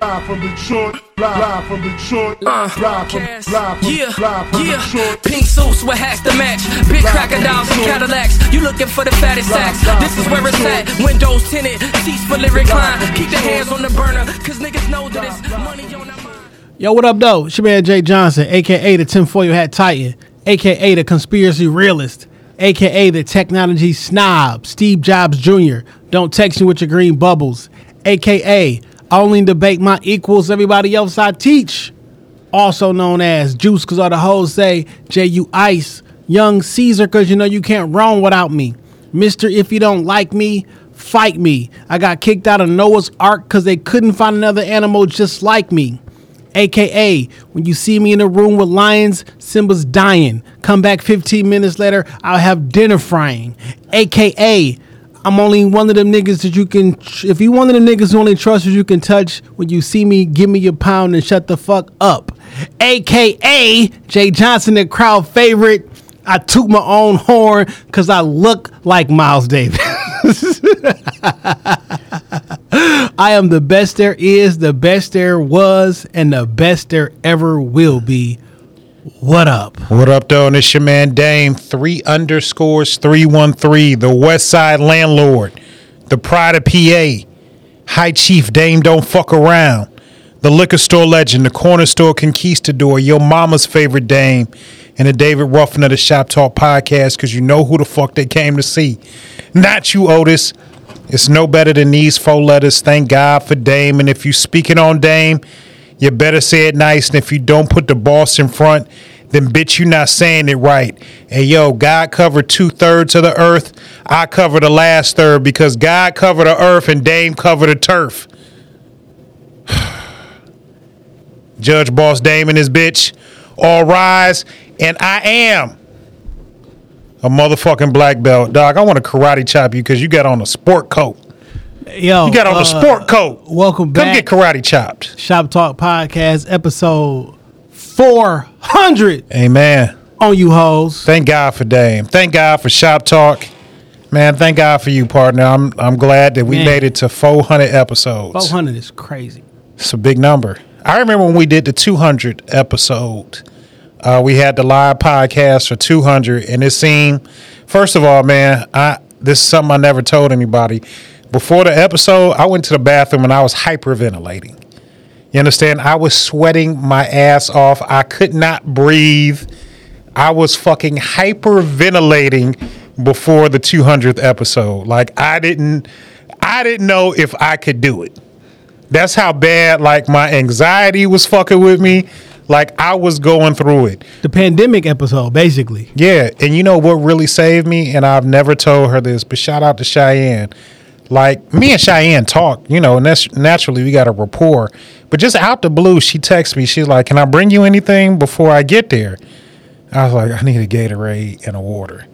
Live from Detroit, live from Detroit, Uh, live from, Cass. live from, yeah, live from yeah. Detroit. Pink suits with hats to match. Big crocodiles and Cadillacs. You looking for the fattest sacks. This is where it's at. Windows tinted, seats fully reclined. Keep your hands on the burner, cause niggas know that it's money on their mind. Yo, what up, though? It's your man Jay Johnson, aka the tinfoil hat titan, aka the conspiracy realist, aka the technology snob, Steve Jobs Jr. Don't text me with your green bubbles, aka I only debate my equals, everybody else I teach. Also known as Juice, cause all the hoes say J U Ice, Young Caesar, cause you know you can't run without me. Mister, if you don't like me, fight me. I got kicked out of Noah's Ark cause they couldn't find another animal just like me. AKA, when you see me in a room with lions, Simba's dying. Come back 15 minutes later, I'll have dinner frying. AKA, I'm only one of them niggas that you can, if you one of them niggas who only trust you can touch, when you see me, give me your pound and shut the fuck up. AKA, Jay Johnson, the crowd favorite. I toot my own horn because I look like Miles Davis. I am the best there is, the best there was, and the best there ever will be. What up? What up, though? And it's your man Dame, three underscores, 313, the West Side landlord, the pride of PA, High Chief Dame Don't Fuck Around, the liquor store legend, the corner store conquistador, your mama's favorite Dame, and the David Ruffin of the Shop Talk podcast, because you know who the fuck they came to see. Not you, Otis. It's no better than these four letters. Thank God for Dame. And if you speaking on Dame, you better say it nice. And if you don't put the boss in front, then bitch, you not saying it right. And yo, God covered two thirds of the earth. I cover the last third because God covered the earth and Dame covered the turf. Judge Boss Dame and his bitch, all rise. And I am a motherfucking black belt. Dog, I want to karate chop you because you got on a sport coat. Yo, You got on uh, a sport coat. Welcome back. Come get karate chopped. Shop Talk Podcast, episode 400 Amen. on you hoes. Thank God for Dame. Thank God for Shop Talk. Man, thank God for you, partner. I'm I'm glad that we Man. made it to 400 episodes. 400 is crazy. It's a big number. I remember when we did the 200 episode. Uh, we had the live podcast for 200, and it seemed, first of all, man, I this is something I never told anybody. Before the episode, I went to the bathroom and I was hyperventilating. You understand? I was sweating my ass off. I could not breathe. I was fucking hyperventilating before the 200th episode. Like I didn't I didn't know if I could do it. That's how bad like my anxiety was fucking with me. Like I was going through it. The pandemic episode, basically. Yeah, and you know what really saved me? And I've never told her this, but shout out to Cheyenne. Like me and Cheyenne talk, you know, and that's naturally we got a rapport. But just out the blue, she texts me. She's like, "Can I bring you anything before I get there?" I was like, "I need a Gatorade and a water."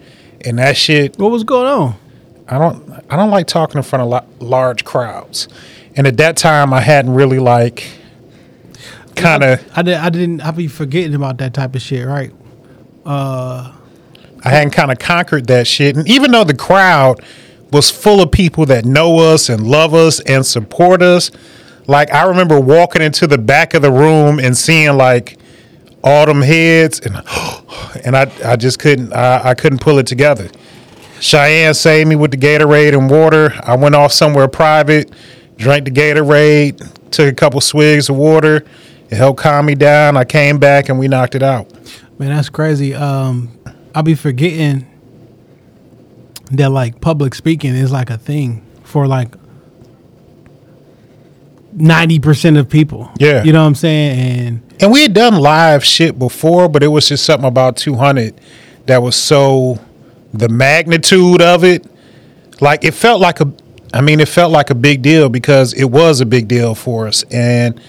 And that shit, What was going on? I don't, I don't like talking in front of la- large crowds. And at that time, I hadn't really like, kind of, I, did, I didn't, I'd be forgetting about that type of shit, right? Uh, I hadn't kind of conquered that shit. And even though the crowd was full of people that know us and love us and support us, like I remember walking into the back of the room and seeing like them heads and and I, I just couldn't I, I couldn't pull it together. Cheyenne saved me with the Gatorade and water. I went off somewhere private, drank the Gatorade, took a couple swigs of water. It helped calm me down. I came back and we knocked it out. Man, that's crazy. Um, I'll be forgetting that like public speaking is like a thing for like ninety percent of people. Yeah. you know what I'm saying. And And we had done live shit before, but it was just something about 200 that was so the magnitude of it. Like it felt like a, I mean, it felt like a big deal because it was a big deal for us. And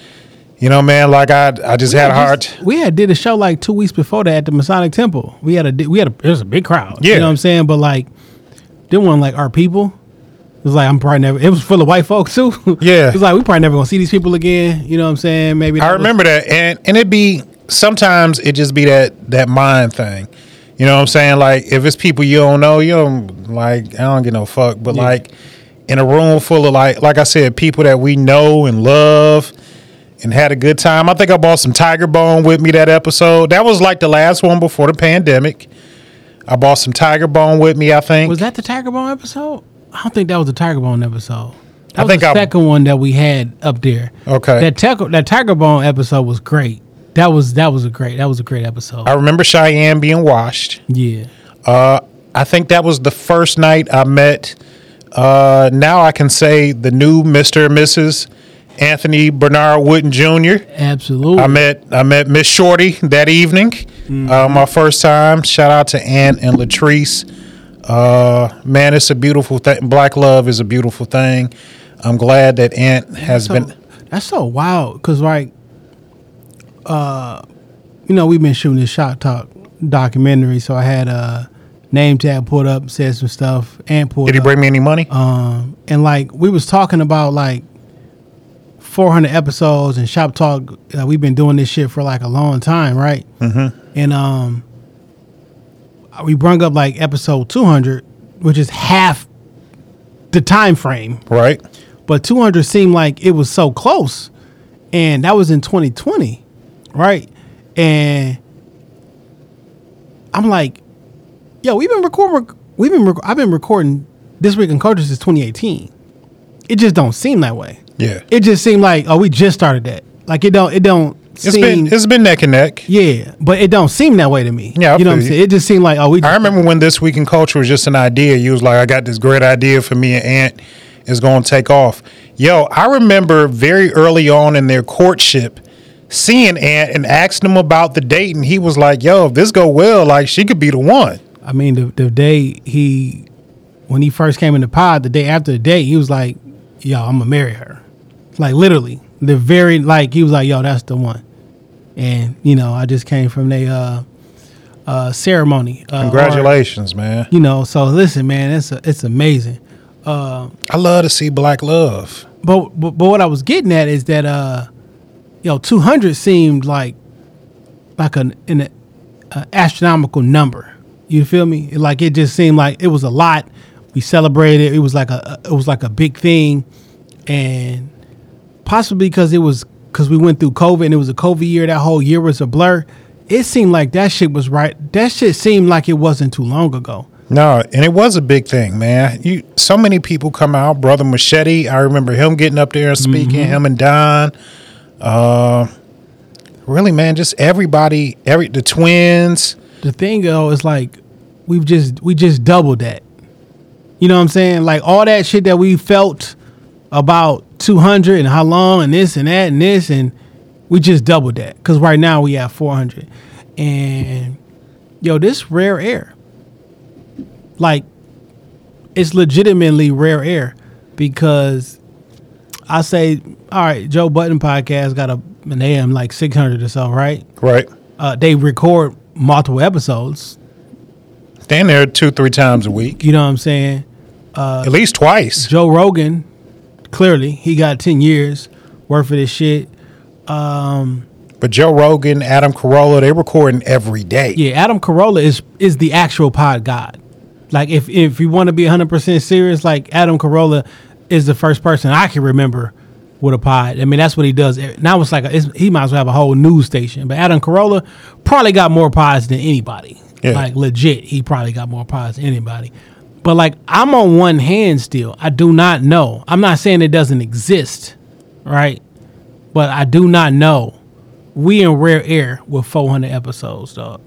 you know, man, like I, I just had a hard. just- we had did a show like two weeks before that at the Masonic Temple. We had a we had a it was a big crowd. Yeah. you know what I'm saying. But like, didn't want like our people. It was like I'm probably never. It was full of white folks too. Yeah. it was like we probably never gonna see these people again. You know what I'm saying? Maybe I that was- remember that, and and it be sometimes it just be that that mind thing. You know what I'm saying? Like if it's people you don't know, you don't like. I don't get no fuck. But Yeah. like in a room full of like like I said, people that we know and love and had a good time. I think I bought some Tiger Bone with me that episode. That was like the last one before the pandemic. I bought some Tiger Bone with me. I think Was that the Tiger Bone episode? I don't think that was the Tiger Bone episode. That I was think the I- second one that we had up there. Okay. That Tiger that Tiger Bone episode was great. That was that was a great that was a great episode. I remember Cheyenne being washed. yeah. Uh, I think that was the first night I met. Uh, now I can say the new Mister and Mrs. Anthony Bernard Wooden Jr. Absolutely. I met I met Miss Shorty that evening. Uh, my first time. Shout out to Ant and Latrice. Uh, man, it's a beautiful thing. Black love is a beautiful thing. I'm glad that Ant has been. That's so wild because like, uh, you know, we've been shooting this Shop Talk documentary, so I had a name tag pulled up, said some stuff, and pulled. Did he up. bring me any money? Um, and like we was talking about like 400 episodes and shop talk. Uh, we've been doing this shit for like a long time, right? Mm-hmm. And um, we brung up like episode 200, which is half the time frame, right. but 200 seemed like it was so close, and that was in 2020, right? And I'm like, yo, we've been recording. We've been. Rec- I've been recording this week in culture since 2018. It just don't seem that way. Yeah. It just seemed like oh, we just started that. Like it don't. It don't. It's seem, been it's been neck and neck. yeah, but it don't seem that way to me. Yeah, I you know what I'm you. saying. It just seemed like oh, we. Just, I remember when this week in culture was just an idea. You was like, I got this great idea for me and Ant is going to take off. Yo, I remember very early on in their courtship seeing Ant and asking him about the date, and he was like, "Yo, if this go well, like she could be the one." I mean, the the day he, when he first came in the pod, the day after the date, he was like, "Yo, I'm gonna marry her," like literally. The very like he was like, "Yo, that's the one," and you know, I just came from the uh, uh, ceremony. Uh, or- Congratulations, man. you know, so listen, man, it's a, it's amazing. Uh, I love to see black love. but, but but what I was getting at is that uh, yo, 200 seemed like like an an a astronomical number. You feel me? Like it just seemed like it was a lot. We celebrated. It was like a it was like a big thing, and possibly because it was because we went through COVID and it was a COVID year. That whole year was a blur. It seemed like that shit was right. That shit seemed like it wasn't too long ago. No, and it was a big thing, man. You so many people come out. Brother Machete, I remember him getting up there and speaking. Him and Don. Uh, really, man, just everybody. Every the twins. the thing though is like we've just we just doubled that. You know what I'm saying? Like all that shit that we felt about 200 and how long and this and that and this and we just doubled that because right now we have 400 and yo this rare air like it's legitimately rare air because I say all right Joe Budden podcast got a an AM like 600 or so right Right. uh, they record multiple episodes. Stand there two, three times a week, You know what I'm saying? at least twice. Joe Rogan, clearly, he got 10 years worth of this shit. Um, but Joe Rogan, Adam Carolla, they're recording every day. Yeah, Adam Carolla is is the actual pod god. Like, if, if you want to be 100% serious, like, Adam Carolla is the first person I can remember with a pod. I mean, that's what he does. Eh, now it's like, a, it's, he might as well have a whole news station. But Adam Carolla probably got more pods than anybody. Yeah. Like, legit, he probably got more pods than anybody. But, like, I'm on one hand still. I do not know. I'm not saying it doesn't exist, right? But I do not know. We in rare air with 400 episodes, dog.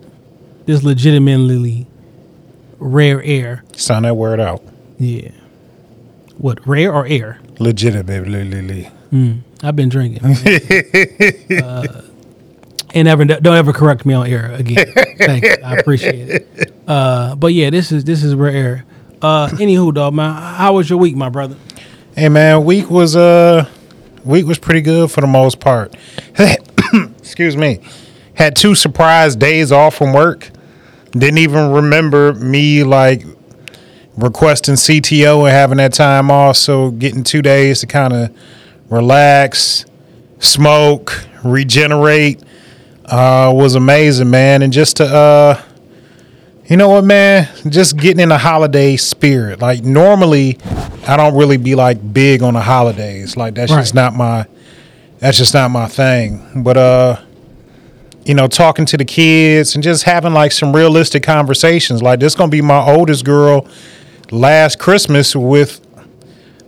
This legitimately rare air. Sound that word out. Yeah. What rare or air? Legitimately. Lily. I've been drinking. uh, and ever don't ever correct me on air again. Thank you. I appreciate it. Uh, but yeah, this is this is rare air. Uh, anywho, dog, man, how was your week, my brother? Hey man, week was uh week was pretty good for the most part. Excuse me. Had two surprise days off from work. Didn't even remember me like requesting CTO and having that time off, so getting two days to kind of relax, smoke, regenerate uh, was amazing, man. And just to, uh, you know what, man, just getting in the holiday spirit. Like normally, I don't really be like big on the holidays. Like that's just not my, that's just not my thing. But uh, you know, talking to the kids and just having like some realistic conversations. Like this gonna be my oldest girl last Christmas with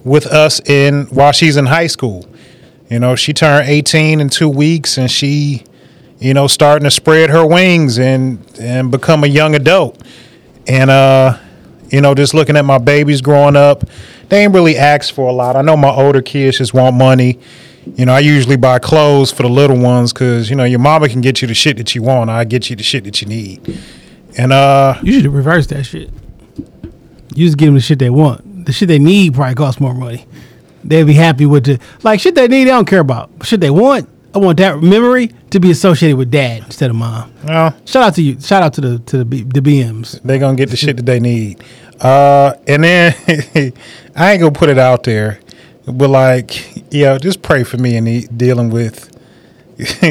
with us in while she's in high school. You know, she turned 18 in two weeks and she, you know, starting to spread her wings and and become a young adult. And uh, you know, just looking at my babies growing up, they ain't really asked for a lot. I know my older kids just want money. You know, I usually buy clothes for the little ones because you know your mama can get you the shit that you want. I get you the shit that you need. And uh, You should reverse that shit. You just give them the shit they want. The shit they need probably costs more money. They'd be happy with the like shit they need. They don't care about shit they want. I want that memory to be associated with dad instead of mom. Shout out to you. Shout out to the to the, B, the BMs. They're gonna get the shit that they need. Uh, and then I ain't gonna put it out there, but like, yeah, just pray for me in the, dealing with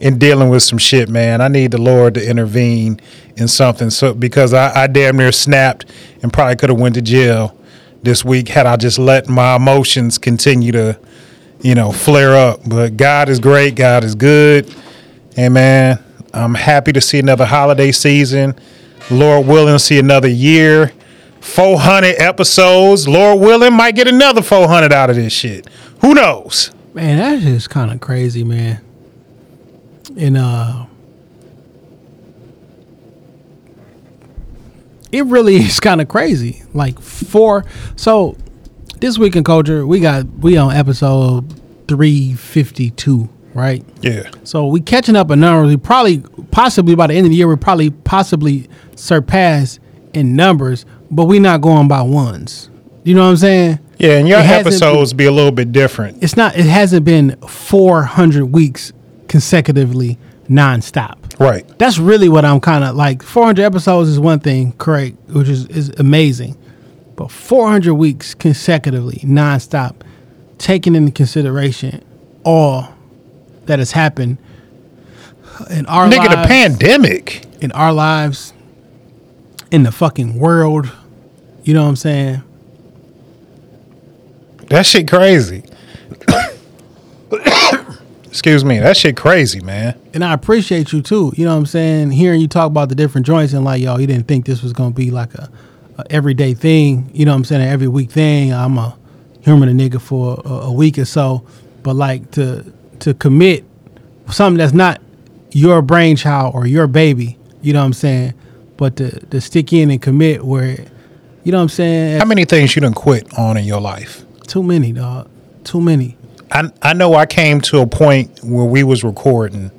in dealing with some shit, man. I need the Lord to intervene in something. So because I, I damn near snapped and probably could have went to jail this week had I just let my emotions continue to, you know, flare up. But God is great. God is good. And man, I'm happy to see another holiday season. Lord willing, see another year. 400 episodes. Lord willing, might get another 400 out of this shit. Who knows? Man, that's kind of crazy, man. And uh it really is kind of crazy. Like four so this week in culture, we got we on episode 352, right? Yeah. So we catching up in numbers. We probably, possibly by the end of the year, we probably possibly surpass in numbers, but we not going by ones. You know what I'm saying? Yeah, and your episodes be a little bit different. It's not. It hasn't been 400 weeks consecutively nonstop. Right. That's really what I'm kind of like. 400 episodes is one thing, correct, which is is amazing, but 400 weeks consecutively nonstop, taking into consideration all that has happened in our Nigga, the pandemic. in our lives, in the fucking world. You know what I'm saying? That shit crazy. Excuse me. That shit crazy, man. and I appreciate you too. You know what I'm saying? Hearing you talk about the different joints and like, yo, you didn't think this was gonna be like a everyday thing. You know what I'm saying? An every week thing. I'm a humoring a nigga for a, a week or so, but like to to commit something that's not your brainchild or your baby. You know what I'm saying? But to to stick in and commit where, you know what I'm saying? How many things you done quit on in your life? Too many, dog. Too many. I I know I came to a point where we was recording,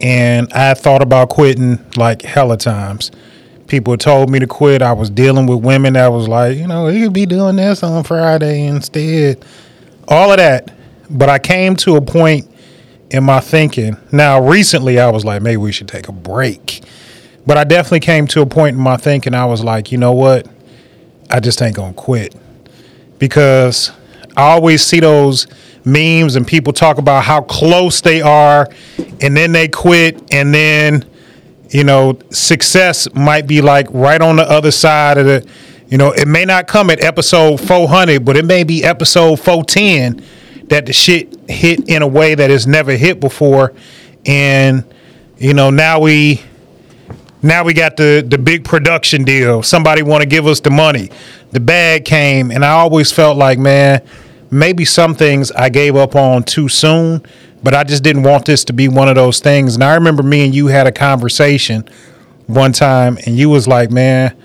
and I thought about quitting like hella times. People told me to quit. I was dealing with women that was like, you know, you could be doing this on Friday instead. All of that, but I came to a point in my thinking. Now, recently, I was like, maybe we should take a break. But I definitely came to a point in my thinking. I was like, you know what? I just ain't gonna quit because I always see those memes and people talk about how close they are and then they quit and then you know success might be like right on the other side of the you know it may not come at episode 400 but it may be episode 410 that the shit hit in a way that it's never hit before and you know now we now we got the the big production deal. Somebody want to give us the money. The bag came, and I always felt like, man, maybe some things I gave up on too soon, but I just didn't want this to be one of those things. And I remember me and you had a conversation one time, and you was like, man.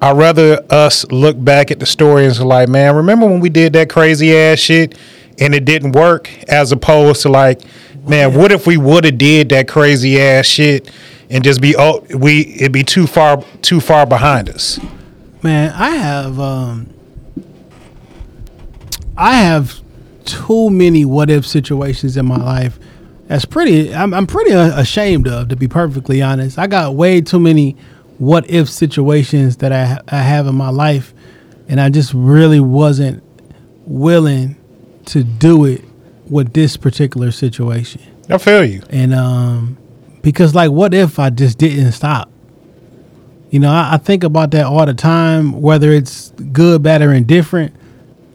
I'd rather us look back at the story and say, like, man, remember when we did that crazy ass shit and it didn't work, as opposed to like, man, what if we would have did that crazy ass shit and just be oh we it'd be too far too far behind us. Man, I have um I have too many what if situations in my life. That's pretty I'm I'm pretty ashamed of to be perfectly honest. I got way too many what if situations that I I have in my life, and I just really wasn't willing to do it with this particular situation. I feel you. And um, because like, what if I just didn't stop? You know, I, I think about that all the time, whether it's good, bad, or indifferent.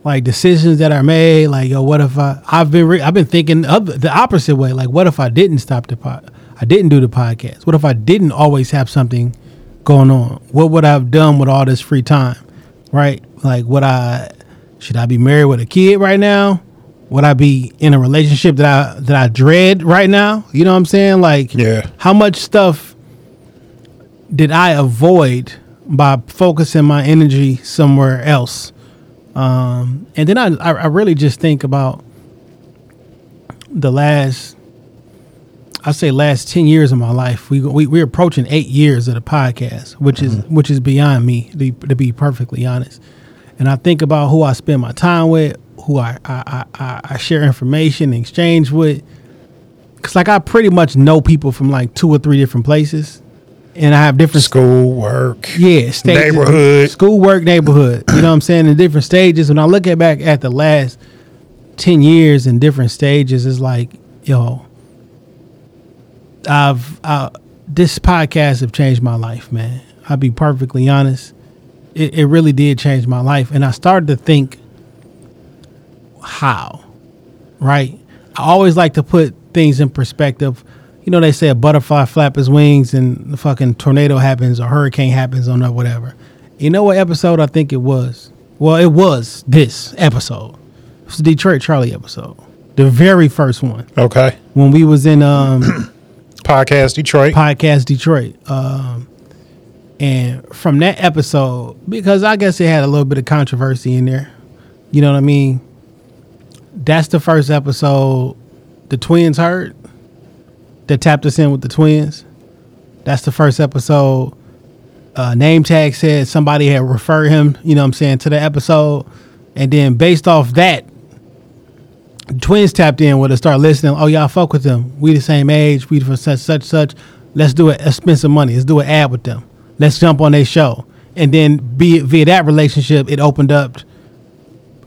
Like decisions that are made, like yo, what if I? I've been re- I've been thinking of the opposite way. Like, what if I didn't stop the pod? I didn't do the podcast. What if I didn't always have something going on? What would I have done with all this free time? Right? Like, would I? Should I be married with a kid right now? Would I be in a relationship that I that I dread right now? You know what I'm saying? Like, Yeah. how much stuff did I avoid by focusing my energy somewhere else? Um, and then I, I, really just think about the last, I say last ten years of my life. We we we're approaching eight years of the podcast, which is which is beyond me to, to be perfectly honest. And I think about who I spend my time with, who I I, I, I- share information, and exchange with. Cause like I pretty much know people from like two or three different places, and I have different School, work. yeah, stages, Neighborhood. school, work, neighborhood. You know what I'm saying? In different stages. When I look at back at the last ten years in different stages, it's like, yo, I've I, this podcast have changed my life, man. I'll be perfectly honest. It, it really did change my life, and I started to think, how, right? I always like to put things in perspective. You know, they say a butterfly flap his wings and the fucking tornado happens or hurricane happens or whatever. You know what episode I think it was? Well, it was this episode. It was the Detroit Charlie episode. The very first one. Okay. When we was in um Podcast Detroit. podcast Detroit. Um, and from that episode, because I guess it had a little bit of controversy in there, you know what I mean? That's the first episode the twins heard that tapped us in with the twins. That's the first episode. Uh, name tag said somebody had referred him, you know what I'm saying, to the episode. And then based off that, twins tapped in with us, start listening. Oh, y'all fuck with them. We the same age. We from such such such. Let's do it. Spend some money. Let's do an ad with them. Let's jump on their show. And then be via that relationship, it opened up.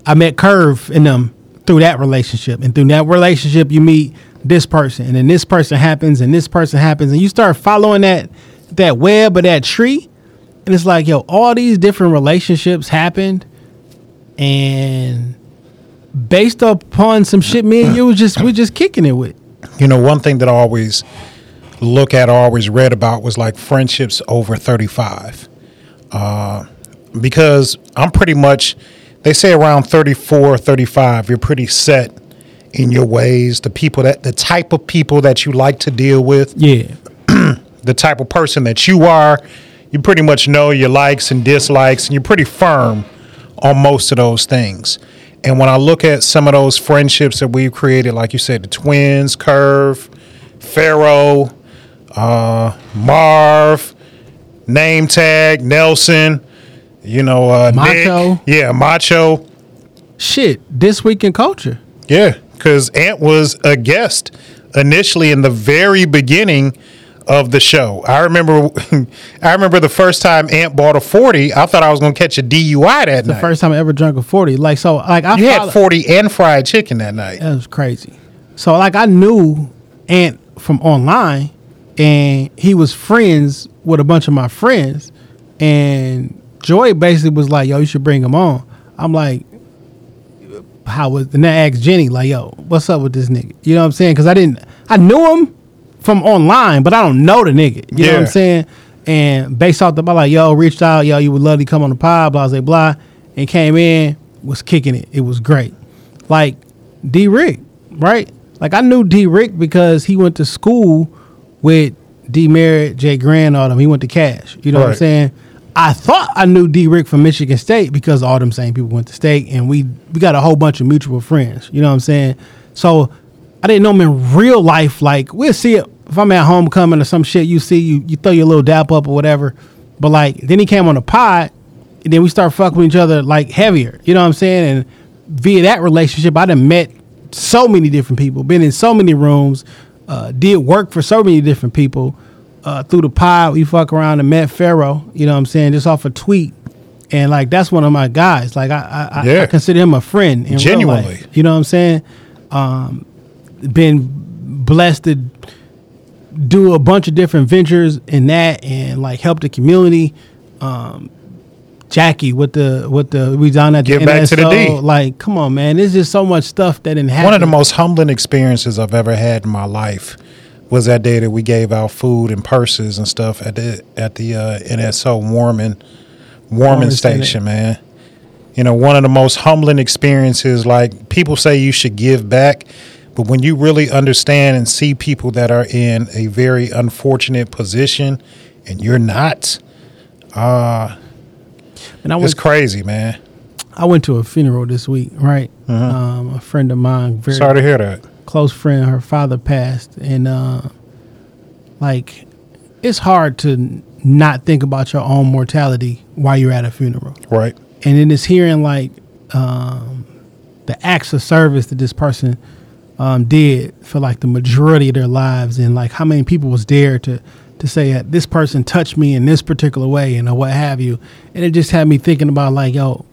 I met Curve in them through that relationship, and through that relationship, you meet this person, and then this person happens, and this person happens, and you start following that that web or that tree, and it's like, yo, all these different relationships happened, and based upon some shit me and you was just we're just kicking it with. You know, one thing that I always look at or always read about was like friendships over 35. Uh, because I'm pretty much, they say around 34, 35, you're pretty set in your ways. The people that, the type of people that you like to deal with, Yeah. the type of person that you are, you pretty much know your likes and dislikes, and you're pretty firm on most of those things. And when I look at some of those friendships that we've created, like you said, the twins, Curve, Pharaoh, uh, Marv, Name Tag, Nelson, you know, uh, Macho. Nick, yeah, Macho, Shit, this week in culture. yeah, because Ant was a guest initially in the very beginning of the show. I remember, I remember the first time Ant bought a forty. I thought I was going to catch a DUI that night. The night. first time I ever drank a 40. Like so like I you had forty and fried chicken that night. That was crazy. So like I knew Ant from online and he was friends with a bunch of my friends and Joy basically was like, yo, you should bring him on. I'm like, how was and I asked Jenny, like, yo, what's up with this nigga? You know what I'm saying? Cause I didn't I knew him from online, but I don't know the nigga. You know what I'm saying? And based off the about like, yo, reached out, yo, you would love to come on the pod, blah blah blah, and came in, was kicking it. It was great. Like D Rick, right? Like I knew D Rick because he went to school with D Merritt, Jay Grant, all them. He went to Cass. You know what I'm saying? I thought I knew D Rick from Michigan State because all them same people went to state and we we got a whole bunch of mutual friends. You know what I'm saying? So I didn't know him in real life. Like we'll see it if I'm at homecoming or some shit. You see you you throw your little dap up or whatever. But like then he came on the pod and then we start fucking with each other like heavier. You know what I'm saying? And via that relationship, I done met so many different people, been in so many rooms, uh, did work for so many different people. Uh, through the pod, we fuck around and met Pharaoh. You know what I'm saying? Just off a tweet, and like that's one of my guys. Like I, I, I- Yeah. I consider him a friend. In real Genuinely. life. you know what I'm saying? Um, been blessed to do a bunch of different ventures in that and like help the community. Um, Jackie with the with the we down at the Give back to the NSO. D. Like, come on, man. There's just so much stuff that didn't happen. One of the most humbling experiences I've ever had in my life was that day that we gave out food and purses and stuff at the at the uh, NSO warming Warman station, man. You know, one of the most humbling experiences. Like people say, you should give back, but when you really understand and see people that are in a very unfortunate position, and you're not, and I it's went crazy, man. I went to a funeral this week, right? Um, a friend of mine, very Sorry to hear that. Close friend, her father passed, and uh, like it's hard to not think about your own mortality while you're at a funeral, Right. and then it's hearing like um, the acts of service that this person um, did for like the majority of their lives, and like how many people was there to to say that this person touched me in this particular way, and or what have you, and it just had me thinking about like yo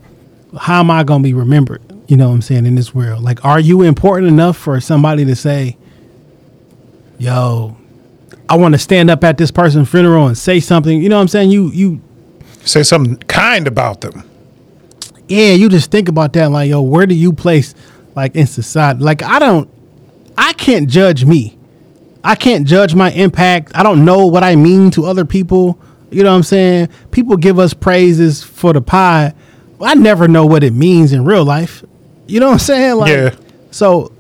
how am I going to be remembered? You know what I'm saying in this world? Like, are you important enough for somebody to say, "Yo, I want to stand up at this person's funeral and say something"? You know what I'm saying? You, you, Say something kind about them. yeah, you just think about that. Like, yo, where do you place like in society? Like, I don't, I can't judge me. I can't judge my impact. I don't know what I mean to other people. You know what I'm saying? People give us praises for the pie. I never know what it means in real life. You know what I'm saying? Like, Yeah. So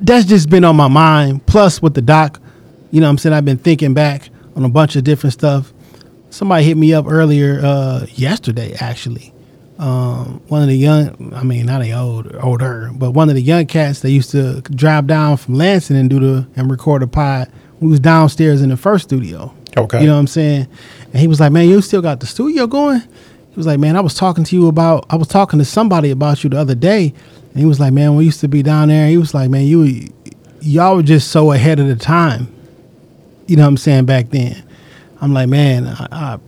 that's just been on my mind. Plus with the doc, you know what I'm saying? I've been thinking back on a bunch of different stuff. Somebody hit me up earlier, uh, yesterday actually. Um, one of the young, I mean, not a old, older, but one of the young cats that used to drive down from Lansing and do the and record a pod. We was downstairs in the first studio. Okay. You know what I'm saying? And he was like, "Man, you still got the studio going?" He was like, "Man, I was talking to you about, I was talking to somebody about you the other day." And he was like, "Man, we used to be down there." He was like, "Man, you, y'all were just so ahead of the time." You know what I'm saying back then. I'm like, man, I, I,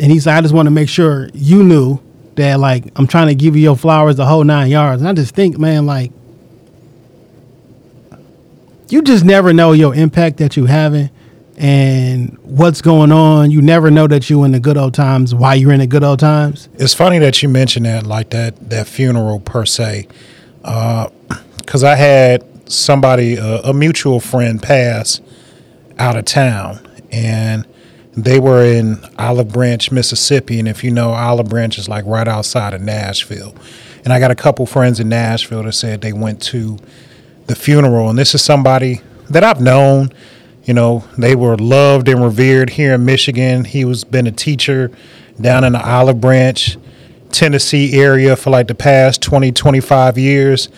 and he's like, I just want to make sure you knew that like I'm trying to give you your flowers the whole nine yards. And I just think, man, like you just never know your impact that you having and what's going on. You never know that you in the good old times while you're in the good old times. It's funny that you mentioned that, like that that funeral per se, because I had somebody, uh, a mutual friend, pass out of town, and they were in Olive Branch, Mississippi, and if you know, Olive Branch is like right outside of Nashville, and I got a couple friends in Nashville that said they went to the funeral, and this is somebody that I've known. You know, they were loved and revered here in Michigan. He was been a teacher down in the Olive Branch, Tennessee area for like the past 20, 25 years.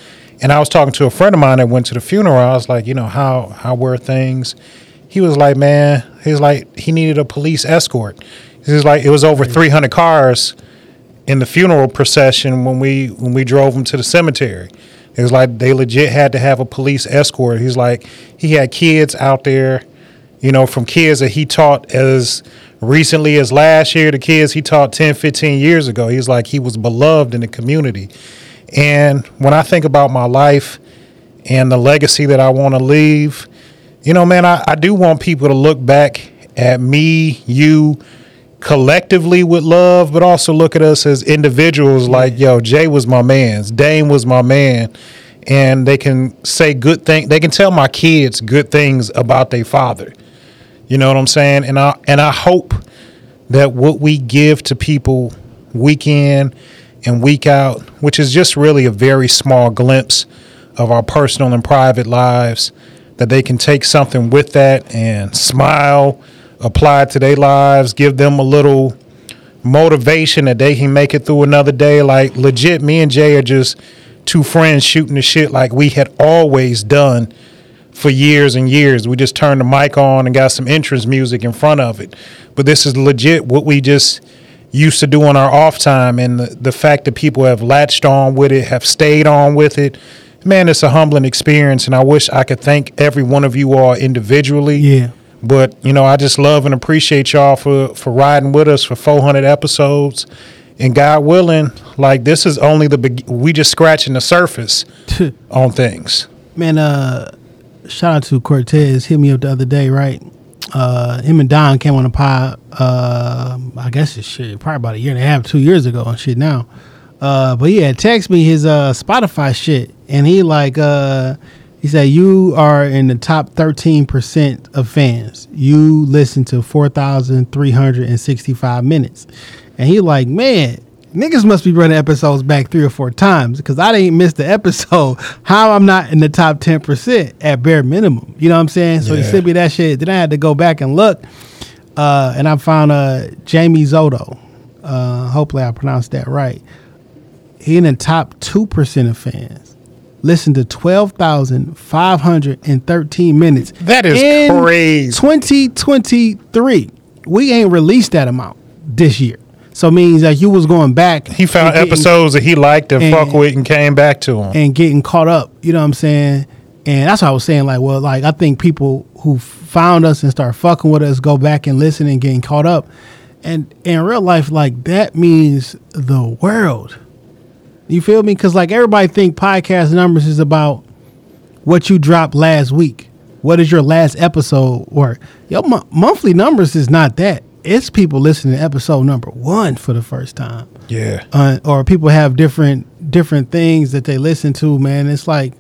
And I was talking to a friend of mine that went to the funeral. I was like, you know, how how were things? He was like, man, he was like, he needed a police escort. He was like, it was over 300 cars in the funeral procession when we when we drove him to the cemetery. It was like they legit had to have a police escort. He's like he had kids out there, you know, from kids that he taught as recently as last year the kids he taught 10, 15 years ago. He's like he was beloved in the community. And when I think about my life and the legacy that I want to leave, you know, man, I, I do want people to look back at me, you, collectively with love, but also look at us as individuals. Like, yo, Jay was my man's, Dame was my man, and they can say good thing. They can tell my kids good things about their father. You know what I'm saying? And I and I hope that what we give to people week in and week out, which is just really a very small glimpse of our personal and private lives, that they can take something with that and smile, apply it to their lives, give them a little motivation that they can make it through another day. Like legit, me and Jay are just two friends shooting the shit like we had always done for years and years. We just turned the mic on and got some entrance music in front of it. But this is legit what we just used to do on our off time and the, the fact that people have latched on with it, have stayed on with it. Man, it's a humbling experience and I wish I could thank every one of you all individually. Yeah. But you know, I just love and appreciate y'all for for riding with us for 400 episodes. And God willing, like this is only the beg- we just scratching the surface on things. Man, uh, shout out to Cortez. Hit me up the other day, right? Uh, him and Don came on the pod. Uh, I guess it's shit, probably about a year and a half, two years ago, and shit now. Uh, but had text me his uh Spotify shit, and he like uh, he said you are in the top thirteen percent of fans. You listen to four thousand three hundred and sixty five minutes, and he like man. Niggas must be running episodes back three or four times because I didn't miss the episode. How I'm not in the top ten percent at bare minimum. You know what I'm saying? So he Yeah. sent me that shit. Then I had to go back and look, uh, and I found uh, Jamie Zoto. Uh, hopefully I pronounced that right. He in the top two percent of fans. Listen to twelve thousand five hundred and thirteen minutes. That is crazy. 2023. We ain't released that amount this year. So it means that you was going back. He found getting- episodes that he liked and, and- fuck with and came back to him. and getting caught up. You know what I'm saying? And that's what I was saying. Like, well, like I think people who found us and start fucking with us go back and listen and getting caught up. And in real life, like that means the world. You feel me? Because like everybody think podcast numbers is about what you dropped last week. What is your last episode? Or your mo- monthly numbers is not that. It's people listening to episode number one for the first time yeah. uh, or people have different different things that they listen to, man. It's like,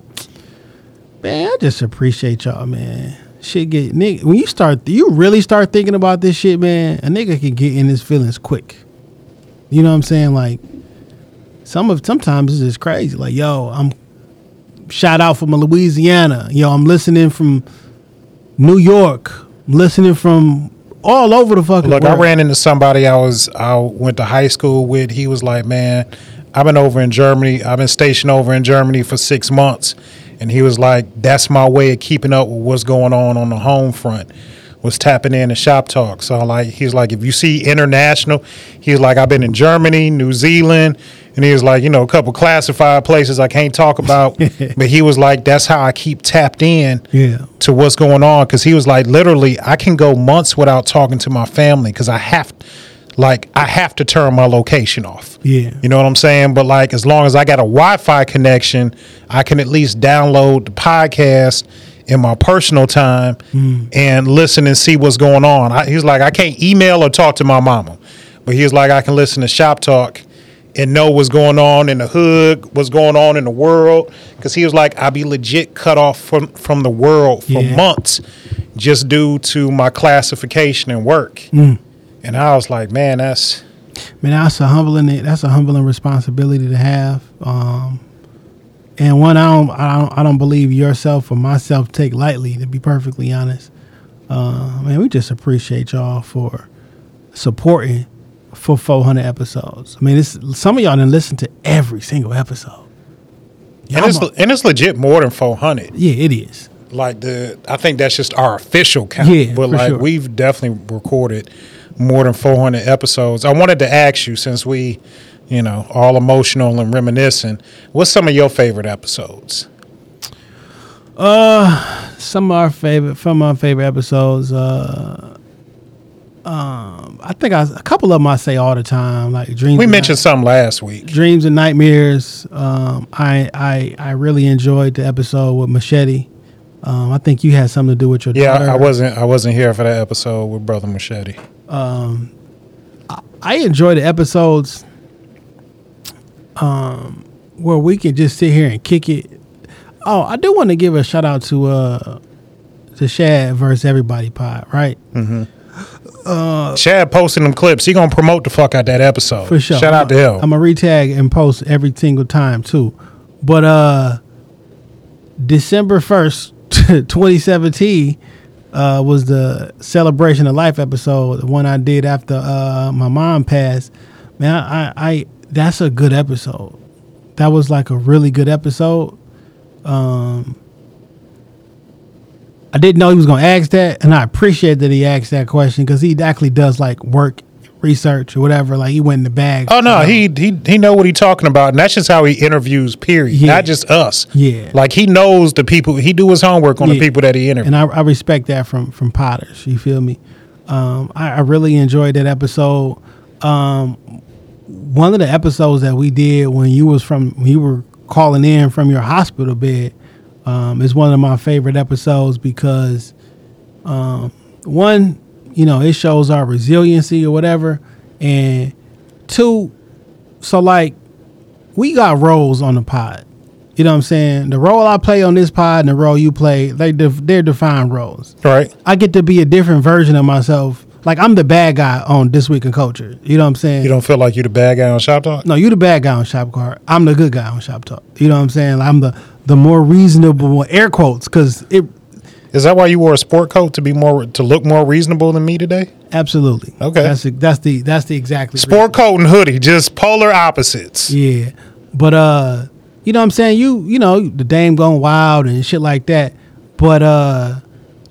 man, I just appreciate y'all, man. Shit get nigga when you start you really start thinking about this shit, man. A nigga can get in his feelings quick. You know what I'm saying? Like some of sometimes it's just crazy. Like yo, I'm shout out from Louisiana. Yo, I'm listening from New York. I'm listening from all over the fucking Look, world. I ran into somebody I was I went to high school with. He was like, "Man, I've been over in Germany. I've been stationed over in Germany for six months." And he was like, "That's my way of keeping up with what's going on on the home front." Was tapping in and shop talk. So like he's like, if you see international, he's like, I've been in Germany, New Zealand, and he was like, you know, a couple classified places I can't talk about. but he was like, that's how I keep tapped in Yeah. to what's going on because he was like literally i can go months without talking to my family because i have like i have to turn my location off Yeah. you know what i'm saying but like as long as i got a wi-fi connection i can at least download the podcast in my personal time and listen and see what's going on I, he's like i can't email or talk to my mama but he's like i can listen to shop talk and know what's going on in the hood, what's going on in the world. Because he was like, I'll be legit cut off from, from the world for Yeah. months just due to my classification and work. Mm. And I was like, man, that's Man, that's a humbling. That's a humbling responsibility to have. Um, and one I don't, I don't, I don't believe yourself or myself take lightly. To be perfectly honest, uh, man, we just appreciate y'all for supporting for 400 episodes. I mean, it's some of y'all didn't listen to every single episode. and it's, a- and it's legit more than 400. Yeah, it is. Like the, I think that's just our official count. Yeah, but like sure. we've definitely recorded more than 400 episodes. I wanted to ask you since we, you know, all emotional and reminiscing. What's some of your favorite episodes? Uh, Some of our favorite, from our favorite episodes. Uh, um, I think I, a couple of them I say all the time, like dreams. We mentioned some last week. Dreams and Nightmares. Um, I, I I really enjoyed the episode with Machete. Um, I think you had something to do with your Yeah, daughter. I wasn't. I wasn't here for that episode with Brother Machete. Um, I enjoy the episodes um, where we can just sit here and kick it. Oh, I do want to give a shout out to uh, the Shad versus Everybody pod, right? uh shad posting them clips. He gonna promote the fuck out that episode. For sure. Shout out to him. I'm gonna retag and post every single time too. But uh December first, 2017, uh, was the celebration of life episode, the one I did after uh my mom passed. Man, I, I that's a good episode. That was like a really good episode. Um I didn't know he was gonna ask that, and I appreciate that he asked that question because he actually does like work research or whatever. Like he went in the bag. Oh no, Um, he he he know what he talking about, and that's just how he interviews. Period. Yeah. Not just us. Yeah. like he knows the people. He do his homework on the people that he interviews. and I, I respect that from from Potters. You feel me? Um, I, I really enjoyed that episode. Um, one of the episodes that we did when you was from when you were calling in from your hospital bed um, is one of my favorite episodes because um, one, you know, it shows our resiliency or whatever, and two, so like we got roles on the pod. You know what I'm saying? The role I play on this pod and the role you play, they def- they're defined roles. right. I get to be a different version of myself. Like I'm the bad guy on This Week in Culture. You know what I'm saying? You don't feel like you're the bad guy on Shop Talk. no, you're the bad guy on Shop Card. I'm the good guy on Shop Talk. You know what I'm saying? I'm the the more reasonable air quotes because it Is that why you wore a sport coat to be more to look more reasonable than me today? absolutely Okay. That's the, that's the that's the exactly Sport coat and hoodie, just polar opposites. Yeah. But uh you know what I'm saying? You you know, the dame going wild and shit like that. But uh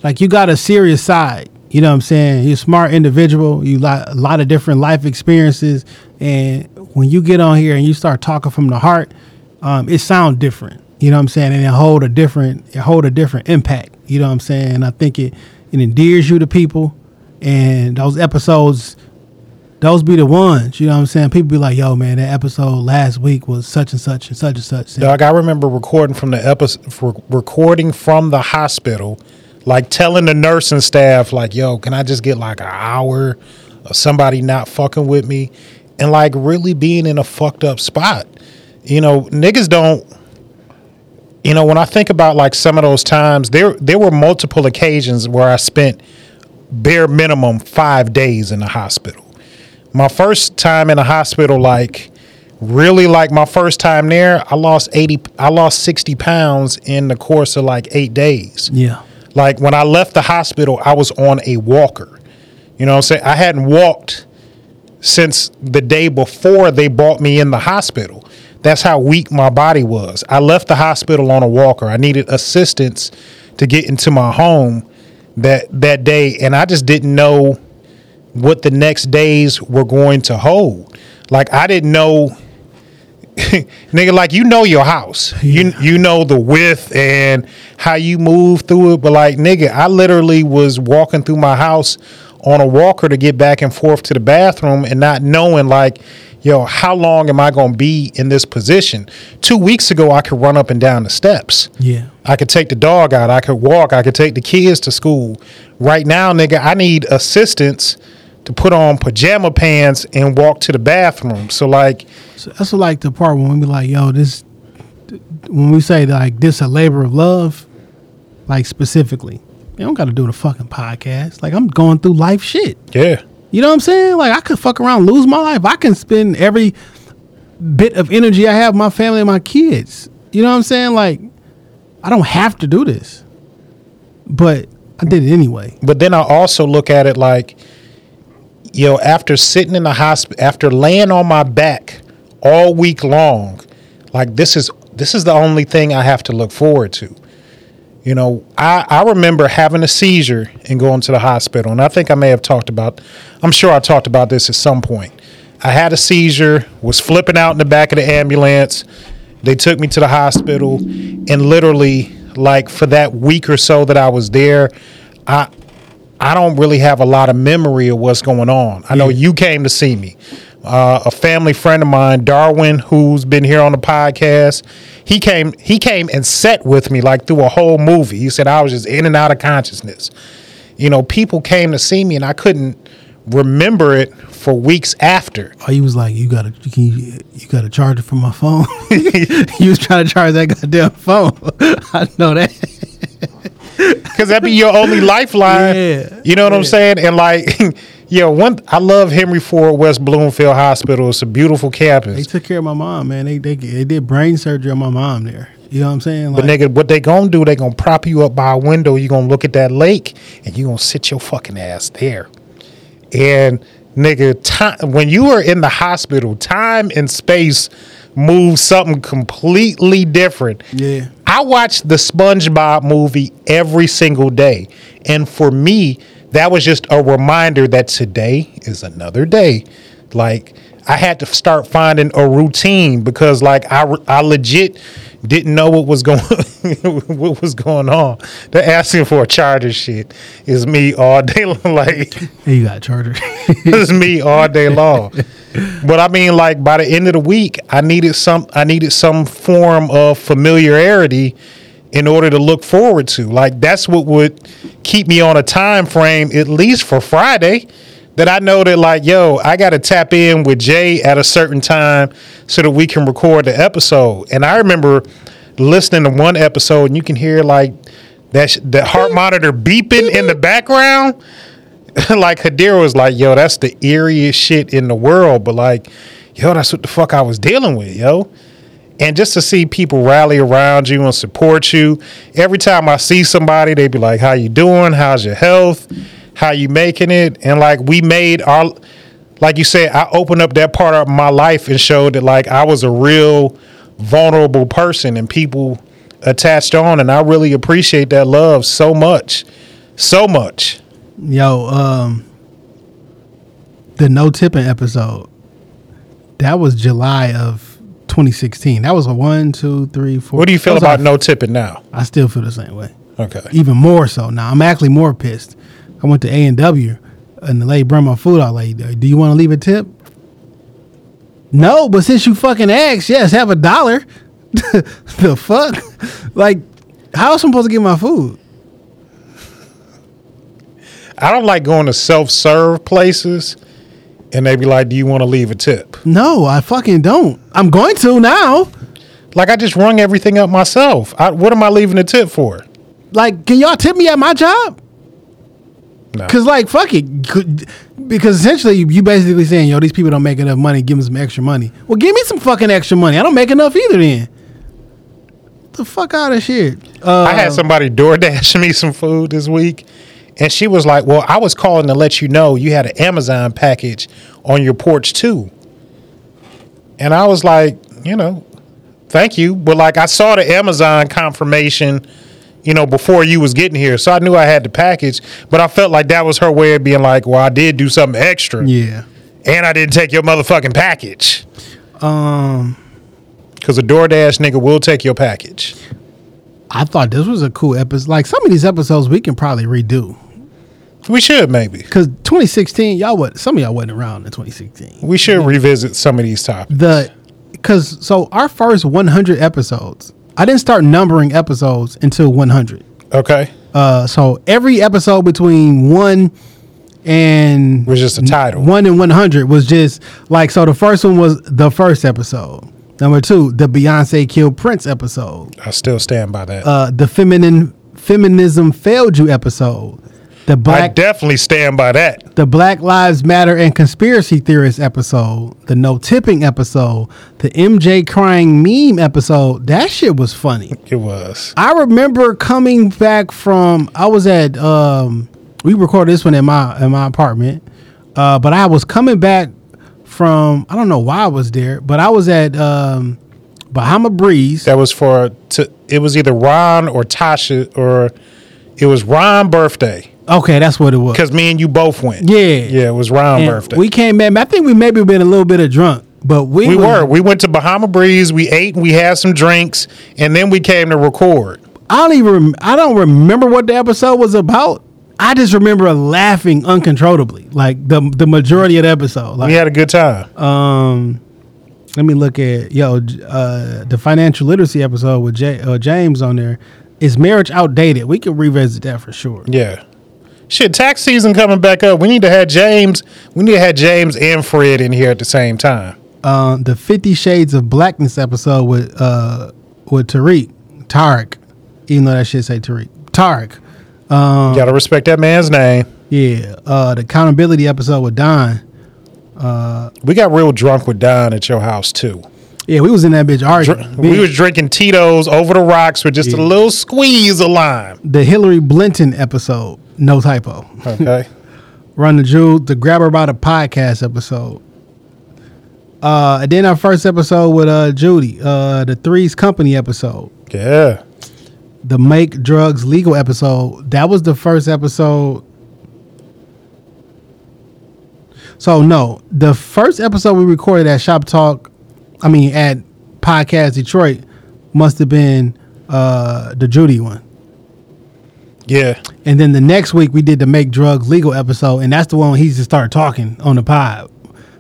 like you got a serious side. You know what I'm saying? You're a smart individual. You got a lot of different life experiences and when you get on here and you start talking from the heart, um, it sounds different. You know what I'm saying? And it hold a different it hold a different impact. You know what I'm saying? And I think it it endears you to people and those episodes those be the ones, you know what I'm saying? People be like, yo, man, that episode last week was such and such and such and such. Dog, I remember recording from the episode, recording from the hospital, like telling the nursing staff, like, "Yo, can I just get like an hour of somebody not fucking with me?" And like really being in a fucked up spot. You know, niggas don't. You know, when I think about like some of those times, there there were multiple occasions where I spent bare minimum five days in the hospital. My first time in the hospital, like really like my first time there, I lost 80, I lost 60 pounds in the course of like eight days. Yeah. Like when I left the hospital, I was on a walker. You know what I'm saying? I hadn't walked since the day before they brought me in the hospital. That's how weak my body was. I left the hospital on a walker. I needed assistance to get into my home that that day and I just didn't know what the next days were going to hold. Like I didn't know nigga like you know your house. You you know the width and how you move through it but like nigga I literally was walking through my house on a walker to get back and forth to the bathroom and not knowing like yo how long am I going to be in this position. 2 weeks ago I could run up and down the steps. Yeah. I could take the dog out. I could walk. I could take the kids to school. Right now, nigga, I need assistance to put on pajama pants and walk to the bathroom. So like, So that's like the part when we be like, yo, this, when we say like this a labor of love, like specifically, you don't got to do the fucking podcast. Like I'm going through life shit. yeah, You know what I'm saying? Like I could fuck around, lose my life. I can spend every bit of energy I have, my family and my kids. You know what I'm saying? Like I don't have to do this, but I did it anyway. but then I also look at it like, yo, after sitting in the hospital, after laying on my back all week long, like this is this is the only thing I have to look forward to. You know, I, I remember having a seizure and going to the hospital, and I think I may have talked about. I'm sure I talked about this at some point. I had a seizure, was flipping out in the back of the ambulance. They took me to the hospital, and literally, like for that week or so that I was there, I I don't really have a lot of memory of what's going on. I know you came to see me. Uh, a family friend of mine, Darwin, who's been here on the podcast, he came. He came and sat with me like through a whole movie. He said I was just in and out of consciousness. You know, people came to see me, and I couldn't remember it for weeks after. Oh, he was like, "You gotta, you, you gotta charge it from my phone." he was trying to charge that goddamn phone. I know that. because that'd be your only lifeline. Yeah, you know what I'm saying? And like, yo, one, I love Henry Ford West Bloomfield Hospital. It's a beautiful campus. They took care of my mom, man. They they they did brain surgery on my mom there. You know what I'm saying? But nigga, what they gonna do? They gonna prop you up by a window. You gonna look at that lake, and you gonna sit your fucking ass there. And nigga, time when you are in the hospital, time and space move something completely different. Yeah. I watch the SpongeBob movie every single day, and for me, that was just a reminder that today is another day. Like I had to start finding a routine because like I I legit didn't know what was going what was going on. They're asking for a charger shit is me all day long. Like Hey, you got charger. it's me all day long. But I mean, like by the end of the week, I needed some. I needed some form of familiarity in order to look forward to. Like that's what would keep me on a time frame, at least for Friday. That I know that, like, yo, I got to tap in with Jay at a certain time so that we can record the episode. And I remember listening to one episode, and you can hear like that sh- the heart monitor beeping in the background like Hadir was like, yo, that's the eeriest shit in the world. But like, yo, that's what the fuck I was dealing with, yo. And just to see people rally around you and support you. Every time I see somebody, they be like, How you doing? How's your health? How you making it? And like we made our like you said, I opened up that part of my life and showed that like I was a real vulnerable person and people attached on and I really appreciate that love so much. So much. Yo, um, the no tipping episode. That was July of 2016. That was a one, two, three, four. What do you feel about our- no tipping now? I still feel the same way. Okay. Even more so now. I'm actually more pissed. I went to A and W, and the lady brought my food out. Like, do you want to leave a tip? No, but since you fucking asked, yes, have a dollar. the fuck? Like, how am I supposed to get my food? I don't like going to self serve places and they be like, Do you want to leave a tip? No, I fucking don't. I'm going to now. Like, I just rung everything up myself. I, what am I leaving a tip for? Like, can y'all tip me at my job? No. Cause like fuck it, Could- because essentially you basically saying yo these people don't make enough money, give them some extra money. Well, give me some fucking extra money. I don't make enough either. Then the fuck out of shit. Uh, I had somebody door dashing me some food this week, and she was like, Well, I was calling to let you know you had an Amazon package on your porch too. And I was like, You know, thank you. But like, I saw the Amazon confirmation. You know, before you was getting here, so I knew I had the package, but I felt like that was her way of being like, "Well, I did do something extra." yeah. And I didn't take your motherfucking package. Um, Because a DoorDash nigga will take your package. I thought this was a cool episode. Like some of these episodes we can probably redo. We should maybe. Cause 2016, y'all what? Some of y'all wasn't around in 2016. We should revisit some of these topics. the because so our first 100 episodes i didn't start numbering episodes until 100 Okay. uh so every episode between one and Was just a title. one and 100 was just like so the first one was the first episode number two the beyonce killed prince episode I still stand by that. uh the feminine feminism failed you episode the I black definitely stand by that. the Black Lives Matter and conspiracy theorist episode, the no tipping episode, the MJ crying meme episode. That shit was funny. It was. I remember coming back from I was at um we recorded this one in my in my apartment. Uh but I was coming back from I don't know why I was there, but I was at um Bahama Breeze. That was for to, it was either Ron or Tasha or it was Ron birthday Okay, that's what it was. because me and you both went. Yeah. yeah, it was Ron And birthday. We came back. I think we maybe been a little bit of drunk, but we we were. We went to Bahama Breeze. We ate. and We had some drinks, and then we came to record. I don't even I don't remember what the episode was about. I just remember laughing uncontrollably, like the the majority of the episode. Like, We had a good time. um, let me look at yo uh, the financial literacy episode with J- uh, James on there. Is marriage outdated? We can revisit that for sure. Yeah. Shit, tax season coming back up. We need to have James. We need to have James and Fred in here at the same time. Uh, the Fifty Shades of Blackness episode with uh with Tariq Tarek, even though that shit say Tariq Tarek. Um, Gotta respect that man's name. yeah, uh, the accountability episode with Don. We got real drunk with Don at your house too. Yeah, we was in that bitch arguing. We was drinking Tito's over the rocks with just a little squeeze of lime. the Hillary Blinton episode, no typo. Okay. Run the Jewel, the Grab Her by the podcast episode. Uh, and then our first episode with uh Judy, uh, the Threes Company episode, yeah. the Make Drugs Legal episode. That was the first episode So no, the first episode we recorded at Shop Talk, I mean at Podcast Detroit, must have been uh the Judy one. Yeah. And then the next week we did the Make Drugs Legal episode, and that's the one he just started talking on the pod.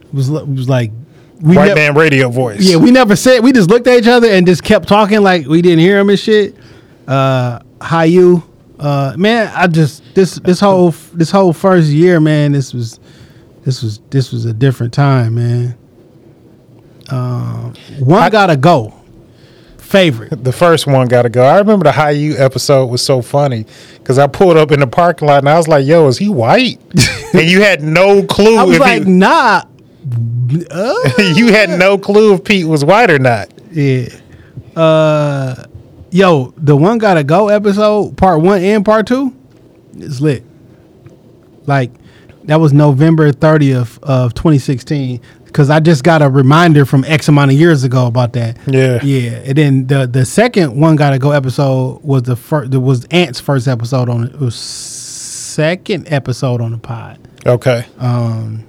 It was it was like we White nev- man radio voice. Yeah, we never said. We just looked at each other and just kept talking like we didn't hear him and shit. Uh, how you? Uh, man, I just this this whole this whole first year, man. This was this was this was a different time, man. Um, one I- gotta go. Favorite. The first one got to go. I remember the High U episode was so funny because I pulled up in the parking lot and I was like, "Yo, is he white?" and you had no clue. I was if like, he, nah. Uh, you had no clue if Pete was white or not. yeah. Uh, yo, the one gotta go episode, part one and part two, is lit. Like that was November thirtieth of twenty sixteen. Because I just got a reminder from X amount of years ago about that. Yeah. yeah. And then the the second one gotta go episode was the first. was Ant's first episode on it. Was second episode on the pod. Okay. Um.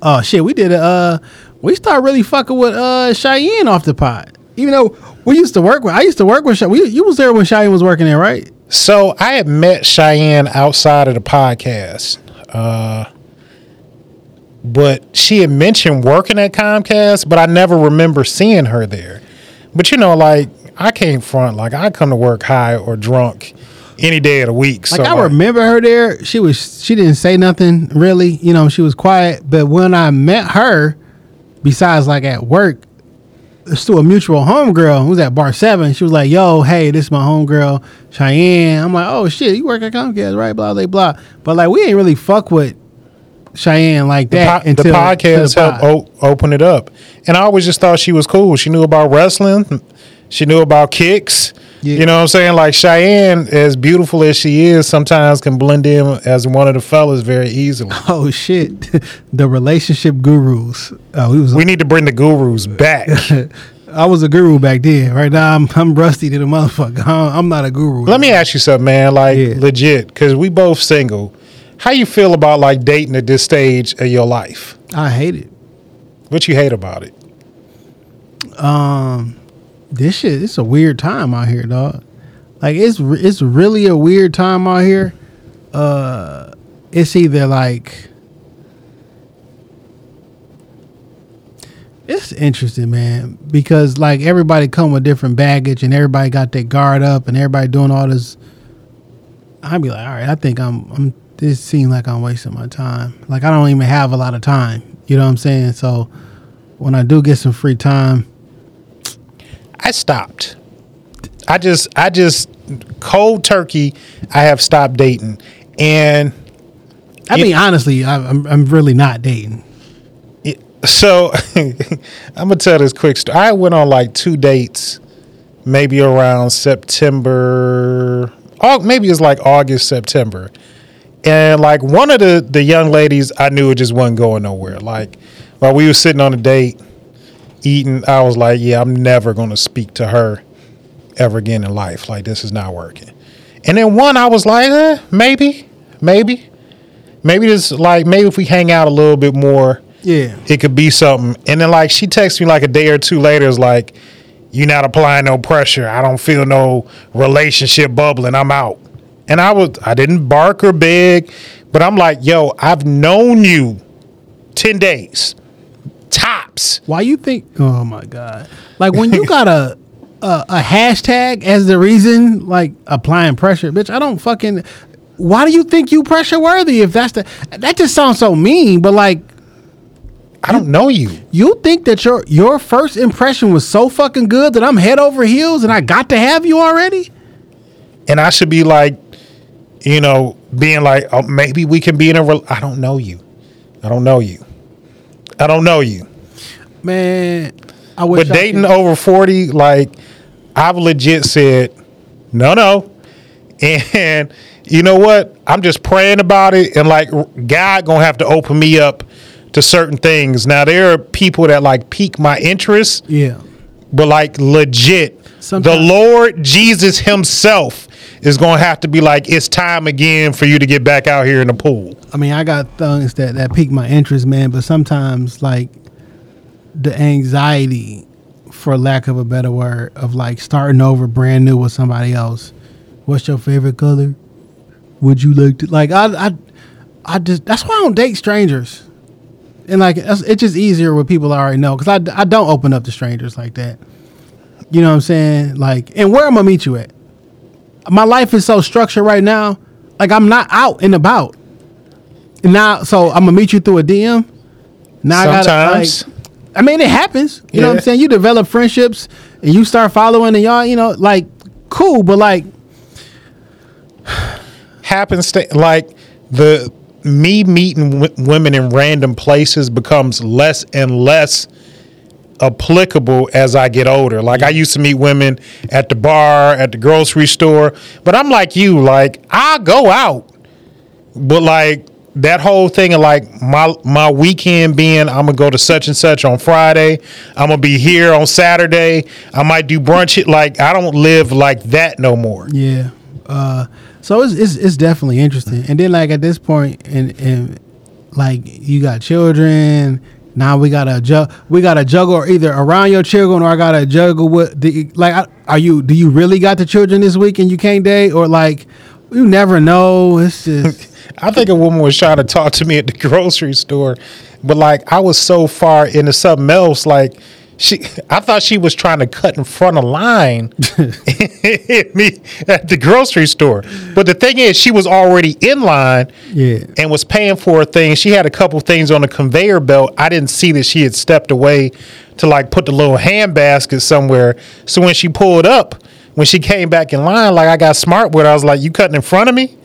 Oh shit, we did a uh we started really fucking with uh Cheyenne off the pod. Even though we used to work with I used to work with Cheyenne. We, you was there when Cheyenne was working there, right? So I had met Cheyenne outside of the podcast. Uh, but she had mentioned working at Comcast, but I never remember seeing her there. But you know, like I came front, like I come to work high or drunk any day of the week. Like so I remember her there. She was she didn't say nothing really, you know, she was quiet. But when I met her, besides like at work, it's to a mutual homegirl who was at bar seven. She was like, Yo, hey, this is my homegirl, Cheyenne. I'm like, Oh shit, you work at Comcast, right? Blah blah blah. But like we ain't really fuck with Cheyenne like the, that po- the podcast the helped o- open it up. And I always just thought she was cool. She knew about wrestling. She knew about kicks. Yeah. You know what I'm saying? Like Cheyenne, as beautiful as she is, sometimes can blend in as one of the fellas very easily. Oh shit, the relationship gurus. Oh, he was. We need to bring the gurus back. I was a guru back then. Right now, I'm I'm rusty to the motherfucker. I'm I'm not a guru. Let me ask you something, man. Like Yeah. legit, because we both single. How you feel about like dating at this stage of your life? I hate it. What you hate about it? Um, this shit. It's a weird time out here, dog. Like it's it's really a weird time out here. Uh, it's either like. It's interesting, man, because like everybody come with different baggage, and everybody got their guard up, and everybody doing all this. I'd be like, all right, I think I'm. I'm. This seems like I'm wasting my time. Like I don't even have a lot of time. You know what I'm saying? So when I do get some free time, I stopped. I just, I just cold turkey. I have stopped dating, and I mean, honestly, I, I'm I'm really not dating. it, so I'm gonna tell this quick story. I went on like two dates, maybe around September. Oh, maybe it's like August, September, and like one of the the young ladies I knew it just wasn't going nowhere. Like while we were sitting on a date, eating, I was like, yeah, I'm never gonna speak to her ever again in life. Like this is not working. And then one, I was like, eh, maybe, maybe, maybe this like maybe if we hang out a little bit more, Yeah, it could be something. And then like she texts me like a day or two later, is like, you're not applying no pressure. I don't feel no relationship bubbling. I'm out." And I was I didn't bark or beg, but I'm like, "Yo, I've known you ten days, tops." why you think? Oh my god! Like when you got a, a a hashtag as the reason, like applying pressure, bitch. I don't fucking. Why do you think you pressure worthy? If that's the that just sounds so mean. But like I don't know you. you think that your your first impression was so fucking good that I'm head over heels and I got to have you already. and I should be like, you know, being like, oh, maybe we can be in a. Re- I don't know you. I don't know you. I don't know you. Man, I wish. But I dating could- over forty, like, I've legit said, no, no, and you know what? I'm just praying about it, and like, God gonna have to open me up to certain things. Now there are people that like pique my interest, yeah. but like legit, the Lord Jesus Himself is gonna have to be like, it's time again for you to get back out here in the pool. I mean, I got things that that pique my interest, man. But sometimes, like the anxiety, for lack of a better word, of like starting over brand new with somebody else. What's your favorite color? Would you like to like? I I I just that's why I don't date strangers. And like it's just easier with people I already know because I, I don't open up to strangers like that. You know what I'm saying? Like, and where I'm gonna meet you at? My life is so structured right now. Like I'm not out and about. Now, so I'm gonna meet you through a DM. Now I Sometimes. gotta like. I mean, it happens. You know what I'm saying? You develop friendships and you start following, and y'all, you know, like cool, but like happens to like the me meeting w- women in random places becomes less and less applicable as I get older. Like I used to meet women at the bar, at the grocery store, but I'm like you, like I go out, but like that whole thing of like my my weekend being I'm gonna go to such and such on Friday, I'm gonna be here on Saturday, I might do brunch. Like I don't live like that no more. Yeah. Uh, so it's, it's it's definitely interesting. And then like at this point, and and like you got children. Now we gotta juggle. We gotta juggle either around your children, or I gotta juggle with the like. Are you? Do you really got the children this week and you can't date, or like you never know? It's just I think a woman was trying to talk to me at the grocery store, but like I was so far into something else. Like she, I thought she was trying to cut in front of line hit me at the grocery store. But the thing is, she was already in line Yeah. and was paying for a thing. She had a couple things on the conveyor belt. I didn't see that she had stepped away to like put the little hand basket somewhere. So when she pulled up, when she came back in line, like I got smart with her, I was like, "You cutting in front of me?"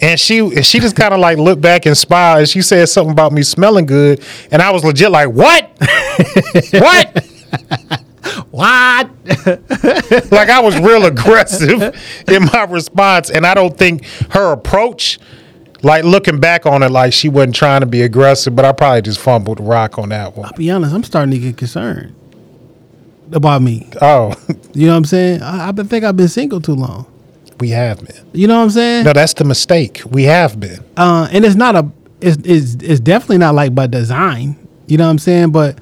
And she and she just kind of like looked back and smiled and she said something about me smelling good and I was legit like what what what? like I was real aggressive in my response and I don't think her approach like looking back on it like she wasn't trying to be aggressive but I probably just fumbled the rock on that one. I'll be honest, I'm starting to get concerned about me. Oh, You know what I'm saying? I, I been think I've been single too long. We have been. You know what I'm saying? No, that's the mistake. We have been. uh, and it's not a it's, it's it's definitely not like by design. You know what I'm saying? But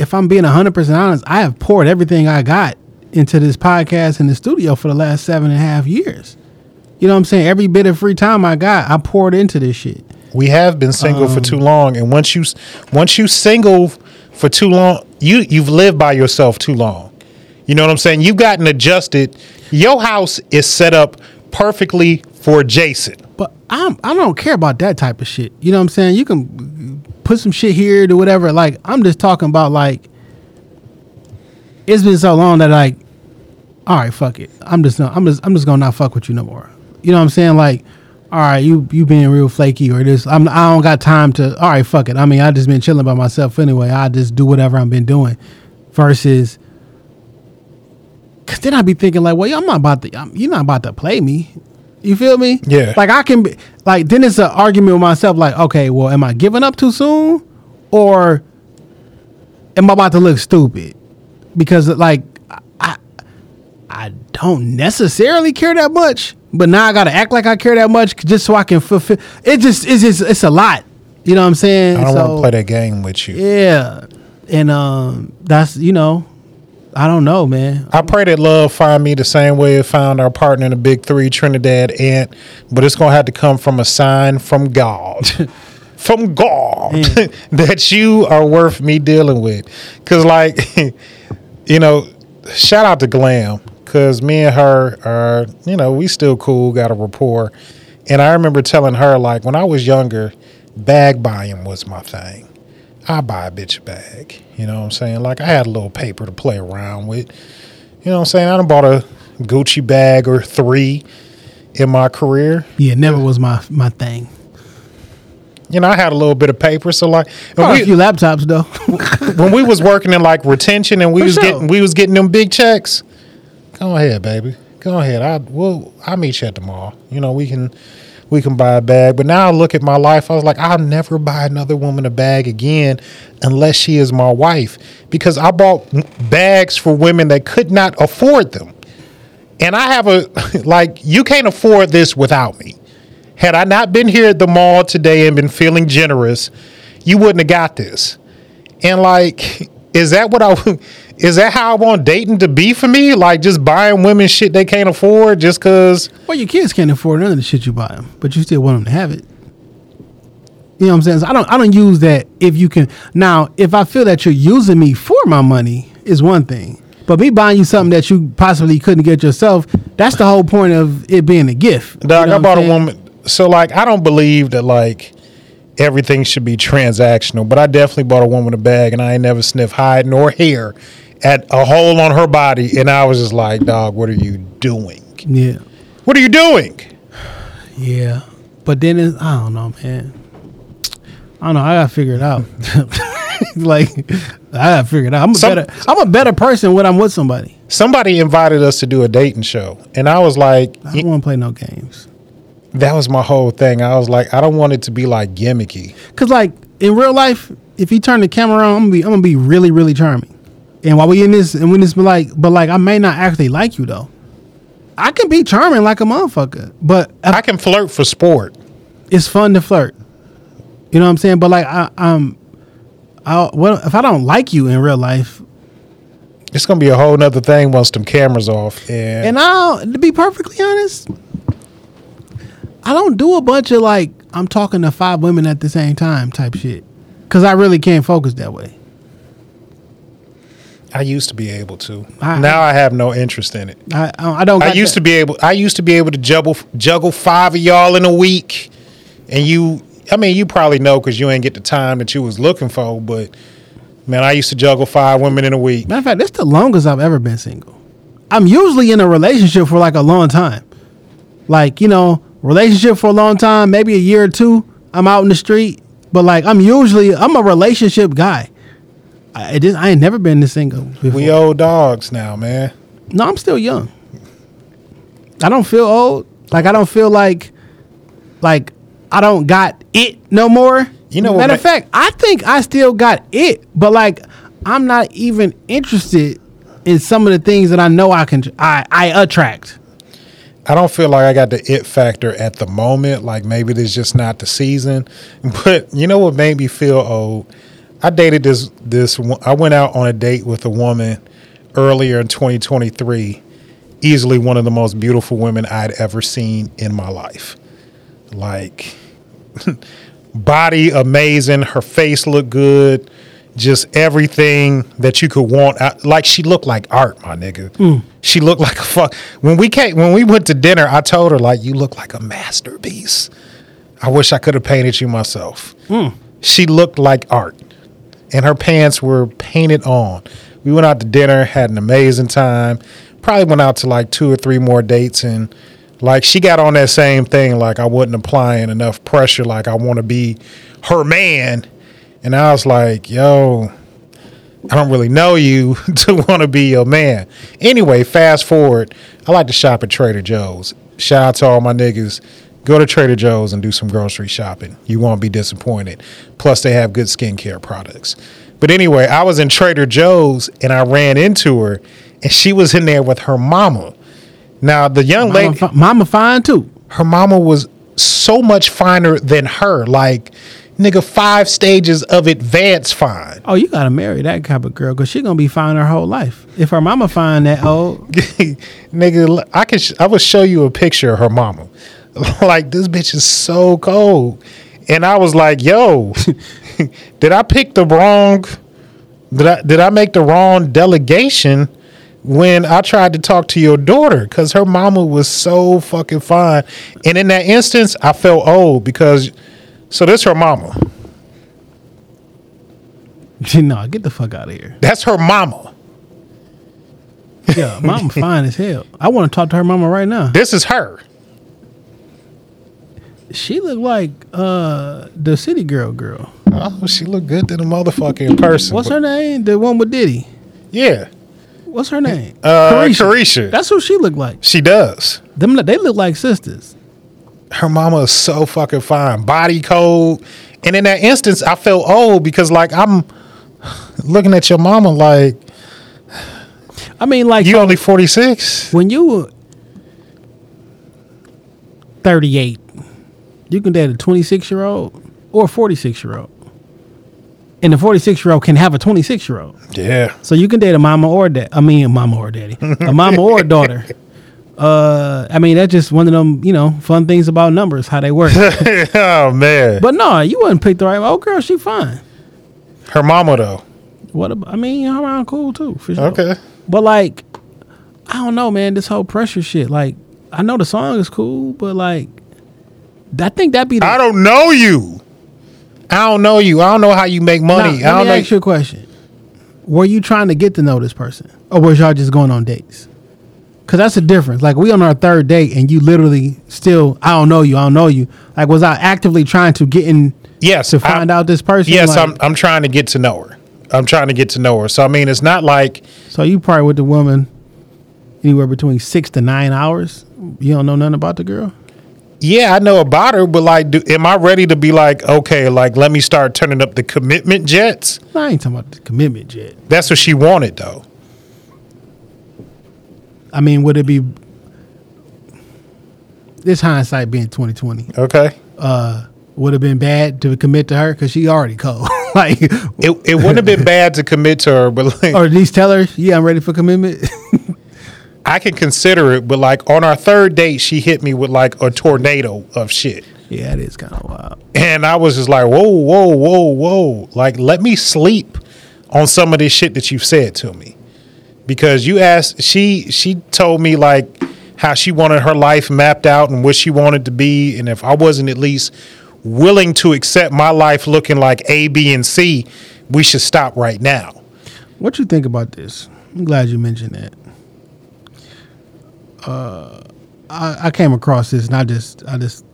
if I'm being 100 percent honest, I have poured everything I got into this podcast in the studio for the last seven and a half years. You know what I'm saying? Every bit of free time I got, I poured into this shit. We have been single Um, for too long, and once you once you single for too long, you you've lived by yourself too long. You know what I'm saying? You've gotten adjusted. Your house is set up perfectly for Jason. But I'm I don't care about that type of shit. You know what I'm saying? You can put some shit here, do whatever. Like I'm just talking about like it's been so long that like, all right, fuck it. I'm just not, I'm just I'm just gonna not fuck with you no more. You know what I'm saying? Like, all right, you you being real flaky or this. I'm I don't got time to. All right, fuck it. I mean, I just been chilling by myself anyway. I just do whatever I've been doing, versus. Then I'd be thinking like, well, I'm not about to. I'm, you're not about to play me. You feel me? Yeah. Like I can be like then it's an argument with myself. Like, okay, well, am I giving up too soon, or am I about to look stupid? Because like I I don't necessarily care that much, but now I gotta act like I care that much just so I can fulfill. It just it's just it's a lot. You know what I'm saying? I don't want to play that game with you. Yeah, and um, that's you know, I don't know, man. I pray that love find me the same way it found our partner in the big three, Trinidad Ant, but it's gonna have to come from a sign from God. from God that you are worth me dealing with. Cause like, you know, shout out to Glam. Cause me and her are, you know, we still cool, got a rapport. And I remember telling her, like, when I was younger, bag buying was my thing. I buy a bitch bag. You know what I'm saying? Like I had a little paper to play around with. You know what I'm saying? I done bought a Gucci bag or three in my career. Yeah, never was my my thing. You know, I had a little bit of paper. So like when Bought a few laptops though. when we was working in like retention and we For was sure. getting we was getting them big checks. Go ahead, baby. Go ahead. I will I'll meet you at the mall. You know, we can we can buy a bag. But now I look at my life, I was like, I'll never buy another woman a bag again unless she is my wife. Because I bought bags for women that could not afford them. And I have a like, you can't afford this without me. Had I not been here at the mall today and been feeling generous, you wouldn't have got this. And like, is that what I? Is that how I want dating to be for me? Like just buying women shit they can't afford just cause Well, your kids can't afford none of the shit you buy them, but you still want them to have it. You know what I'm saying? So I don't. I don't use that if you can. Now, if I feel that you're using me for my money, is one thing. But me buying you something that you possibly couldn't get yourself, that's the whole point of it being a gift. You Dog, know I bought a woman. So like, I don't believe that like everything should be transactional, but I definitely bought a woman a bag, and I ain't never sniffed hide nor hair at a hole on her body, and I was just like, dog, what are you doing? Yeah, What are you doing? yeah. But then it's, I don't know, man. I don't know. I gotta figure it out. like I gotta figure it out. I'm a Some- better. I'm a better person when I'm with somebody. Somebody invited us to do a dating show, and I was like, I don't want to play no games. That was my whole thing. I was like, I don't want it to be like gimmicky. Cause like in real life, if you turn the camera on, I'm gonna be I'm gonna be really really charming. And while we in this and when this be like, but like I may not actually like you though. I can be charming like a motherfucker, but I can flirt for sport. it's fun to flirt. You know what I'm saying? But like I, I'm, I well if I don't like you in real life, It's gonna be a whole nother thing once them cameras off. And, and I'll to be perfectly honest, I don't do a bunch of like I'm talking to five women at the same time type shit, cause I really can't focus that way. I used to be able to. I- now I have no interest in it. I I I don't. I used that- to be able. I used to be able to juggle juggle five of y'all in a week, and you. I mean, you probably know because you ain't get the time that you was looking for. But man, I used to juggle five women in a week. Matter of fact, that's the longest I've ever been single. I'm usually in a relationship for like a long time. Like, you know, relationship for a long time, maybe a year or two. I'm out in the street. But like I'm usually I'm a relationship guy. I, it just, I ain't never been this single before. We old dogs now, man. no, I'm still young. I don't feel old. Like I don't feel like like I don't got it no more. You know what Matter ma- of fact, I think I still got it, but like I'm not even interested in some of the things that I know I can I I attract. I don't feel like I got the it factor at the moment. Like maybe this just not the season. But you know what made me feel old? I dated this this. I went out on a date with a woman earlier in 2023. Easily one of the most beautiful women I'd ever seen in my life. Like body amazing, her face looked good, just everything that you could want. I- Like she looked like art, my nigga. Mm. She looked like a fuck. When we came, when we went to dinner, I told her like, "You look like a masterpiece." I wish I could have painted you myself. Mm. She looked like art, and her pants were painted on. We went out to dinner, had an amazing time. Probably went out to like two or three more dates, and like she got on that same thing. Like I wasn't applying enough pressure. Like I want to be her man, and I was like, "Yo, I don't really know you to want to be your man." Anyway, fast forward. I like to shop at Trader Joe's. Shout out to all my niggas. Go to Trader Joe's and do some grocery shopping. You won't be disappointed. Plus, they have good skincare products. But anyway, I was in Trader Joe's and I ran into her, and she was in there with her mama. Now, the young Mama, lady, fi- mama fine too. her mama was so much finer than her. Like, nigga, five stages of advance fine. Oh, you gotta marry that type of girl because she gonna be fine her whole life. If her mama fine that old, nigga, I can sh- I will show you a picture of her mama. like this bitch is so cold, and I was like, yo, did I pick the wrong? Did I did I make the wrong delegation when I tried to talk to your daughter? Because her mama was so fucking fine, and in that instance, I felt old because. So this her mama. no, get the fuck out of here. That's her mama. Yeah, mama fine as hell. I want to talk to her mama right now. This is her. She look like uh the city girl girl. Oh, she look good to the motherfucker in person. What's her name? The one with Diddy. Yeah. What's her name? Uh, Caresha. That's who she look like. She does. Them they look like sisters. Her mama is so fucking fine. Body code. And in that instance, I felt old because like I'm looking at your mama like I mean, like you only 46. when you were 38 You can date a 26 year old or a 46 year old. And the 46 year old can have a 26 year old. Yeah. So you can date a mama or dad. I mean, a mama or daddy. A mama or a daughter. Uh, I mean, that's just one of them, you know, fun things about numbers, how they work. oh man. but no, you wouldn't pick the right. Oh, girl, she fine. Her mama though. What about? I mean, her around cool too, for sure. Okay. But like, I don't know, man. This whole pressure shit. Like, I know the song is cool, but like, I think that'd be. The, I don't know you. I don't know you. I don't know how you make Now, money. let I don't me know. ask you a question. Were you trying to get to know this person, or was y'all just going on dates? Cause that's the difference. Like we on our third date, and you literally still, I don't know you, I don't know you. Like, was I actively trying to get in yes. to find I- out this person? Yes, Like, I'm. I'm trying to get to know her. I'm trying to get to know her. So I mean, it's not like So you probably with the woman anywhere between six to nine hours. You don't know nothing about the girl. yeah, I know about her, but like, do, am I ready to be like, okay, like, let me start turning up the commitment jets? I ain't talking about the commitment yet. That's what she wanted, though. I mean, would it be this hindsight being twenty twenty? Okay. Uh, would have been bad to commit to her because she already cold. like, It it wouldn't have been bad to commit to her, but like, or at least tell her, yeah, I'm ready for commitment. I can consider it. But like on our third date, she hit me with like a tornado of shit. yeah, it is kind of wild. And I was just like, whoa, whoa, whoa, whoa. Like, let me sleep on some of this shit that you've said to me. Because you asked, she she told me like how she wanted her life mapped out and what she wanted to be. And if I wasn't at least willing to accept my life looking like A, B, and C, we should stop right now. What you think about this? I'm glad you mentioned that. Uh, I, I came across this, and I just, I just,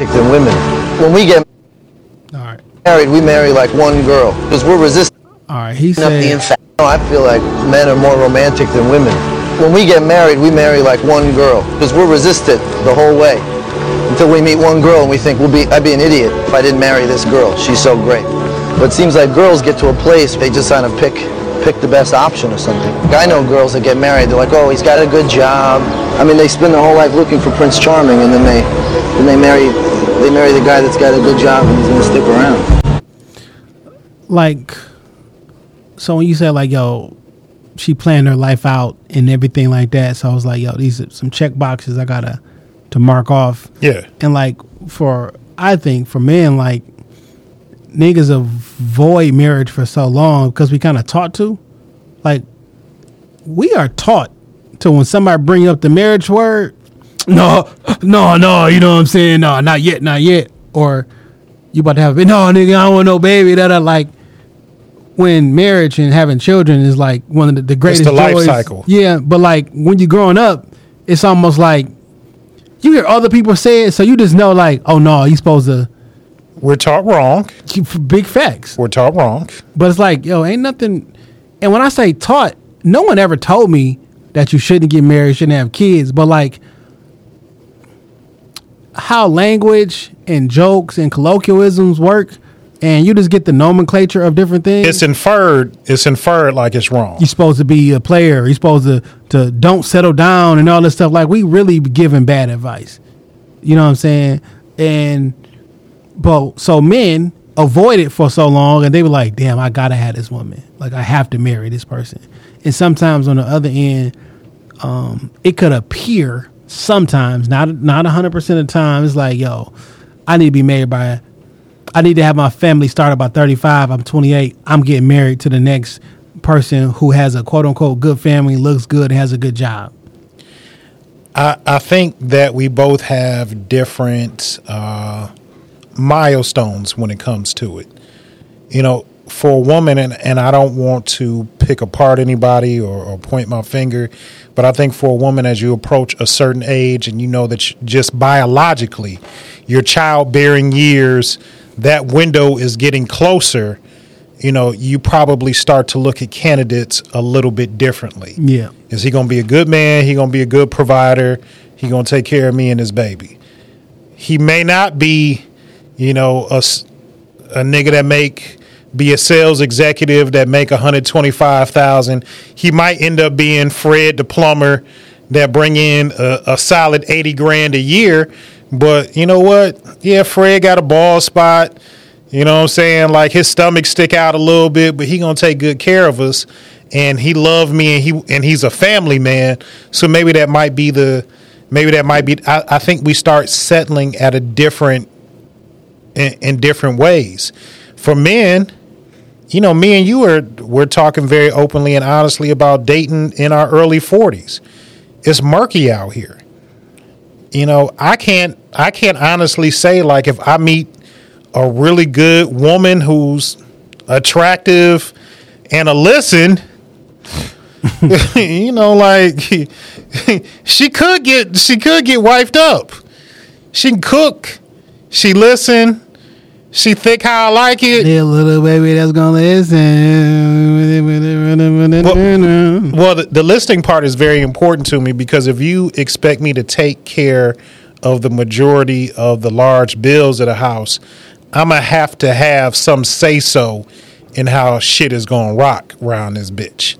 romantic than women. When we get all right, married, we marry like one girl because we're resisting all right. He up the said, infant. Oh, I feel like men are more romantic than women. When we get married, we marry like one girl because we're resistant the whole way until we meet one girl and we think we'll be. I'd be an idiot if I didn't marry this girl. She's so great. But it seems like girls get to a place they just kind of pick pick the best option or something. I know girls that get married. They're like, oh, he's got a good job. I mean, they spend their whole life looking for Prince Charming, and then they then they marry they marry the guy that's got a good job and he's gonna stick around. like, so when you said like, yo, she planned her life out and everything like that. So I was like, yo, these are some check boxes I gotta to mark off. Yeah. And like for I think for men, like niggas avoid marriage for so long because we kind of taught to. Like we are taught to when somebody bring up the marriage word, no, no, no, you know what I'm saying? No, not yet, not yet. Or you about to have a baby. No, nigga, I don't want no baby. That I like when marriage and having children is like one of the, the greatest the life joys. cycle. Yeah, but like when you're growing up, it's almost like you hear other people say it, so you just know like, oh no, you're supposed to We're taught wrong. keep big facts. We're taught wrong. But it's like, yo, ain't nothing. And when I say taught, no one ever told me that you shouldn't get married, shouldn't have kids. But like, how language and jokes and colloquialisms work, and you just get the nomenclature of different things. It's inferred. It's inferred like it's wrong. you're supposed to be a player. You're supposed to to don't settle down and all this stuff. Like we really giving bad advice. You know what I'm saying? And but so men avoid it for so long, and they were like, "Damn, I gotta have this woman. Like I have to marry this person." And sometimes on the other end, um, it could appear sometimes not not 100 percent of the time. It's like, "Yo, I need to be married by." I need to have my family started by 35. I'm 28. I'm getting married to the next person who has a quote unquote good family, looks good, has a good job. I, I think that we both have different uh, milestones when it comes to it. You know, for a woman, and, and I don't want to pick apart anybody or, or point my finger, but I think for a woman, as you approach a certain age and you know that just biologically, your childbearing years, that window is getting closer. You know, you probably start to look at candidates a little bit differently. Yeah. Is he going to be a good man? He going to be a good provider? He going to take care of me and his baby? He may not be, you know, a nigga that make be a sales executive that make 125,000. He might end up being Fred the plumber that bring in a, a solid 80 grand a year. But you know what? Yeah, Fred got a ball spot. You know what I'm saying? Like his stomach stick out a little bit, but he gonna take good care of us. And he loved me, and he and he's a family man. So maybe that might be the, maybe that might be. I, I think we start settling at a different, in, in different ways. For men, you know, me and you are we're talking very openly and honestly about dating in our early 40s. It's murky out here. You know, I can't I can't honestly say like if I meet a really good woman who's attractive and a listen, you know, like she could get she could get wifed up. She can cook. She listen. She thick how I like it. Yeah, little baby that's gonna listen. Well, the, the listing part is very important to me because if you expect me to take care of the majority of the large bills of the house, I'm gonna have to have some say so in how shit is gonna rock around this bitch.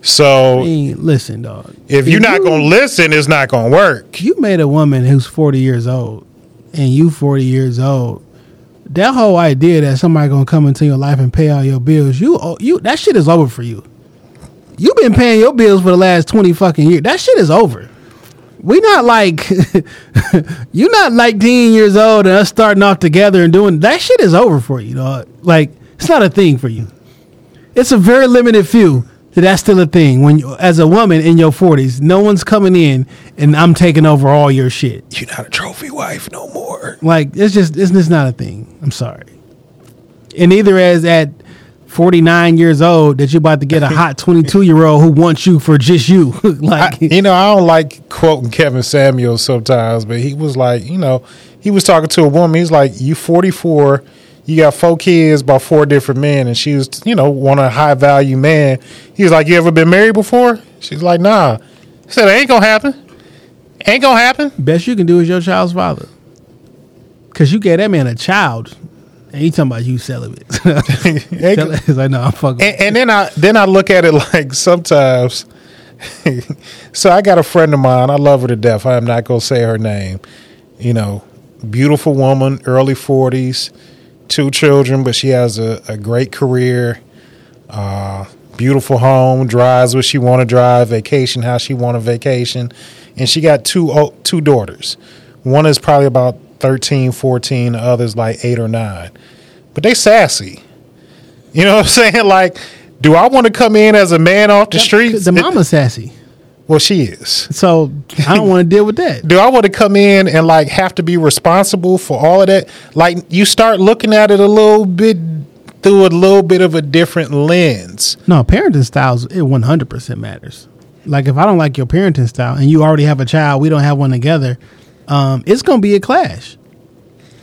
So Hey, listen, dog. if you're not gonna listen, it's not gonna work. you made a woman who's 40 years old and you 40 years old that whole idea that somebody gonna come into your life and pay all your bills you oh, you that shit is over for you. You've been paying your bills for the last 20 fucking years. That shit is over. We not like you not like 10 years old and us starting off together and doing that shit is over for you dog like it's not a thing for you. It's a very limited few that's still a thing. When you, as a woman in your 40s no one's coming in and i'm taking over all your shit. You're not a trophy wife no more. like it's just it's just not a thing. I'm sorry. And either as at 49 years old that you're about to get a hot 22 year old who wants you for just you. I, like you know, I don't like quoting Kevin Samuel sometimes, but he was like, you know, he was talking to a woman. He's like, "You 44, you got four kids by four different men," and she was, you know, want a high value man. He was like, "You ever been married before?" She's like, "Nah." He said, "Ain't gonna happen. Ain't gonna happen." best you can do is your child's father because you gave that man a child and he talking about you celibate Ain't Tell- go- it's like no i'm fucking and, and then I then I look at it like sometimes. so I got a friend of mine. I love her to death. I am not gonna say her name. You know, beautiful woman, early forties, two children, but she has a, a great career. Uh, beautiful home, drives what she want to drive, vacation how she want to vacation, and she got two two daughters. One is probably about 13, 14, the other's like eight or nine. But they sassy. You know what I'm saying? Like, do I want to come in as a man off the streets? the mama's sassy well, she is. so i don't want to deal with that Do I want to come in and like have to be responsible for all of that? Like, you start looking at it a little bit through a little bit of a different lens. No, parenting styles it one hundred percent matters. Like if I don't like your parenting style and you already have a child, we don't have one together, um, it's gonna be a clash.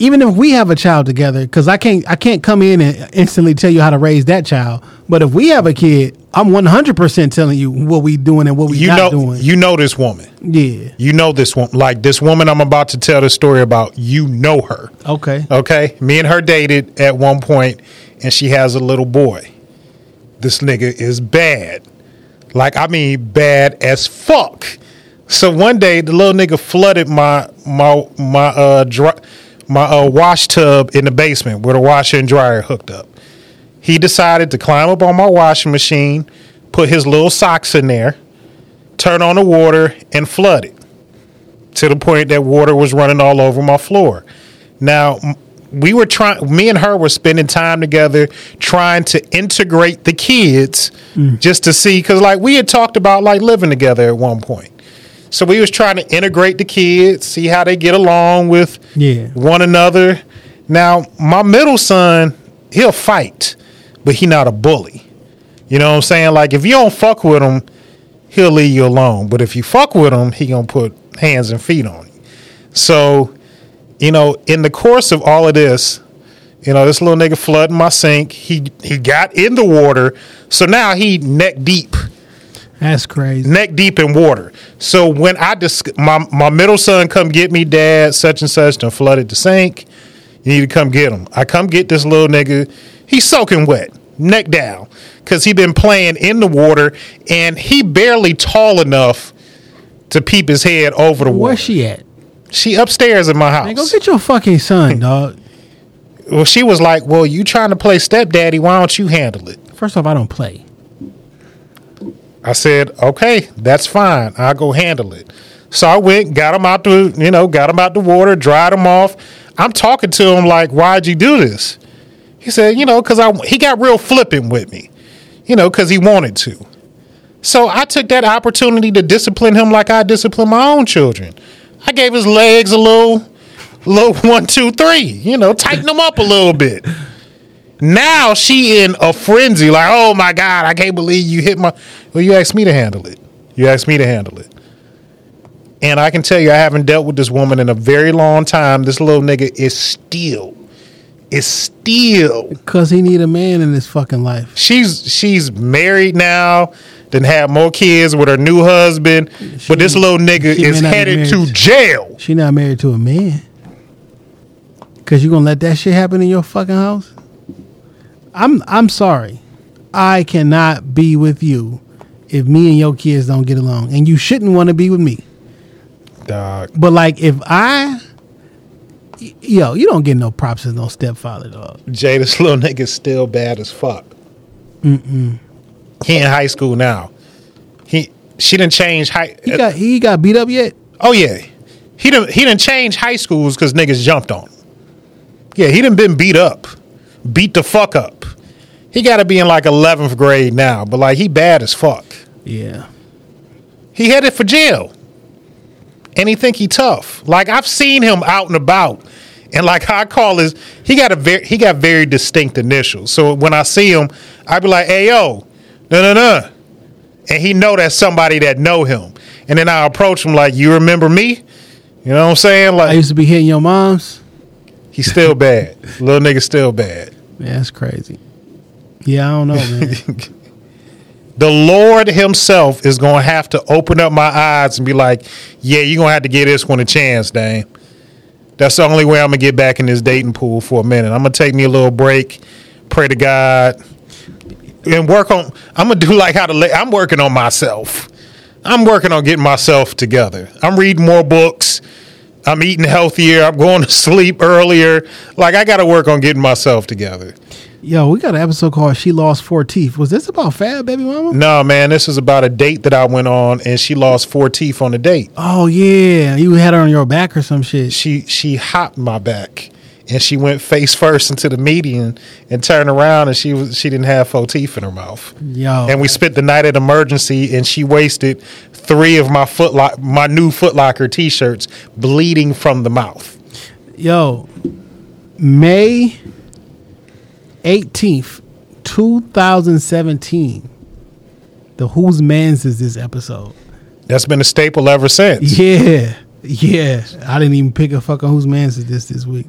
Even if we have a child together, because I can't I can't come in and instantly tell you how to raise that child. But if we have a kid, I'm one hundred percent telling you what we doing and what we You not know, doing. you know this woman. yeah. You know this woman. Like this woman, I'm about to tell the story about. You know her. Okay. Okay, me and her dated at one point, and she has a little boy. This nigga is bad, like I mean bad as fuck. So one day, the little nigga flooded my my my uh dry, my uh wash tub in the basement where the washer and dryer hooked up. He decided to climb up on my washing machine, put his little socks in there, turn on the water, and flood it to the point that water was running all over my floor. Now, we were trying, me and her were spending time together trying to integrate the kids just to see, because like we had talked about like living together at one point. So we was trying to integrate the kids, see how they get along with Yeah. one another. Now, my middle son, he'll fight, but he not a bully. You know what I'm saying? Like if you don't fuck with him, he'll leave you alone. But if you fuck with him, he gonna put hands and feet on you. So, you know, in the course of all of this, you know, this little nigga flooding my sink. He he got in the water, so now he neck deep, That's crazy. neck deep in water. So when I dis- my my middle son come get me, dad, such and such, done flooded the sink. You need to come get him. I come get this little nigga. He's soaking wet, neck down, because he been playing in the water, and he barely tall enough to peep his head over the water. Where's she at? She upstairs in my house. Man, go get your fucking son, dog. well, she was like, "Well, you trying to play stepdaddy? Why don't you handle it?" First off, I don't play. I said, "Okay, that's fine. I'll go handle it." So I went, got him out the, you know, got him out the water, dried him off. I'm talking to him like, "Why'd you do this?" He said, "You know, because I." He got real flippant with me, you know, because he wanted to. So I took that opportunity to discipline him like I discipline my own children. I gave his legs a little, little one, two, three. You know, tighten them up a little bit. Now she in a frenzy, like, oh my god, I can't believe you hit my. Well, you asked me to handle it. You asked me to handle it. And I can tell you, I haven't dealt with this woman in a very long time. This little nigga is still, is still. Cause he need a man in his fucking life. She's she's married now. Then have more kids with her new husband. but this little nigga is headed to jail. She not married to a man. Cause you gonna let that shit happen in your fucking house? I'm I'm sorry. I cannot be with you if me and your kids don't get along. And you shouldn't want to be with me. Dog. But like if I yo, you don't get no props as no stepfather, dog. Jay, this little nigga's still bad as fuck. Mm-mm. He in high school now. He she didn't change high. He got he got beat up yet? oh yeah, he didn't he didn't change high schools because niggas jumped on him. Yeah, he didn't been beat up, beat the fuck up. He got to be in like eleventh grade now, but like he bad as fuck. Yeah. He headed for jail. And he think he tough. Like I've seen him out and about. And like I call his he got a very he got very distinct initials. So when I see him, I be like, hey yo, no no no. And he know that's somebody that know him. And then I approach him like, you remember me? You know what I'm saying? Like I used to be hitting your moms. he's still bad. Little nigga still bad. That's crazy. Yeah, I don't know, man. the Lord Himself is going to have to open up my eyes and be like, "Yeah, you're going to have to give this one a chance, Dame." That's the only way I'm gonna get back in this dating pool for a minute. I'm gonna take me a little break, pray to God, and work on. I'm gonna do like how to. la- I'm working on myself. I'm working on getting myself together. I'm reading more books. I'm eating healthier. I'm going to sleep earlier. Like I got to work on getting myself together. Yo, we got an episode called "She Lost Four Teeth." Was this about Fab Baby Mama? No, man, this is about a date that I went on, and she lost four teeth on the date. Oh yeah, you had her on your back or some shit. She she hopped my back, and she went face first into the median and turned around, and she was she didn't have four teeth in her mouth. Yo, And we spent the night at emergency, and she wasted three of my foot my new Footlocker t-shirts, bleeding from the mouth. yo, May eighteenth, two thousand seventeen. The Whose Man's is this episode? That's been a staple ever since. Yeah, yeah. I didn't even pick a fucking Whose Man's is this this week.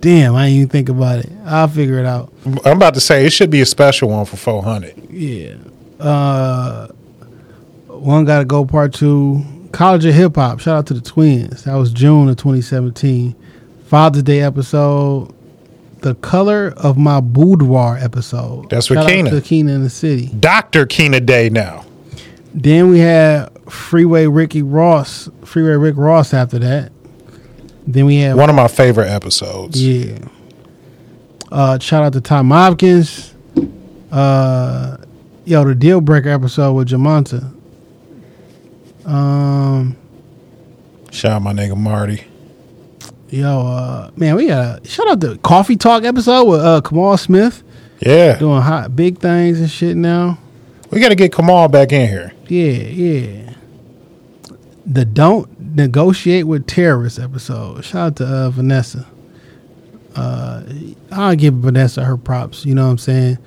Damn, I didn't even think about it. I'll figure it out. I'm about to say it should be a special one for 400. Yeah. Uh, one got to go part two. College of Hip Hop. Shout out to the twins. That was June of 2017. Father's Day episode. The Color of My Boudoir episode. That's with Shout out Keena. to Keena in the city. Dr. Keena Day now. Then we had Freeway Ricky Ross. Freeway Rick Ross after that. Then we have One of my favorite episodes. Yeah. Uh, shout out to Tom Hopkins. Uh, yo, the deal breaker episode with Jamonta. Um, Shout out my nigga Marty. yo, uh, man, we got a shout out to Coffee Talk episode with uh Kamal Smith Yeah. doing hot big things and shit now. We got to get Kamal back in here. Yeah, yeah. The don't negotiate with terrorists episode. Shout out to uh, Vanessa. Uh, I'll give Vanessa her props. You know what I'm saying?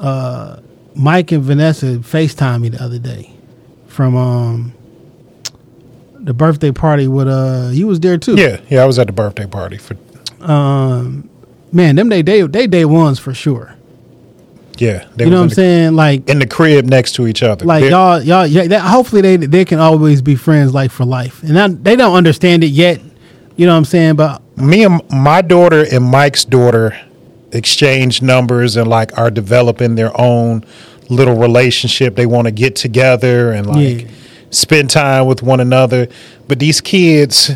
Uh, Mike and Vanessa FaceTime me the other day from um the birthday party with uh you was there too. Yeah, yeah, I was at the birthday party for. Um man, them they day they day ones for sure. Yeah, they You know what I'm in saying? Like in the crib next to each other. like They- y'all y'all yeah, that, hopefully they they can always be friends like for life and I, they don't understand it yet you know what i'm saying but me and my daughter and Mike's daughter exchange numbers and like are developing their own little relationship. They want to get together and like Yeah. spend time with one another. But these kids,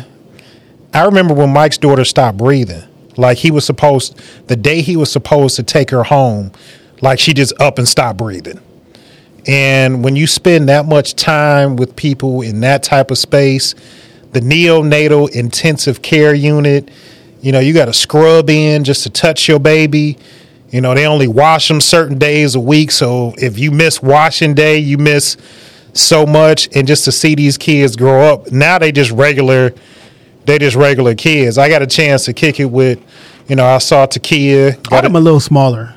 I remember when Mike's daughter stopped breathing. Like he was supposed, the day he was supposed to take her home, like she just up and stopped breathing. And when you spend that much time with people in that type of space, the neonatal intensive care unit, you know, you got to scrub in just to touch your baby. You know, they only wash them certain days a week. So if you miss washing day, you miss so much. And just to see these kids grow up, now they just regular, they just regular kids. I got a chance to kick it with, you know, I saw Takia. Got them a little smaller.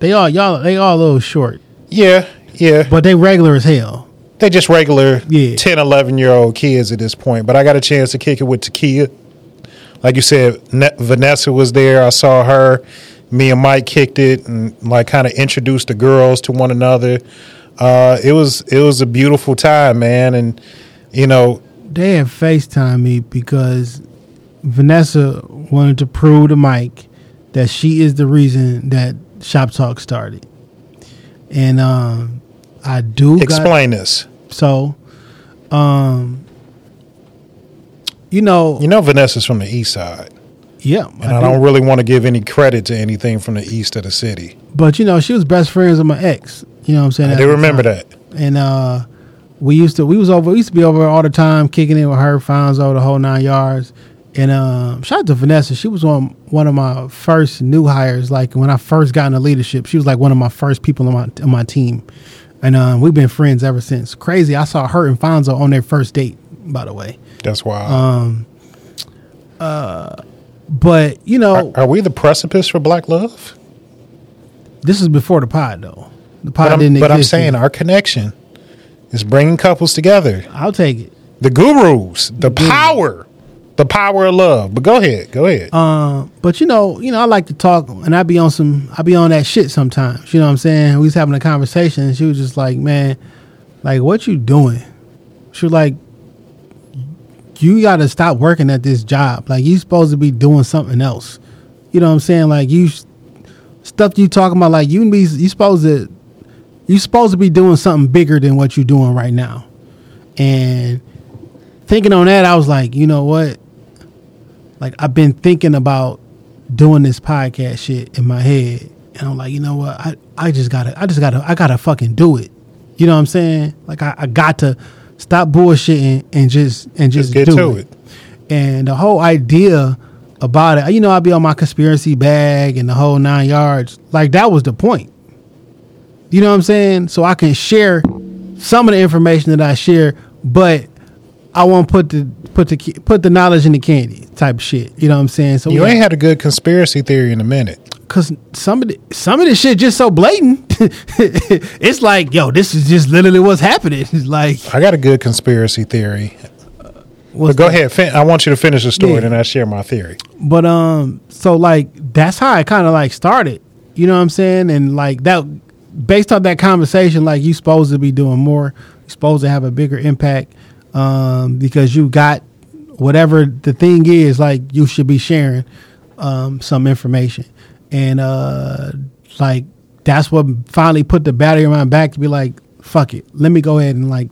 They all y'all they all a little short, yeah, yeah. but they regular as hell. they just regular Yeah. 10, 11 year old kids at this point. But I got a chance to kick it with Takia. Like you said, Ne- Vanessa was there. I saw her. Me and Mike kicked it and like kind of introduced the girls to one another. Uh, it was it was a beautiful time, man. And you know, They had FaceTime me because Vanessa wanted to prove to Mike that she is the reason that Shop Talk started. And um I do got- explain this. so um you know You know, Vanessa's from the east side, yeah and I, do. don't really want to give any credit to anything from the east of the city. but you know she was best friends with my ex you know what i'm saying I do remember time. that. and uh we used to we was over we used to be over all the time kicking it with her finds over the whole nine yards and um shout out to vanessa. She was on one of my first new hires. Like when i first got into leadership she was like one of my first people on my on my team. And um we've been friends ever since. Crazy. I saw her and fonzo on their first date by the way. That's why. Um, uh, but you know are, are we the precipice for black love? this is before the pod though. The pod But I'm, didn't but I'm saying yet. our connection is bringing couples together. i'll take it. The gurus, the power, the power of love. But go ahead, go ahead. Uh, but you know, you know, I like to talk, and I be on some, I be on that shit sometimes. You know what I'm saying? We was having a conversation, and she was just like, "Man, like, what you doing?" She was like, "You got to stop working at this job. Like, you supposed to be doing something else." You know what I'm saying? Like, you stuff you talking about, like you be, you supposed to, you supposed to be doing something bigger than what you're doing right now. And thinking on that, I was like, you know what? Like I've been thinking about doing this podcast shit in my head, and I'm like, you know what? I, I just gotta, I just gotta, I gotta fucking do it. You know what I'm saying? Like I, I got to stop bullshitting and just and just, Just get do to it. it. And the whole idea about it, you know, I'd be on my conspiracy bag and the whole nine yards. Like that was the point. You know what I'm saying? So I can share some of the information that I share, but I won't put the put the put the knowledge in the candy type shit. You know what I'm saying? So you ain't had a good conspiracy theory in a minute. Cause some of the some of this shit just so blatant. it's like, yo, this is just literally what's happening. It's like, I got a good conspiracy theory. But go that? ahead. Fin- I want you to finish the story, Yeah. then I share my theory. But um, so like that's how I kind of like started. You know what I'm saying? And like that, based on that conversation, like you supposed to be doing more. You supposed to have a bigger impact um, because you got whatever the thing is. Like you should be sharing um, some information, and uh, like that's what finally put the battery in my back to be like, fuck it, let me go ahead and like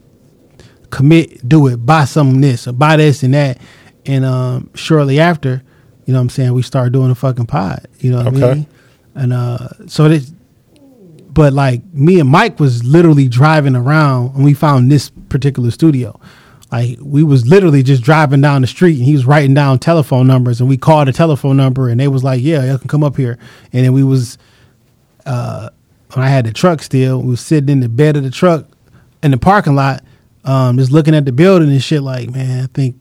commit, do it, buy some this or buy this and that. And um, shortly after, you know what I'm saying, we started doing a fucking pod. You know what I Okay. mean? And uh, so this, but like me and Mike was literally driving around and we found this particular studio. Like we was literally just driving down the street and he was writing down telephone numbers and we called a telephone number and they was like, yeah, you can come up here. And then we was, uh, when I had the truck still, we was sitting in the bed of the truck in the parking lot, um, just looking at the building and shit like, man, I think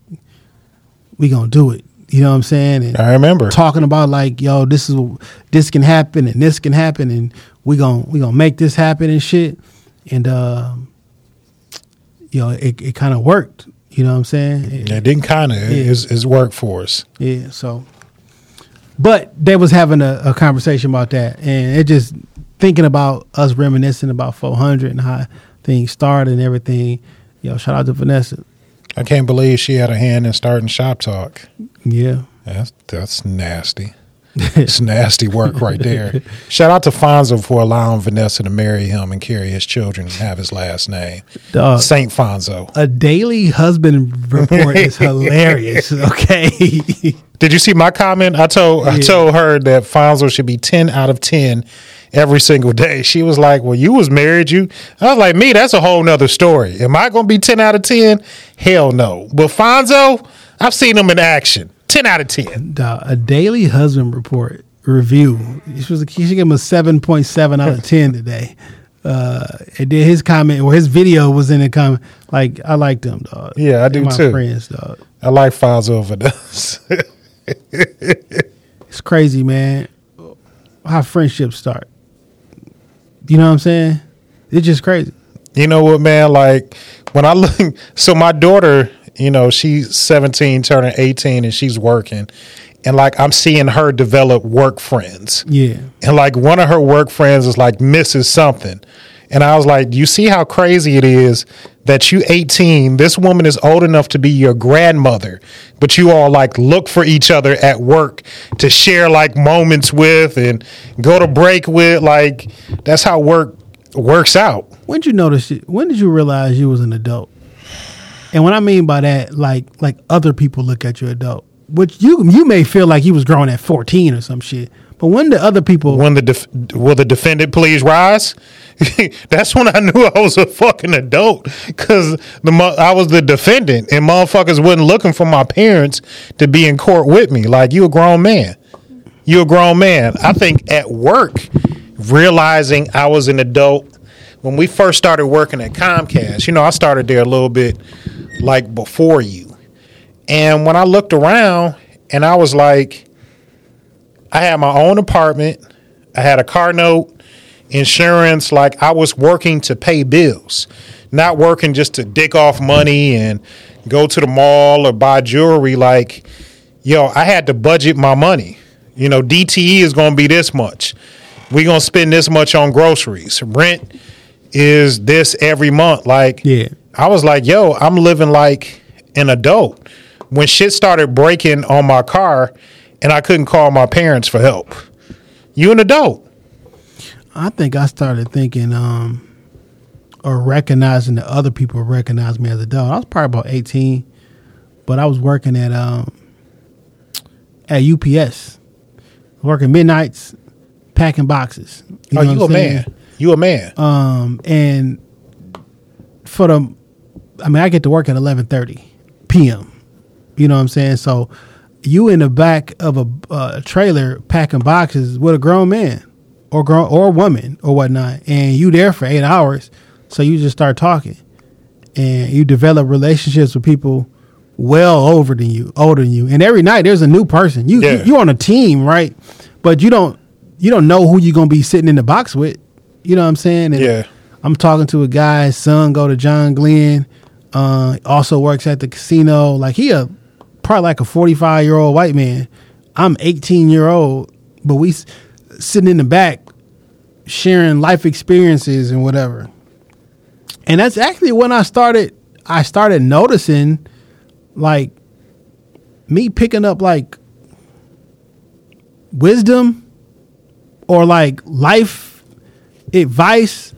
we gonna do it. You know what I'm saying? And I remember. talking about like, yo, this is this can happen and this can happen and we gon' we gonna make this happen and shit. And um, you know, it it kind of worked. You know what I'm saying? It- It didn't kind of. It's, it's work for us. yeah. So, but they was having a, a conversation about that, and it just thinking about us reminiscing about 400 and how things started and everything. Yo, shout out to Vanessa. I can't believe she had a hand in starting Shop Talk. Yeah. That's that's nasty. it's nasty work right there. Shout out to Fonzo for allowing Vanessa to marry him and carry his children and have his last name. Dog. Saint Fonzo. A daily husband report is hilarious. Okay. Did you see my comment? I told I told her that Fonzo should be ten out of ten every single day. She was like, "Well, you was married, you." I was like, "Me, that's a whole nother story. Am I going to be ten out of ten? Hell no." But Fonzo, I've seen him in action. Ten out of ten. Dog, a daily husband report review. This was he should give him a seven point seven out of ten today. Uh, and then his comment or his video was in the comment like I like them, dog. Yeah, I They do my too. Friends, dog. I like Fonzo over this. It's crazy, man. How friendships start. You know what I'm saying? It's just crazy. You know what, man? Like when I look, so my daughter, you know, she's 17, turning 18, and she's working. And like I'm seeing her develop work friends. Yeah. And like one of her work friends is like Mrs. Something. And I was like, you see how crazy it is that you 18, this woman is old enough to be your grandmother, but you all like look for each other at work to share like moments with and go to break with. Like that's how work works out. When did you notice it? When did you realize you was an adult? And what I mean by that, like like other people look at you adult, which you you may feel like you was growing at 14 or some shit. But when the other people When the def- will the defendant please rise? That's when I knew I was a fucking adult because the I was the defendant and motherfuckers wasn't looking for my parents to be in court with me. Like you a grown man, you a grown man. I think at work, realizing I was an adult when we first started working at Comcast. You know, I started there a little bit like before you, and when I looked around and I was like. I had my own apartment. I had a car note, insurance. Like I was working to pay bills, not working just to dick off money and go to the mall or buy jewelry. Like, yo, I had to budget my money. You know, DTE is going to be this much. We're going to spend this much on groceries. Rent is this every month. Like, Yeah. I was like, yo, I'm living like an adult. When shit started breaking on my car and I couldn't call my parents for help. You an adult. I think I started thinking um or recognizing that other people recognize me as an adult. I was probably about 18, but I was working at um at UPS. Working midnights, packing boxes. oh, know you what a saying? man. You a man. Um, and for the, I mean, I get to work at eleven thirty p.m. You know what I'm saying? So you in the back of a uh, trailer packing boxes with a grown man or grown or woman or whatnot, and you there for eight hours. So you just start talking, and you develop relationships with people well over than you, older than you, and every night there's a new person. You Yeah. you you're on a team, right? But you don't you don't know who you're gonna be sitting in the box with. You know what I'm saying? And Yeah. I'm talking to a guy, son go to John Glenn, uh, also works at the casino. Like he a probably like a 45 year old white man. I'm 18 year old, but we sitting in the back sharing life experiences and whatever. And that's actually when I started I started noticing like me picking up like wisdom or like life advice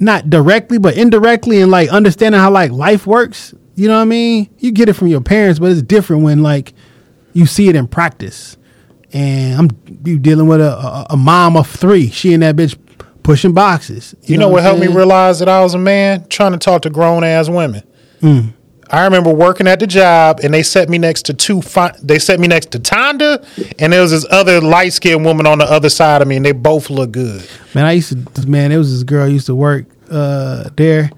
not directly but indirectly and like understanding how like life works you know what i mean you get it from your parents but it's different when like you see it in practice and i'm you dealing with a, a, a mom of three she and that bitch pushing boxes You, know, what I'm helped me realize that I was a man? Trying to talk to grown ass women. Hmm. I remember working at the job and they set me next to two. Fi- they set me next to Tonda and there was this other light skinned woman on the other side of me and they both look good. Man, I used to man, it was this girl I used to work uh there.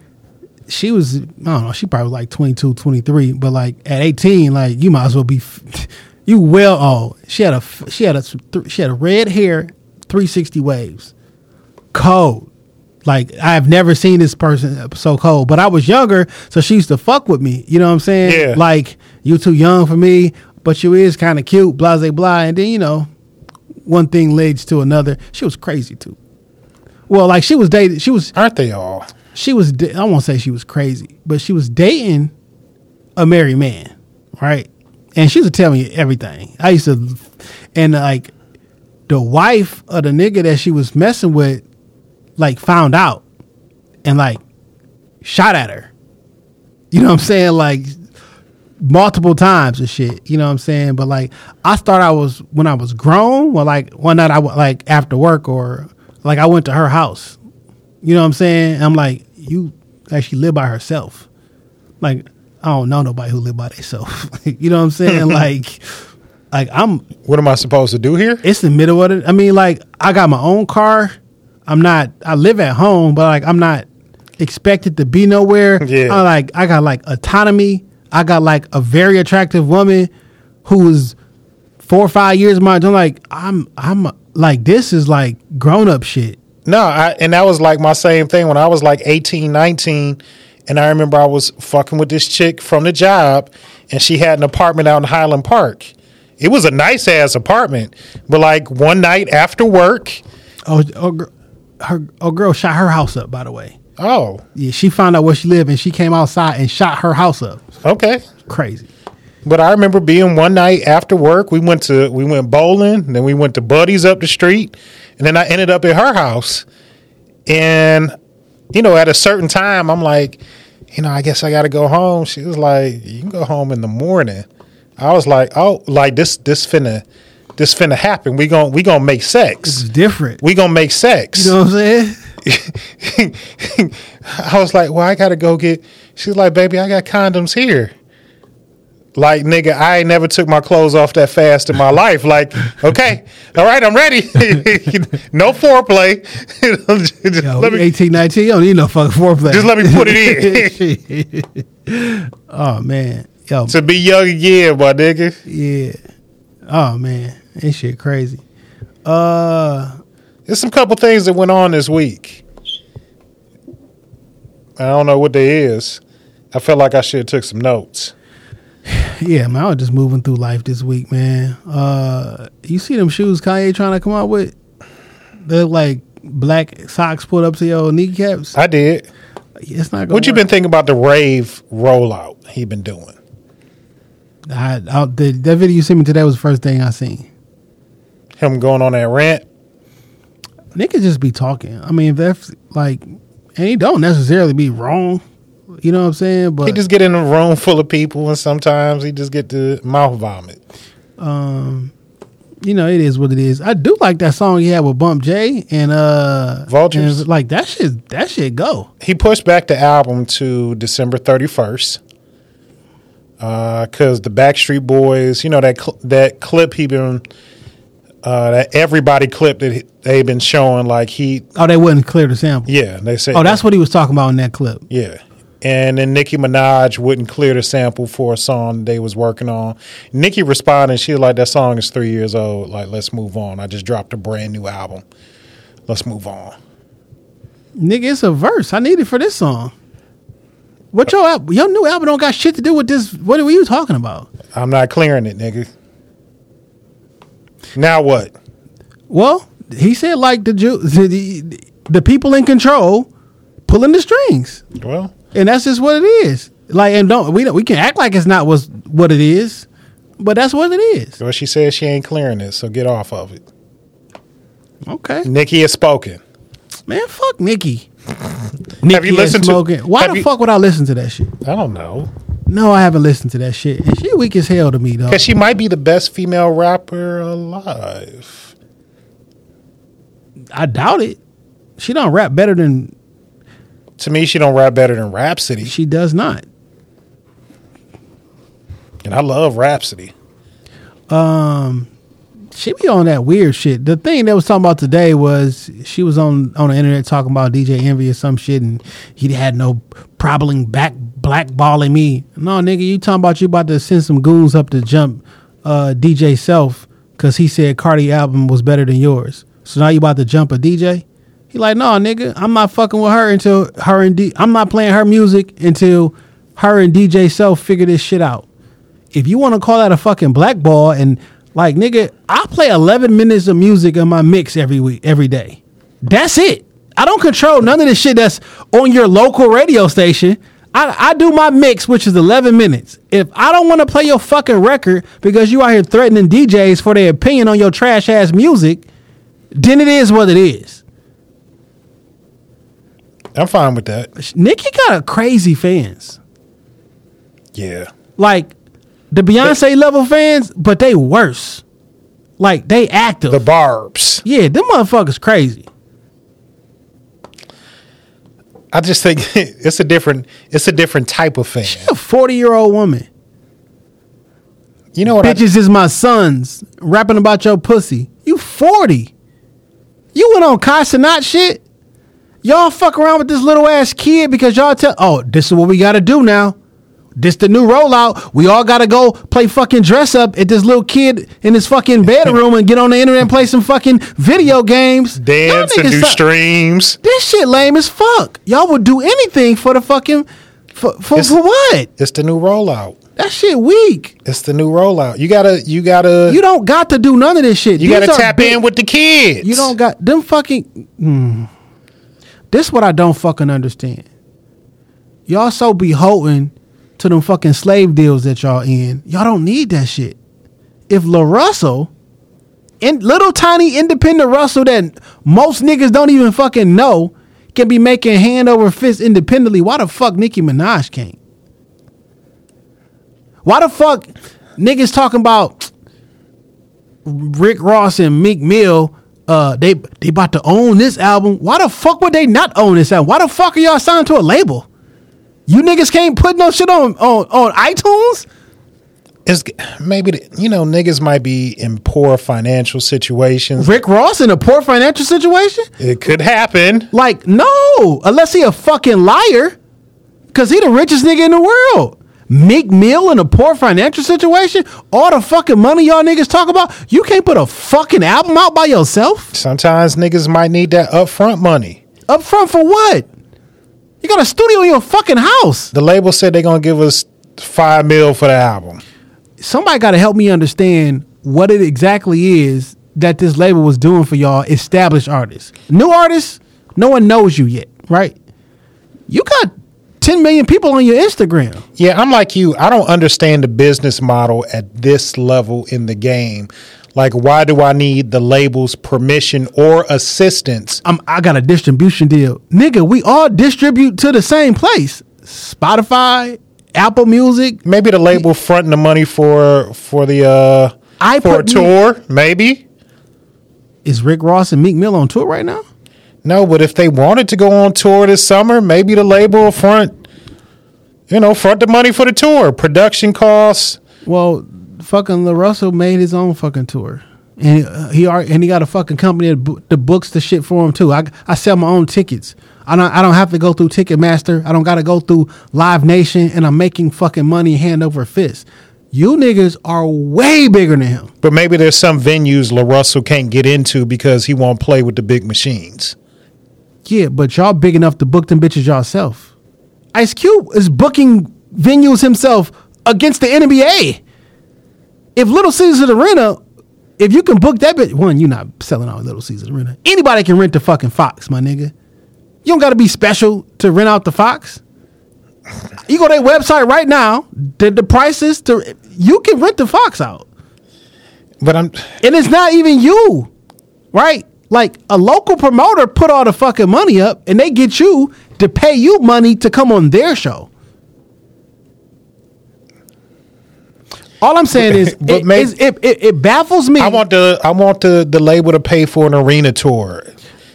She was I don't know, she probably like 22, 23, but like at 18 like you might as well be you well old. She had a, she had a she had a red hair, 360 waves. Cold. Like I've never seen this person so cold, but I was younger, so she used to fuck with me. You know what I'm saying? Yeah. Like you too young for me, but you is kind of cute, blah blah blah. And then you know, one thing leads to another. She was crazy too. Well, like she was dating. She was Aren't they all? she was. I won't say she was crazy, but she was dating a married man, right? And she used to tell me everything. I used to, and like the wife of the nigga that she was messing with, like found out, and like shot at her. You know what I'm saying? Like multiple times and shit. You know what I'm saying? But like I thought I was when I was grown. Well, like one night I went like after work or like I went to her house. You know what I'm saying? I'm like, you actually live by herself. Like I don't know nobody who live by themselves. you know what I'm saying? like, like I'm. What am I supposed to do here? It's the middle of it. I mean, like I got my own car. I'm not. I live at home, but like I'm not expected to be nowhere. Yeah. I like I got like autonomy. I got like a very attractive woman who's four or five years my. I'm like I'm I'm like this is like grown up shit. No, I, and that was like my same thing when I was like 18, 19. And I remember I was fucking with this chick from the job, and she had an apartment out in Highland Park. It was a nice ass apartment, but like one night after work, Oh, oh, her oh girl shot her house up. By the way, oh, yeah, she found out where she lived and she came outside and shot her house up. okay. Crazy. But I remember being one night after work. We went to we went bowling, then we went to Buddy's up the street, and then I ended up at her house. And you know, at a certain time, I'm like, you know, I guess I got to go home. She was like, you can go home in the morning. I was like, oh, like this this finna this finna happen. We gon' we gonna make sex. It's different. We gonna make sex. You know what I'm saying? I was like, well, I gotta go get. She's like, baby, I got condoms here. Like, nigga, I ain't never took my clothes off that fast in my life. Like, okay, all right, I'm ready. no foreplay. just, Yo, let me, 18, 19, you don't need no fucking foreplay. just let me put it in. oh man, yo, to be young again, my nigga. yeah. Oh man, this shit crazy. Uh, There's some couple things that went on this week. I don't know what they is. I felt like I should have took some notes. yeah, man, I was just moving through life this week, man. Uh, you see them shoes Kanye trying to come out with? They're like black socks put up to your kneecaps. I did. It's not. What you been thinking about the rave rollout he been doing? I, I, the, that video you sent me today was the first thing I seen. Him going on that rant? Niggas just be talking. I mean, if that's like, and he don't necessarily be wrong. You know what I'm saying? But He just get in a room full of people, and sometimes he just get the mouth vomit. um, you know, it is what it is. I do like that song he had with Bump J and uh Vultures? and like that shit. That shit go. He pushed back the album to December thirty first. Uh, Because the Backstreet Boys, you know that cl- that clip he been uh, that everybody clip that he, they been showing, like he, Oh, they wouldn't clear the sample. yeah, they said, Oh, that's what he was talking about in that clip. Yeah. And then Nicki Minaj wouldn't clear the sample for a song they was working on. Nicki responded, she was like, that song is three years old. Like, let's move on. I just dropped a brand new album. Let's move on. Nigga, it's a verse. I need it for this song. What your al- your new album don't got shit to do with this? What are you talking about? I'm not clearing it, nigga. Now what? Well, he said like the Jew, the, the the people in control pulling the strings, Well, and that's just what it is. Like, and don't we don't, we can act like it's not what's what it is, but that's what it is. well, she says she ain't clearing it, so get off of it. Okay, Nicki has spoken. man, fuck Nicki. Nicki you listened to- smoking. Why the you- fuck would I listen to that shit? I don't know. No, I haven't listened to that shit. And she weak as hell to me, though. Because she might be the best female rapper alive. I doubt it. She don't rap better than To me, she don't rap better than Rapsody. she does not. And I love Rapsody. Um, she be on that weird shit. The thing that was talking about today was she was on on the internet talking about DJ Envy or some shit, and he had no problem back blackballing me. No, nigga, you talking about you about to send some goons up to jump uh, DJ Self because he said Cardi album was better than yours. So now you about to jump a DJ? He like, no, nigga, I'm not fucking with her until her and D. I'm not playing her music until her and DJ Self figure this shit out. If you want to call that a fucking blackball and like nigga, I play 11 minutes of music in my mix every week, every day. That's it. I don't control none of this shit that's on your local radio station. I, I do my mix, which is 11 minutes. If I don't want to play your fucking record because you out here threatening DJs for their opinion on your trash ass music, then it is what it is. I'm fine with that. Nicki got a crazy fans. Yeah. Like the Beyonce level fans, but they worse. Like they active. The barbs. yeah, them motherfuckers crazy. I just think it's a different it's a different type of fan. A 40 year old woman. You know what I, Bitches is my sons rapping about your pussy. You 40. You went on Kai Cenat shit. Y'all fuck around with this little ass kid because y'all tell, oh, this is what we gotta do now. This the new rollout. We all gotta go play fucking dress up at this little kid in his fucking bedroom and get on the internet and play some fucking video games. Dance and do streams. This shit lame as fuck. Y'all would do anything for the fucking for for, for what? It's the new rollout. That shit weak. It's the new rollout. You gotta you gotta You don't got to do none of this shit. you These gotta tap big- in with the kids. You don't got them fucking. Mm. This what I don't fucking understand. Y'all so beholden to them fucking slave deals that y'all in. Y'all don't need that shit. If La Russell, in little tiny independent Russell that most niggas don't even fucking know, can be making hand over fist independently, why the fuck Nicki Minaj can't? Why the fuck niggas talking about Rick Ross and Meek Mill, uh, they they about to own this album. Why the fuck would they not own this album? Why the fuck are y'all signed to a label? You niggas can't put no shit on on, on iTunes. It's maybe the, you know niggas might be in poor financial situations. Rick Ross in a poor financial situation? It could happen. Like no, unless he a fucking liar, cause he the richest nigga in the world. Meek Mill in a poor financial situation. All the fucking money y'all niggas talk about. You can't put a fucking album out by yourself. Sometimes niggas might need that upfront money. Up front for what? You got a studio in your fucking house. The label said they're gonna give us five mil for the album. Somebody got to help me understand what it exactly is that this label was doing for y'all established artists. New artists, no one knows you yet, right? You got 10 million people on your Instagram. Yeah, I'm like you. I don't understand the business model at this level in the game. Like, why do I need the label's permission or assistance? I'm, I got a distribution deal. Nigga, we all distribute to the same place. Spotify, Apple Music. Maybe the label fronting the money for for the uh I for a put me- tour. Maybe Is Rick Ross and Meek Mill on tour right now? no, but if they wanted to go on tour this summer, maybe the label front, you know, front the money for the tour, production costs. Well, fucking La Russell made his own fucking tour. And uh, he and he got a fucking company that, bo- that books the shit for him too. I, I sell my own tickets. I don't I don't have to go through Ticketmaster. I don't got to go through Live Nation, and I'm making fucking money hand over fist. You niggas are way bigger than him. But maybe there's some venues La Russell can't get into because he won't play with the big machines. Yeah, but y'all big enough to book them bitches yourself. Ice Cube is booking venues himself against the NBA. If Little Caesars Arena, if you can book that bitch, one, you're not selling out Little Caesars Arena. Anybody can rent the fucking Fox, my nigga. You don't got to be special to rent out the Fox. You go to their website right now. The, the prices to you can rent the Fox out, But I'm and it's not even you, right? Like a local promoter put all the fucking money up, and they get you to pay you money to come on their show. All I'm saying is, But it, may- is- it, it, it baffles me. I want the I want the the label to pay for an arena tour.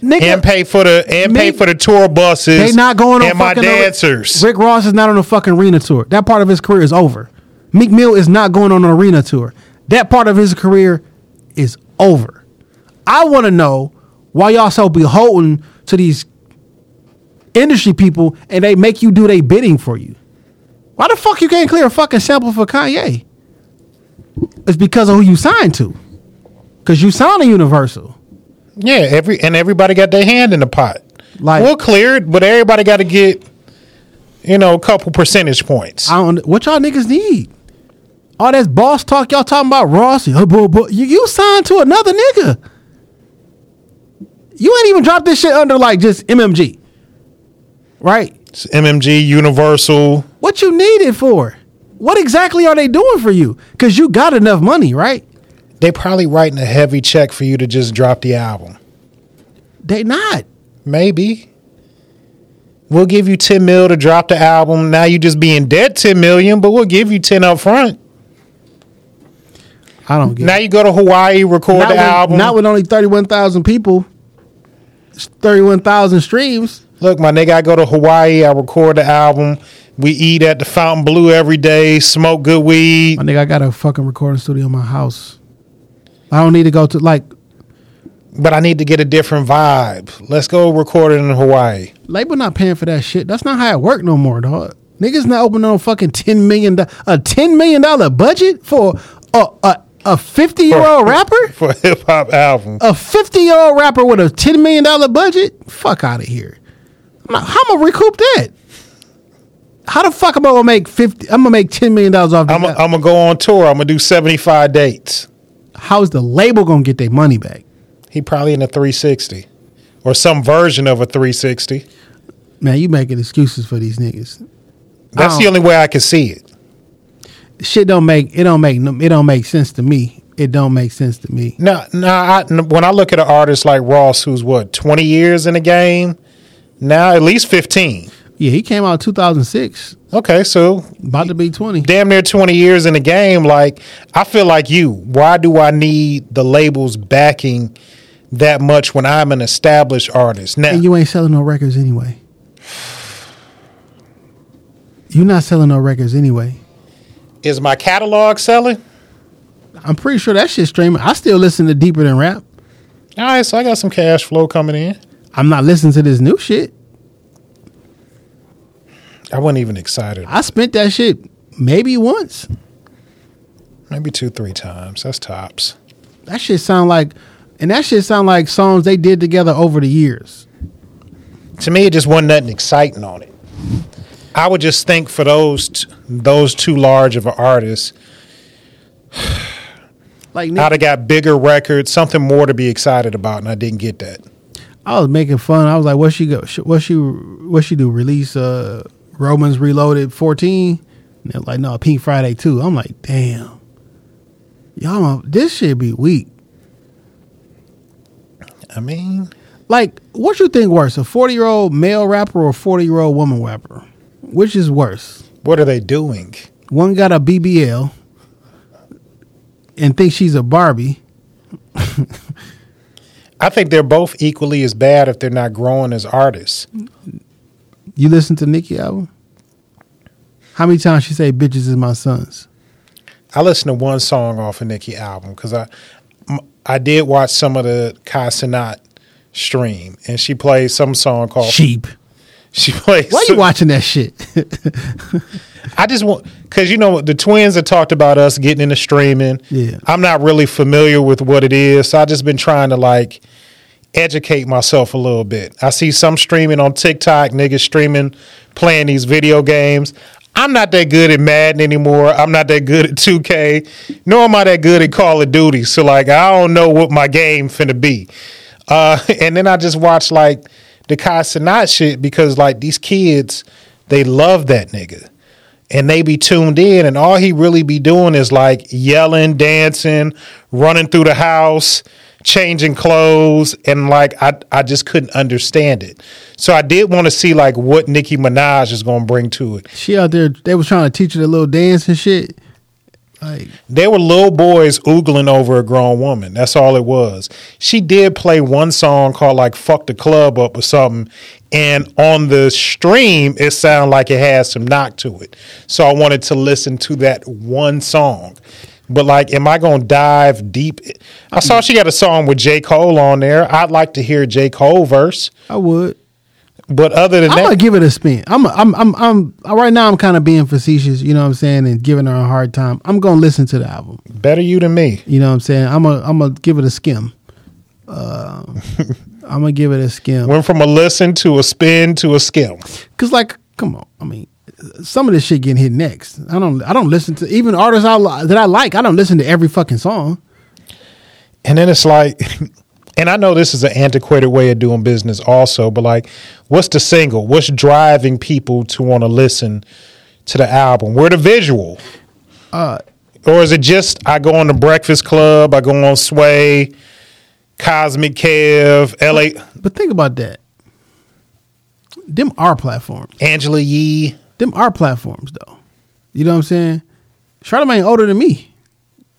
Nigga, and pay for the and pay for the tour buses. They not going on and my dancers. Rick Ross is not on a fucking arena tour. That part of his career is over. Meek Mill is not going on an arena tour. That part of his career is over. I want to know why y'all so beholden to these industry people and they make you do their bidding for you. Why the fuck you can't clear a fucking sample for Kanye? It's because of who you signed to. Cause you signed to Universal. yeah, every and everybody got their hand in the pot. Like- we'll clear it, but everybody got to get you know a couple percentage points. I don't. What y'all niggas need? All that boss talk y'all talking about Ross. You, you signed to another nigga. You ain't even dropped this shit under like just MMG, right? It's MMG, Universal. What you need it for? What exactly are they doing for you? Cause you got enough money, right? They probably writing a heavy check for you to just drop the album. They not. Maybe. We'll give you 10 mil to drop the album. Now you just be in debt 10 million, but we'll give you 10 up front. I don't get. Now it. you go to Hawaii, record not the album. Not with only thirty one thousand people. Thirty one thousand streams. Look, my nigga, I go to Hawaii, I record the album. We eat at the Fontainebleau every day, smoke good weed. My nigga, I got a fucking recording studio in my house. I don't need to go to like But I need to get a different vibe. Let's go record it in Hawaii. label not paying for that shit. That's not how it work no more, dog. Niggas not opening no fucking ten million do- a ten million dollar budget for a a, a fifty year old rapper. For a hip hop album. A fifty year old rapper with a ten million dollar budget. Fuck out of here. How am I recoup that? How the fuck am I gonna make fifty? I'm gonna make ten million dollars off. I'm to go on tour. I'm going to do 75 dates. How's the label gonna get their money back? He probably in a 360 or some version of a 360. Man, you making excuses for these niggas. That's the only way I can see it. Shit don't make it don't make it don't make sense to me. It don't make sense to me. No, no. I, when I look at an artist like Ross, who's what 20 years in the game, now at least 15. Yeah, he came out 2006, Okay, so about to be 20. damn near 20 years in the game. Like I feel like you. Why do I need the labels backing that much when I'm an established artist? Now, And you ain't selling no records anyway. You're not selling no records anyway. is my catalog selling? I'm pretty sure that shit streaming. I still listen to Deeper Than Rap. All right, so I got some cash flow coming in. I'm not listening to this new shit. I wasn't even excited. I spent that shit maybe once. Maybe two, three times. That's tops. That shit sound like, and that shit sound like songs they did together over the years. To me, it just wasn't nothing exciting on it. I would just think for those t- those too large of an artist, Like I'd have got bigger records, something more to be excited about, and I didn't get that. I was making fun. I was like, "What she go? What she? What she do? Release uh Romans Reloaded 14?" And they're like, "No, Pink Friday 2." I'm like, "Damn, y'all, this shit be weak." I mean, Like, what you think worse, a 40 year old male rapper or a 40 year old woman rapper? Which is worse? what are they doing? One got a BBL and thinks she's a Barbie. I think they're both equally as bad if they're not growing as artists. You listen to Nicki album? How many times she say "bitches is my sons"? I listened to one song off of Nicki album because I I did watch some of the Kai Cenat stream, and she played some song called Sheep. She plays. Why you watching that shit? I just want because you know the twins have talked about us getting into streaming. Yeah. I'm not really familiar with what it is, so I just been trying to like educate myself a little bit. I see some streaming on TikTok, niggas streaming, playing these video games. I'm not that good at Madden anymore. I'm not that good at 2K, nor am I that good at Call of Duty. So like I don't know what my game finna be. Uh, and then I just watch like the Kai Cenat shit because like these kids, they love that nigga. And they be tuned in, and all he really be doing is like yelling, dancing, running through the house, changing clothes, and like I, I just couldn't understand it. So I did want to see like what Nicki Minaj is gonna bring to it. she out there, they was trying to teach her the little dance and shit. Like, There were little boys oogling over a grown woman. That's all it was. She did play one song called like "Fuck the Club Up" or something, and on the stream it sounded like it had some knock to it. So I wanted to listen to that one song. But like, am I gonna dive deep? I saw she got a song with J Cole on there. I'd like to hear J Cole verse. I would. But other than that I'm that, gonna give it a spin. I'm, I'm, I'm, I'm. Right now, I'm kind of being facetious. You know what I'm saying, and giving her a hard time. I'm gonna listen to the album. better you than me. You know what I'm saying. I'm gonna, I'm gonna give it a skim. Uh, I'm gonna give it a skim. Went from a listen to a spin to a skim. Cause like, come on. I mean, some of this shit getting hit next. I don't. I don't listen to even artists I li- that I like. I don't listen to every fucking song. And then it's like, and I know this is an antiquated way of doing business also, but like, what's the single? What's driving people to want to listen to the album? Where the visual? Uh, or is it just I go on the Breakfast Club, I go on Sway, Cosmic Kev, LA, But think about that. Them are platforms. Angela Yee. Them are platforms though. You know what I'm saying? Charlamagne older than me.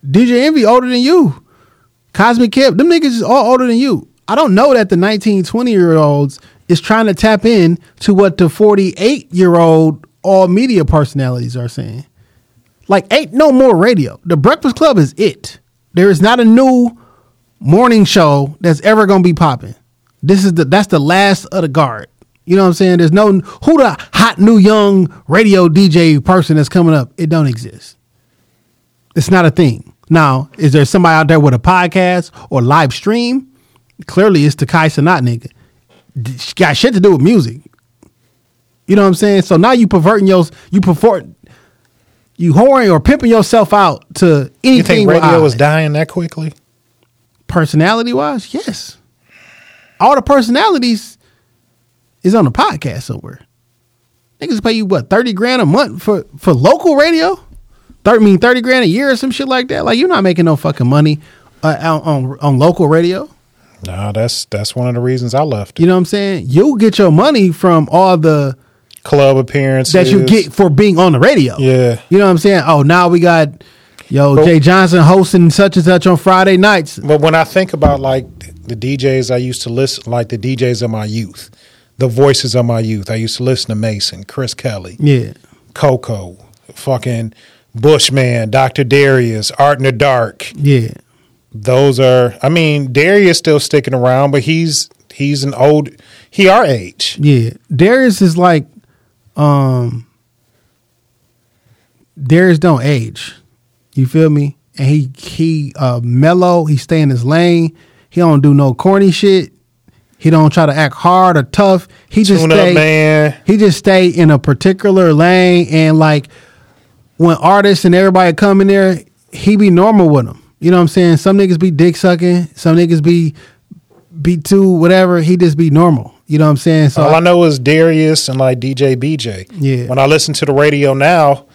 DJ Envy older than you. Cosmic Kev, them niggas is all older than you. I don't know that the 19, 20 year olds is trying to tap in to what the 48 year old all media personalities are saying. Like, ain't no more radio. The Breakfast Club is it. There is not a new morning show that's ever gonna be popping. This is the that's the last of the guard. You know what I'm saying? There's no who the hot new young radio DJ person that's coming up. It don't exist. It's not a thing. Now, is there somebody out there with a podcast or live stream? Clearly, it's the Kai Cenat nigga. D- Got shit to do with music. You know what I'm saying? So now you perverting your you pervert you whoring or pimping yourself out to anything. You think radio was dying that quickly? personality wise, yes. All the personalities is on the podcast somewhere. Niggas pay you what thirty grand a month for for local radio. Thirty mean thirty grand a year or some shit like that. Like you're not making no fucking money uh, on, on on local radio. No, that's that's one of the reasons I left. You know what I'm saying? You'll get your money from all the Club appearances that you get for being on the radio. Yeah. You know what I'm saying? Oh, now we got yo But- Jay Johnson hosting such and such on Friday nights. But when I think about like the DJs I used to listen, like the DJs of my youth, the voices of my youth, I used to listen to Mason, Chris Kelly, Yeah. Coco, fucking Bushman, Dr. Darius, Art in the Dark. Yeah. Those are, I mean, Darius still sticking around, but he's he's an old, he our age. Yeah, Darius is like, um, Darius don't age. You feel me? And he he uh mellow. He stay in his lane. He don't do no corny shit. He don't try to act hard or tough. He just Tune up, stay. man. He just stay in a particular lane and like when artists and everybody come in there, he be normal with them. You know what I'm saying? Some niggas be dick sucking. Some niggas be be too whatever. He just be normal. You know what I'm saying? So All I know is Darius and like DJ BJ. Yeah. When I listen to the radio now,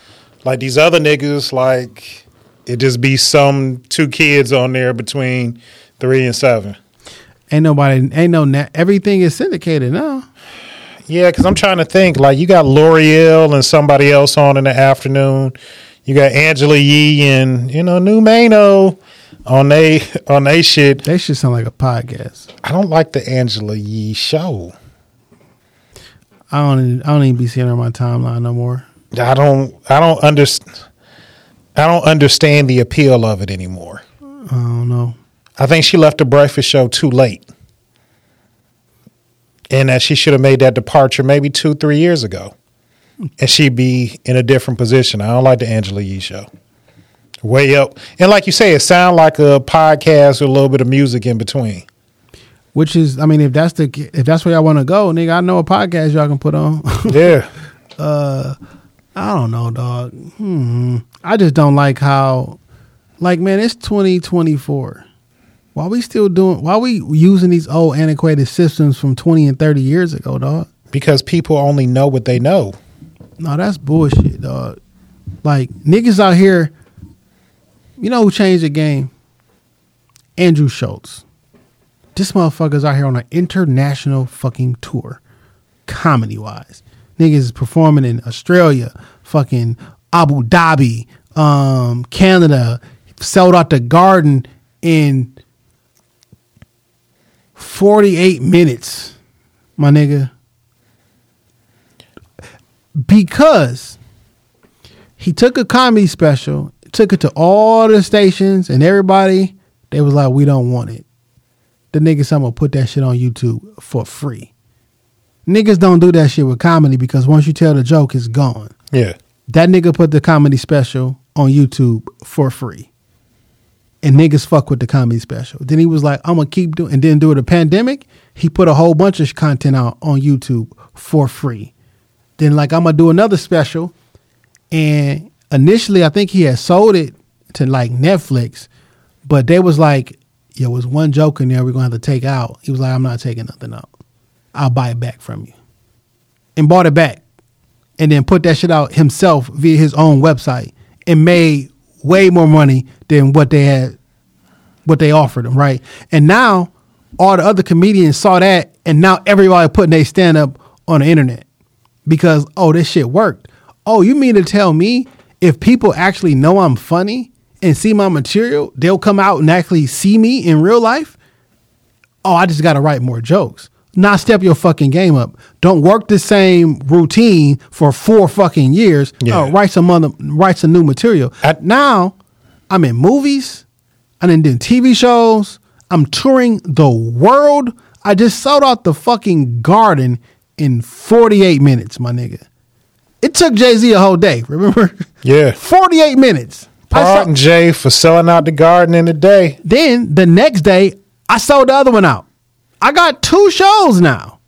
like these other niggas, like it just be some two kids on there between three and seven. Ain't nobody ain't no na- everything is syndicated now. Yeah, because I'm trying to think. Like you got L'Oreal and somebody else on in the afternoon. You got Angela Yee and you know New Mano on they on they shit. They should sound like a podcast. I don't like the Angela Yee show. I don't I don't even be seeing her on my timeline no more. I don't I don't understand. I don't understand the appeal of it anymore. I don't know. I think she left the breakfast show too late. And that she should have made that departure maybe two, three years ago. And she'd be in a different position. I don't like the Angela Yee show. Way up. And like you say, it sounds like a podcast with a little bit of music in between. Which is, I mean, if that's the if that's where y'all want to go, nigga, I know a podcast y'all can put on. Yeah. I don't know, dog. Hmm. I just don't like how, like, man, it's 2024. Why we still doing? Why we using these old antiquated systems from 20 and 30 years ago, dog? because people only know what they know. No, that's bullshit, dog. Like niggas out here, you know who changed the game? Andrew Schulz. This motherfucker's out here on an international fucking tour, comedy wise. Niggas is performing in Australia, fucking Abu Dhabi, um, Canada. Sold out the Garden in forty eight minutes, my nigga because he took a comedy special, took it to all the stations, and everybody they was like, "We don't want it." The niggas, I'm gonna put that shit on YouTube for free. Niggas don't do that shit with comedy because once you tell the joke, it's gone. Yeah. That nigga put the comedy special on YouTube for free. And niggas fuck with the comedy special. Then he was like, I'm gonna keep doing and then during the pandemic, he put a whole bunch of content out on YouTube for free. Then like I'm gonna do another special. And initially I think he had sold it to like Netflix, but they was like, yo, was one joke in there we're gonna have to take out. He was like, I'm not taking nothing out. I'll buy it back from you. And bought it back and then put that shit out himself via his own website and made way more money than what they had what they offered them, right? And now all the other comedians saw that, and now everybody putting their stand up on the internet because oh, this shit worked. Oh, you mean to tell me if people actually know I'm funny and see my material, they'll come out and actually see me in real life? Oh, I just got to write more jokes. Now step your fucking game up. Don't work the same routine for four fucking years. Yeah. Oh, write some other, write some new material. I- now I'm in movies. I'm in doing TV shows. I'm touring the world. I just sold out the fucking garden in 48 minutes, my nigga. It took Jay Z a whole day. Remember? Yeah. 48 minutes. I sold- Jay for selling out the garden in a day. then the next day, I sold the other one out. I got two shows now.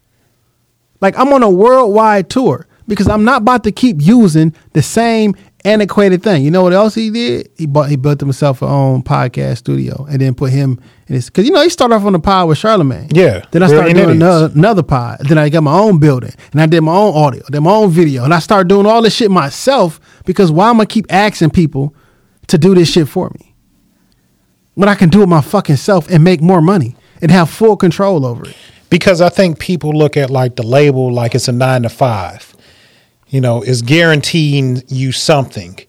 Like I'm on a worldwide tour because I'm not about to keep using the same antiquated thing. You know what else he did? He bought he built himself a own podcast studio and then put him in his because you know he started off on the pod with Charlamagne. Yeah, Then I started doing another, another pod. Then I got my own building and I did my own audio, did my own video, and I started doing all this shit myself because why am I keep asking people to do this shit for me? When I can do it my fucking self and make more money and have full control over it. because I think people look at like the label like it's a nine to five. You know, it's guaranteeing you something.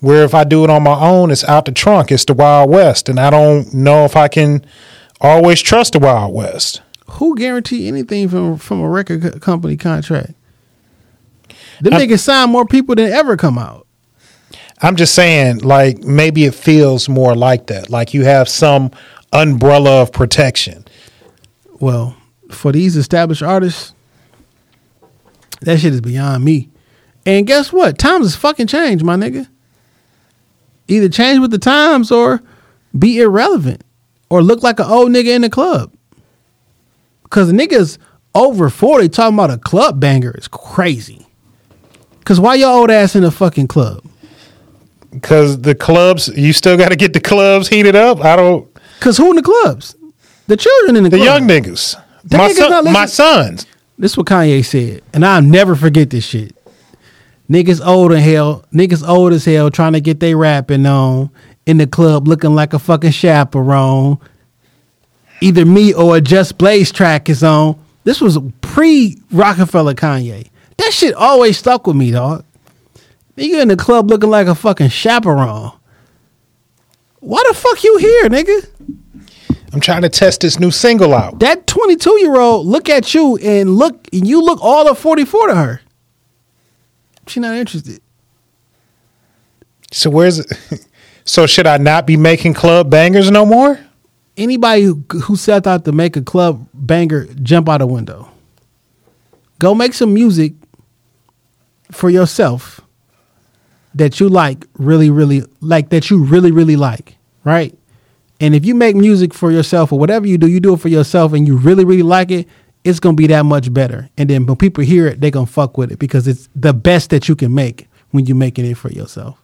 Where if I do it on my own, it's out the trunk. It's the Wild West, and I don't know if I can always trust the Wild West. Who guarantee anything from from a record company contract? Them I- niggas sign more people than ever come out. I'm just saying, like maybe it feels more like that. Like you have some umbrella of protection. Well, for these established artists, that shit is beyond me. And guess what? Times has fucking changed, my nigga. Either change with the times or be irrelevant or look like an old nigga in the club. Cause niggas over 40 talking about a club banger is crazy. Cause why your old ass in a fucking club? Because the clubs, you still got to get the clubs heated up. I don't. Cause who in the clubs? The children in the, The club. young niggas, The my niggas son, my sons. This is what Kanye said, and I'll never forget this shit. Niggas old as hell, niggas old as hell, trying to get their rapping on in the club, looking like a fucking chaperone. Either me or a Just Blaze track is on. This was pre Rockefeller Kanye. That shit always stuck with me, dog. Nigga in the club looking like a fucking chaperone. Why the fuck you here, nigga? I'm trying to test this new single out. that 22 year old look at you and look and you look all of 44 to her she not interested So where's it? So should I not be making club bangers no more? anybody who, who set out to make a club banger jump out a window go make some music for yourself that you like really really like that you really really like right and if you make music for yourself or whatever you do you do it for yourself and you really really like it it's gonna be that much better and then when people hear it they're gonna fuck with it because it's the best that you can make when you're making it for yourself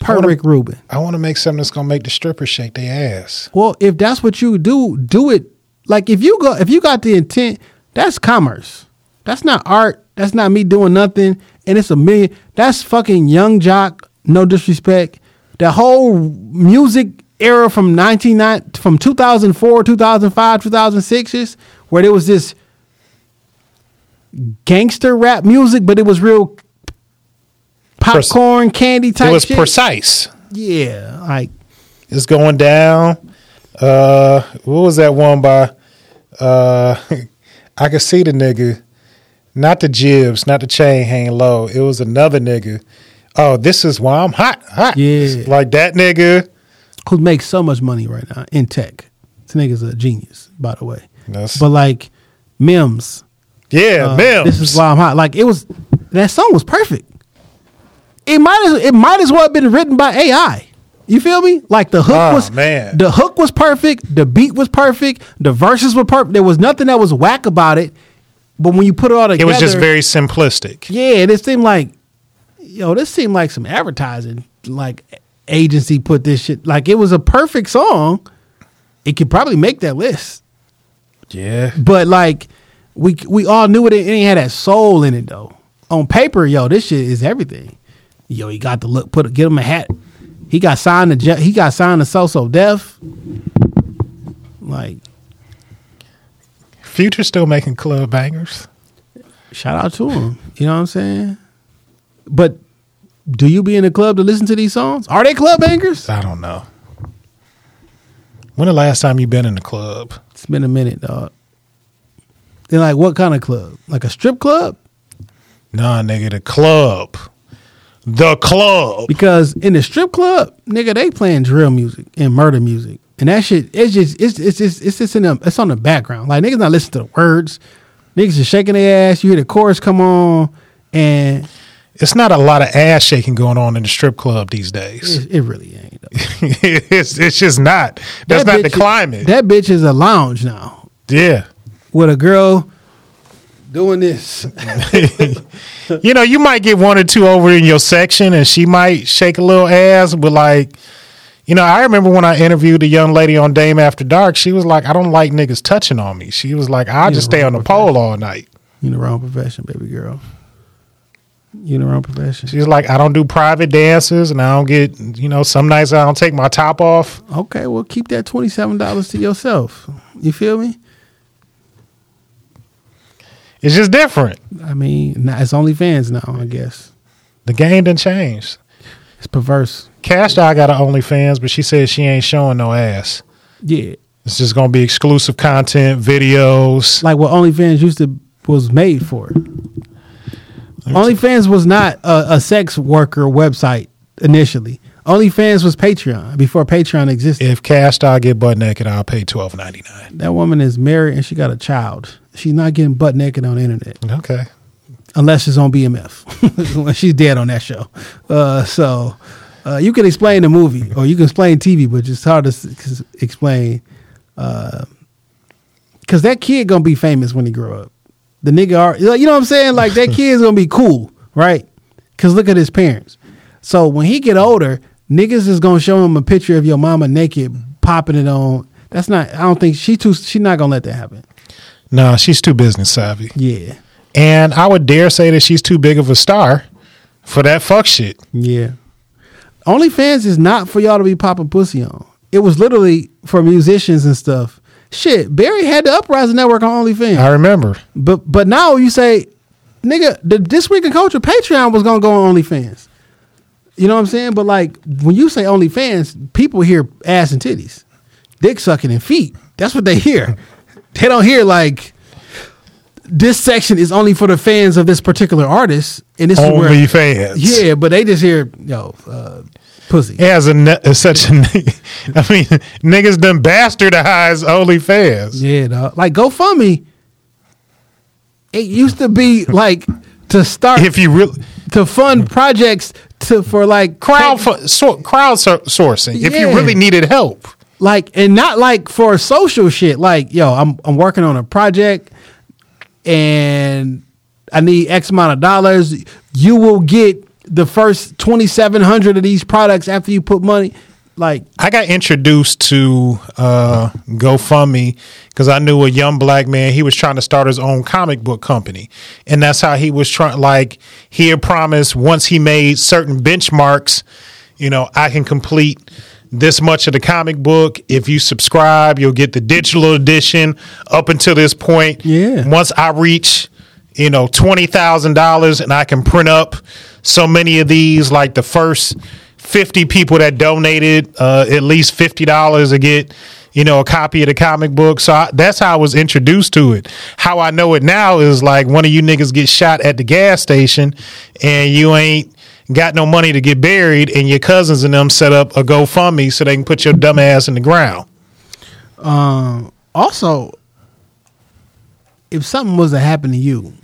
per wanna- Rick Rubin I want to make something that's gonna make the strippers shake their ass. Well, if that's what you do, do it. Like if you go, if you got the intent, that's commerce. That's not art. That's not me doing nothing. And it's a million. That's fucking Yung Joc. No disrespect. The whole music era from 1990, from 2004, 2005, 2006 where there was this gangster rap music, but it was real popcorn candy type it was shit. precise. Yeah, like It's going down. Uh, what was that one by? Uh, I could see the nigga, not the Jibbs, not the chain hanging low. It was another nigga. Oh, this is why I'm hot, hot. Yeah. like that nigga. Who makes so much money right now in tech. This nigga's a genius, by the way. That's- But like Mims, Yeah, uh, Mims. this is why I'm hot. Like it was that song was perfect. It might as it might as well have been written by AI. You feel me? Like the hook Oh, was man. the hook was perfect, the beat was perfect, the verses were perfect. There was nothing that was whack about it. But when you put it all together, it was just very simplistic. yeah, and it seemed like, yo, this seemed like some advertising like agency put this shit. Like it was a perfect song. It could probably make that list, Yeah, but like we we all knew it. It ain't had that soul in it though. On paper, yo, this shit is everything. Yo, he got the look. Put get him a hat. He got signed to he got signed to So So Def. Like Future still making club bangers. shout out to him. You know what I'm saying? But do you be in the club to listen to these songs? Are they club bangers? I don't know. When the last time you been in the club? It's been a minute, dog. Then like what kind of club? Like a strip club? Nah, nigga, the club. The club. Because in the strip club, nigga, they playing drill music and murder music. And that shit, it's just it's it's just it's just in the it's on the background. Like niggas not listening to the words. Niggas just shaking their ass. You hear the chorus come on, and It's not a lot of ass shaking going on in the strip club these days. it, it really ain't. It's it's just not. That's That not the is- climate. That bitch is a lounge now yeah. with a girl doing this. You know, you might get one or two over in your section and she might shake a little ass, but like, you know, I remember when I interviewed a young lady on Dame After Dark, she was like, I don't like niggas touching on me. She was like, I'll just stay on the pole all night. You in the wrong profession, baby girl. You in the wrong profession. She was like, I don't do private dances and I don't get, you know, some nights I don't take my top off. Okay, well, keep that twenty seven dollars to yourself. You feel me? It's just different. I mean, it's OnlyFans now. I guess The game didn't change. it's perverse. Kash Doll got an OnlyFans, but she said she ain't showing no ass. Yeah, It's just gonna be exclusive content, videos. like what OnlyFans used to was made for. OnlyFans was not a, a sex worker website initially. OnlyFans was Patreon before Patreon existed. If Kash Doll get butt naked, I'll pay twelve ninety nine. That woman is married and she got a child. She's not getting butt naked on the internet Okay. unless it's on BMF. she's dead on that show. Uh, so uh, you can explain the movie or you can explain TV, but it's hard to explain because that kid gonna be famous when he grow up. The nigga, are, you know what I'm saying? Like that kid's gonna be cool, right? Because look at his parents. So when he get older, niggas is gonna show him a picture of your mama naked, popping it on. That's not. I don't think she too. She not gonna let that happen. Nah, she's too business savvy. Yeah, And I would dare say that she's too big of a star for that fuck shit. yeah. OnlyFans is not for y'all to be popping pussy on. It was literally for musicians and stuff. Shit, Barry had the Uprising Network on OnlyFans. I remember. But but now you say, nigga, the this week in culture Patreon was gonna go on OnlyFans. You know what I'm saying? But like when you say OnlyFans, people hear ass and titties, dick sucking and feet. That's what they hear. they don't hear like this section is only for the fans of this particular artist, and this is where fans. yeah. But they just hear yo uh, pussy. It has a ne- such a. I mean, niggas done bastardized OnlyFans. Yeah, dog. like GoFundMe. It used to be like to start If you really to fund projects to for like crowd so, crowd so- sourcing, if you really needed help, like and not like for social shit. Like yo, I'm I'm working on a project and I need X amount of dollars. You will get the first twenty seven hundred of these products after you put money. Like I got introduced to uh, GoFundMe because I knew a young black man. He was trying to start his own comic book company, and that's how he was trying. Like he had promised once he made certain benchmarks, you know, I can complete this much of the comic book. If you subscribe, you'll get the digital edition. Up until this point, Yeah. Once I reach you know twenty thousand dollars and I can print up so many of these, like the first fifty people that donated uh, at least fifty dollars to get you know a copy of the comic book. So I, that's how I was introduced to it. How I know it now is like one of you niggas get shot at the gas station and you ain't got no money to get buried, and your cousins and them set up a GoFundMe so they can put your dumb ass in the ground. um also if something was to happen to you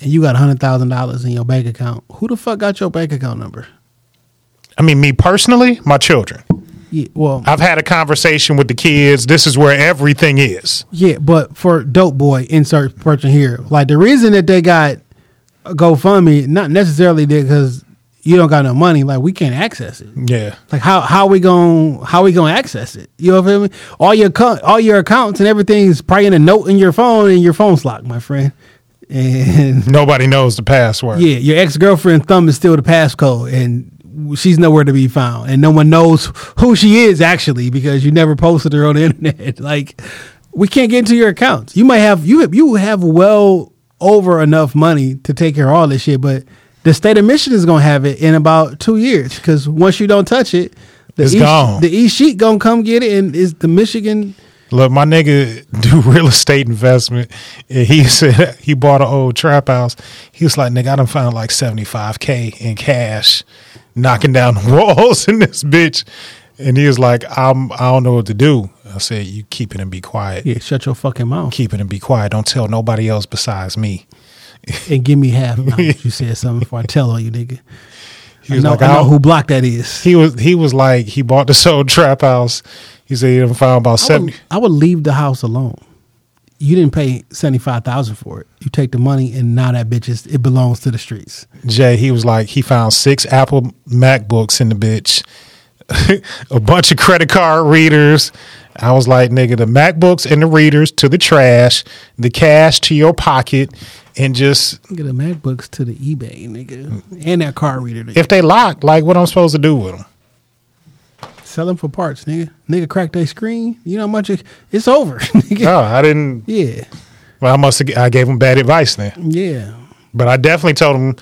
and you got hundred thousand dollars in your bank account, who the fuck got your bank account number? I mean, me personally, my children. Yeah, well, I've had a conversation with the kids. This is where everything is. Yeah, but for Dope Boy, insert person here. Like the reason that they got a GoFundMe, not necessarily because you don't got no money. Like we can't access it. Yeah. Like how how we going how we gonna access it? You know what I mean? All your all your accounts and everything's probably in a note in your phone, and your phone's locked, my friend. And Nobody knows the password. yeah, your ex girlfriend thumb is still the passcode, and she's nowhere to be found, and no one knows who she is actually because you never posted her on the internet. like, we can't get into your accounts. You might have you have, you have well over enough money to take care of all this shit, but the state of Michigan is gonna have it in about two years because once you don't touch it, the It's E- gone. The E sheet gonna come get it, and is the Michigan. Look, my nigga do real estate investment. And he said he bought an old trap house. He was like, nigga, I done found like 75K in cash knocking down walls in this bitch. And he was like, I'm, I don't know what to do. I said, you keep it and be quiet. Yeah, shut your fucking mouth Keep it and be quiet. Don't tell nobody else besides me. and give me half. Now you said something before I tell on you, nigga. I was know, like, I know who block that is. He was he was like he bought this old trap house. He said he done found about I seventy. would, I would leave the house alone. You didn't pay seventy five thousand for it. You take the money and now that bitch is it belongs to the streets. Jay, he was like, he found six Apple MacBooks in the bitch, a bunch of credit card readers. I was like, nigga, the MacBooks and the readers to the trash, the cash to your pocket, and just Get the MacBooks to the eBay, nigga, and that car reader. If they locked, like what I'm supposed to do with them. Sell them for parts, nigga. Nigga crack their screen. You know how much it, it's over. nigga. Oh, I didn't. Yeah, Well, I must have. I gave him bad advice then, yeah. but I definitely told him.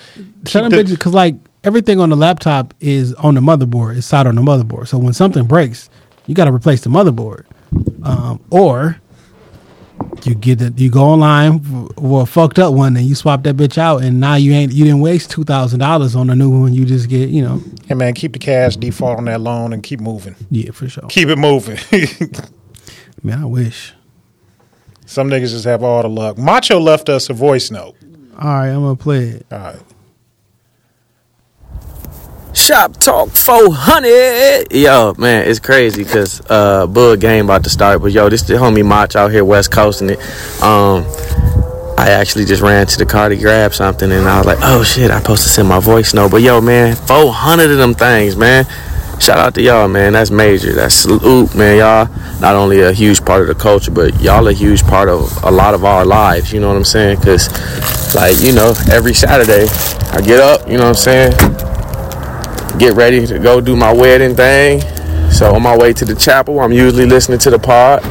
Tell them the- bitches because like everything on the laptop is on the motherboard. It's soldered on the motherboard. So when something breaks, you got to replace the motherboard, um, or you get it. You go online for a fucked up one, and you swap that bitch out, and now you ain't you didn't waste two thousand dollars on a new one. You just get you know Hey man, keep the cash default on that loan and keep moving. yeah for sure. Keep it moving. Man, I wish. Some niggas just have all the luck. Macho left us a voice note. All right, I'm gonna play it. All right. Shop Talk 400. Yo, man, it's crazy because uh, Bug game about to start. But yo, this the homie Mach out here west coasting it. Um, I actually just ran to the car to grab something, and I was like, oh shit, I supposed to send my voice note. But yo, man, 400 of them things, man. Shout out to y'all, man. That's major. That's salute, man. Y'all not only a huge part of the culture, but y'all a huge part of a lot of our lives. You know what I'm saying? Because, like, you know, every Saturday I get up. You know what I'm saying? Get ready to go do my wedding thing. So on my way to the chapel, I'm usually listening to the pod.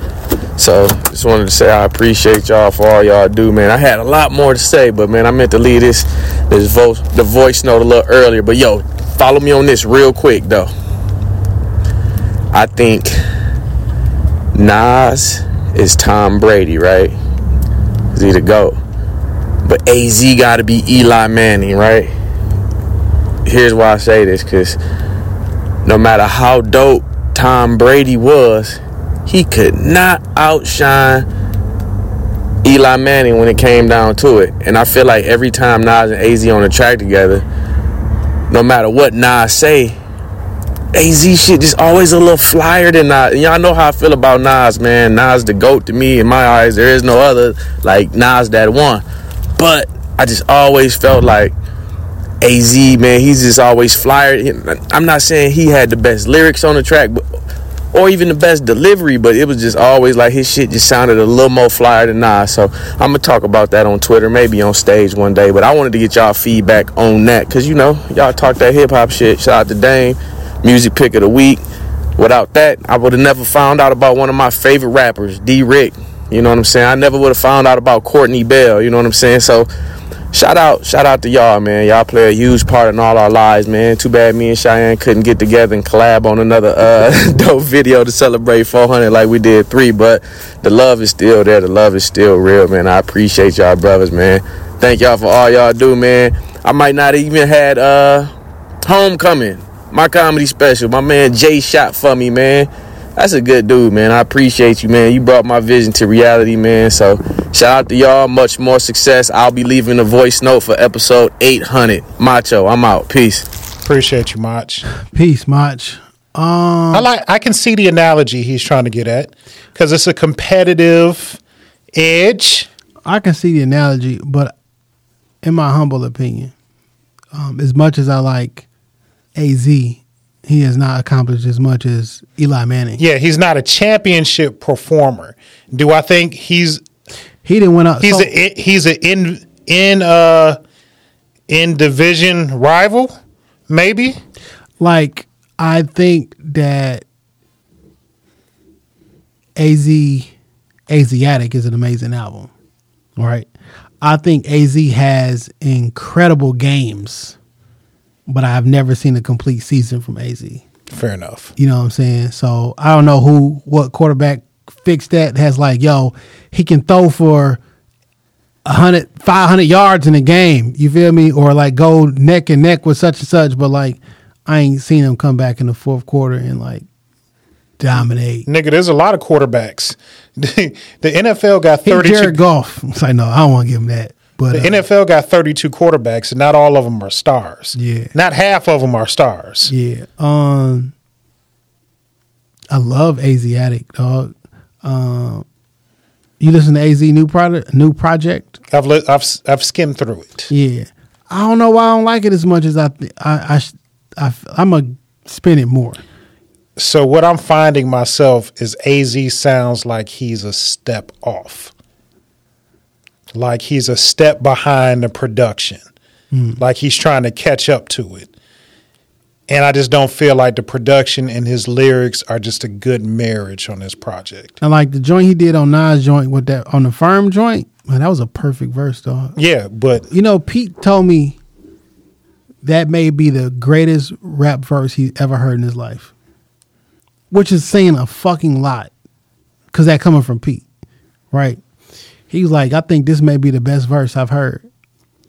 So just wanted to say I appreciate y'all for all y'all do, man. I had a lot more to say, but man, I meant to leave this this voice the voice note a little earlier. But yo, follow me on this real quick though. I think Nas is Tom Brady, right? Is he the GOAT? But AZ gotta be Eli Manning, right? Here's why I say this because no matter how dope Tom Brady was, he could not outshine Eli Manning when it came down to it. And I feel like every time Nas and AZ on the track together, no matter what Nas say, AZ shit just always a little flyer than Nas. Y'all know how I feel about Nas, man. Nas the GOAT to me in my eyes. There is no other like Nas that one. But I just always felt like AZ, man, he's just always flyer. I'm not saying he had the best lyrics on the track, but or even the best delivery, but it was just always like his shit just sounded a little more flyer than Nas. So I'm gonna talk about that on Twitter, maybe on stage one day. But I wanted to get y'all feedback on that, cause you know y'all talk that hip hop shit. Shout out to Dame, music pick of the week. Without that, I would have never found out about one of my favorite rappers, D. Rick. You know what I'm saying? I never would have found out about Courtney Bell. You know what I'm saying? So shout out, shout out to y'all, man. Y'all play a huge part in all our lives, man. Too bad me and Cheyenne couldn't get together and collab on another uh, dope video to celebrate 400 like we did three. But the love is still there. The love is still real, man. I appreciate y'all, brothers, man. Thank y'all for all y'all do, man. I might not even had uh, homecoming, my comedy special. My man Jay shot for me, man. That's a good dude, man. I appreciate you, man. You brought my vision to reality, man. So shout out to y'all. Much more success. I'll be leaving a voice note for episode 800. Macho, I'm out. Peace. Appreciate you, Mach. Peace, Mach. Um, I like. I can see the analogy he's trying to get at because it's a competitive edge. I can see the analogy, but in my humble opinion, um, as much as I like Az, he has not accomplished as much as Eli Manning. Yeah, he's not a championship performer. Do I think he's He didn't win out. he's so- a he's a in in uh in division rival? Maybe. Like I think that AZ Aziatic is an amazing album. Right? I think AZ has incredible games, but I've never seen a complete season from AZ. Fair enough. You know what I'm saying? So I don't know who, what quarterback fixed that has like, yo, he can throw for 100, 500 yards in a game. You feel me? Or like go neck and neck with such and such. But like, I ain't seen him come back in the fourth quarter and like dominate. Nigga, there's a lot of quarterbacks. the NFL got He 32 Jared Goff. It's like, no, I don't want to give him that. But The uh, NFL got 32 quarterbacks, and not all of them are stars. Yeah. Not half of them are stars. Yeah. Um I love Aziatic, dog. Um you listen to AZ new product new project? I've, li- I've I've skimmed through it. Yeah. I don't know why I don't like it as much as I th- I I, sh- I I'm gonna spin it more. So what I'm finding myself is AZ sounds like he's a step off. Like he's a step behind the production. Hmm. Like he's trying to catch up to it. And I just don't feel like the production and his lyrics are just a good marriage on this project. And like the joint he did on Nas joint with that on the firm joint, man, that was a perfect verse, dog. Yeah, but You know, Pete told me that may be the greatest rap verse he's ever heard in his life, which is saying a fucking lot, because that coming from Pete, right? He was like, I think this may be the best verse I've heard.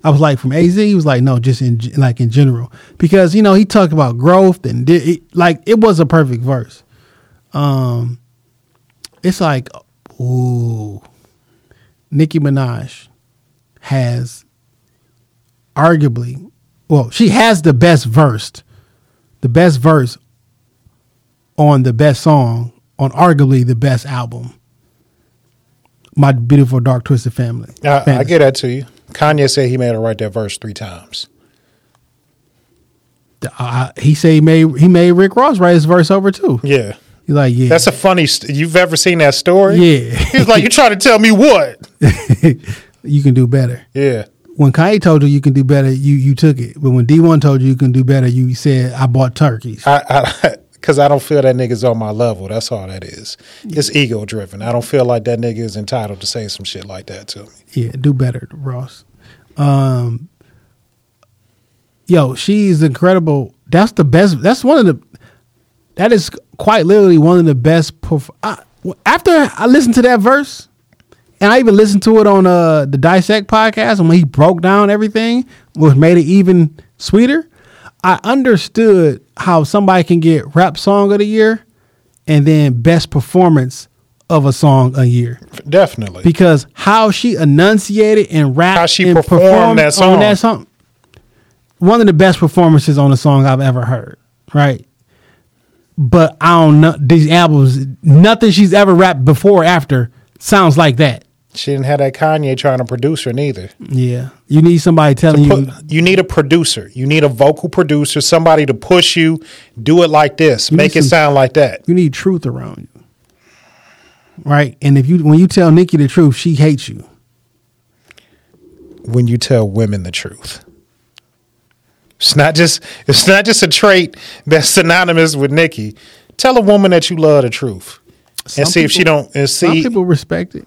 I was like, from AZ. He was like, no, just in like in general, because you know he talked about growth and di- it, like it was a perfect verse. Um, it's like, ooh, Nicki Minaj has arguably, well, she has the best verse, the best verse on the best song on arguably the best album. My beautiful dark twisted family. I, I get that to you. Kanye said he made her write that verse three times. He said he made he made Rick Ross write his verse over too. Yeah. He's like, yeah, That's a funny. St- you've ever seen that story? Yeah. He's like, you're trying to tell me what? you can do better. Yeah. When Kanye told you you can do better, you you took it. But when D one told you you can do better, you said I bought turkeys. I, I because I don't feel that nigga's on my level. That's all that is. It's ego driven. I don't feel like that nigga is entitled to say some shit like that to me. Yeah, do better, Ross. Um, yo, she's incredible. That's the best. That's one of the. That is quite literally one of the best. Perf- I, after I listened to that verse, and I even listened to it on uh the Dissect podcast, and when he broke down everything, which made it even sweeter. I understood how somebody can get rap song of the year, and then best performance of a song a year Definitely. because how she enunciated and rapped How she and performed that song. on that song. One of the best performances on a song I've ever heard. Right. But I don't know these albums. Nothing she's ever rapped before or after sounds like that. She didn't have that Kanye trying to produce her neither. Yeah, you need somebody telling you. Put, you need a producer. You need a vocal producer, somebody to push you. Do it like this. You Make it some- sound like that. You need truth around you. Right, and if you when you tell Nicki the truth, she hates you. When you tell women the truth. It's not just it's not just a trait that's synonymous with Nicki. Tell a woman that you love the truth. Some and see if she don't and see Some people respect it.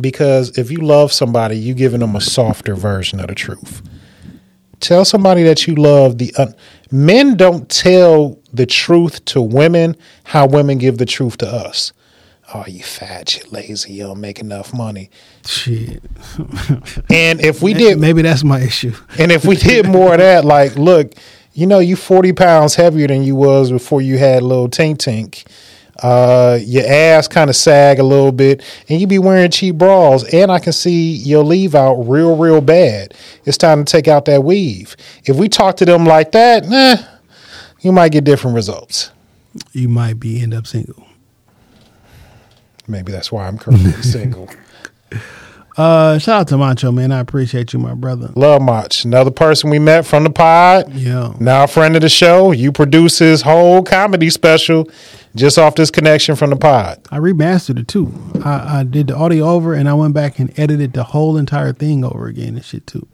Because if you love somebody, you're giving them a softer version of the truth. Tell somebody that you love the un- men don't tell the truth to women how women give the truth to us. Oh, you fat, you lazy, you don't make enough money. Shit. And if we did, Maybe that's my issue. and if we did more of that, like, look, you know, you forty pounds heavier than you was before you had a little tink tink. Uh, your ass kind of sag a little bit, and you be wearing cheap bras, and I can see your leave out real, real bad. It's time to take out that weave. If we talk to them like that, nah, you might get different results. You might be end up single. Maybe that's why I'm currently single. Uh, shout out to Macho man. I appreciate you, my brother. Love Mach, another person we met from the pod. Yeah. Now a friend of the show. You produce his whole comedy special just off this connection from the pod. I remastered it too. I, I did the audio over and I went back and edited the whole entire thing over again and shit too.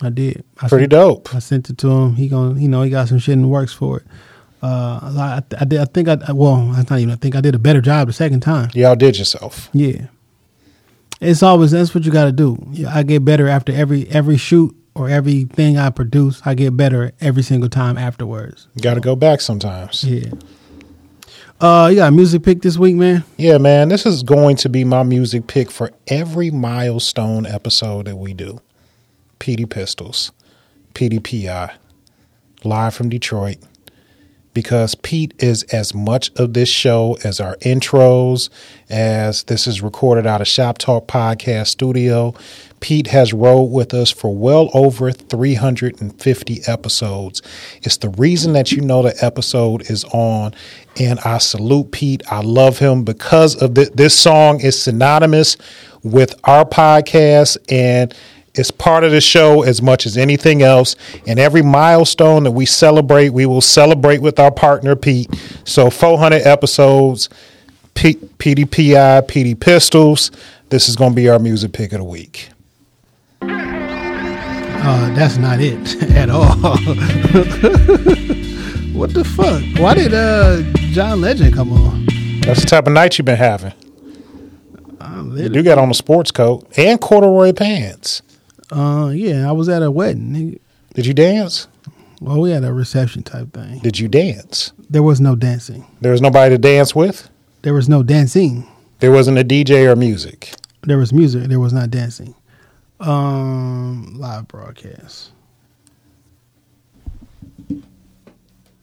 I did. I Pretty sent, dope. I sent it to him. He going you know he got some shit in the works for it. Uh, I, I did. I think I well, that's not even. I think I did a better job the second time. Y'all did yourself. Yeah, it's always that's what you got to do. Yeah, I get better after every every shoot or everything I produce. I get better every single time afterwards. You got to go back sometimes. Yeah. Uh, you got a music pick this week, man. Yeah, man, this is going to be my music pick for every milestone episode that we do. PD Pistols, Petey P.I, live from Detroit. Because Pete is as much of this show as our intros, as this is recorded out of Shop Talk Podcast Studio. Pete has rode with us for well over 350 episodes. It's the reason that you know the episode is on. And I salute Pete. I love him because of thi- this song is synonymous with our podcast and it's part of the show as much as anything else. And every milestone that we celebrate, we will celebrate with our partner Pete. So 400 episodes, P- PDPI, Petey Pistols. This is going to be our music pick of the week. Uh, that's not it at all. what the fuck? Why did uh John Legend come on? That's the type of night you've been having. You do got on a sports coat and corduroy pants. Uh, yeah, I was at a wedding. Did you dance? Well, we had a reception type thing. Did you dance? There was no dancing. There was nobody to dance with. There was no dancing. There wasn't a DJ or music. There was music. There was not dancing. Um, live broadcast.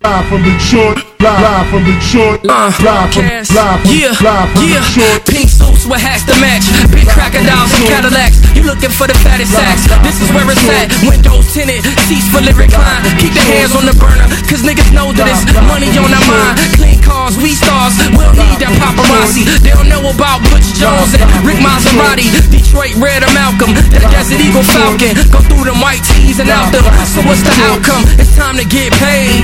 Live from Detroit, live, from Detroit, Uh, live from, live from, yeah, live from yeah. Detroit. Pink suits with hats to match. Big crocodiles and Cadillacs. You looking for the fattest sacks? This is where it's at. Windows tinted, seats fully reclined. Keep the hands on the burner, cause niggas know that it's money on our mind. Clean cars, we stars. We don't need that paparazzi. They don't know about Butch Jones and Rick Maserati. Detroit Red or Malcolm. That Desert Eagle Falcon. Go through them white tees and out them. So what's the outcome? It's time to get paid.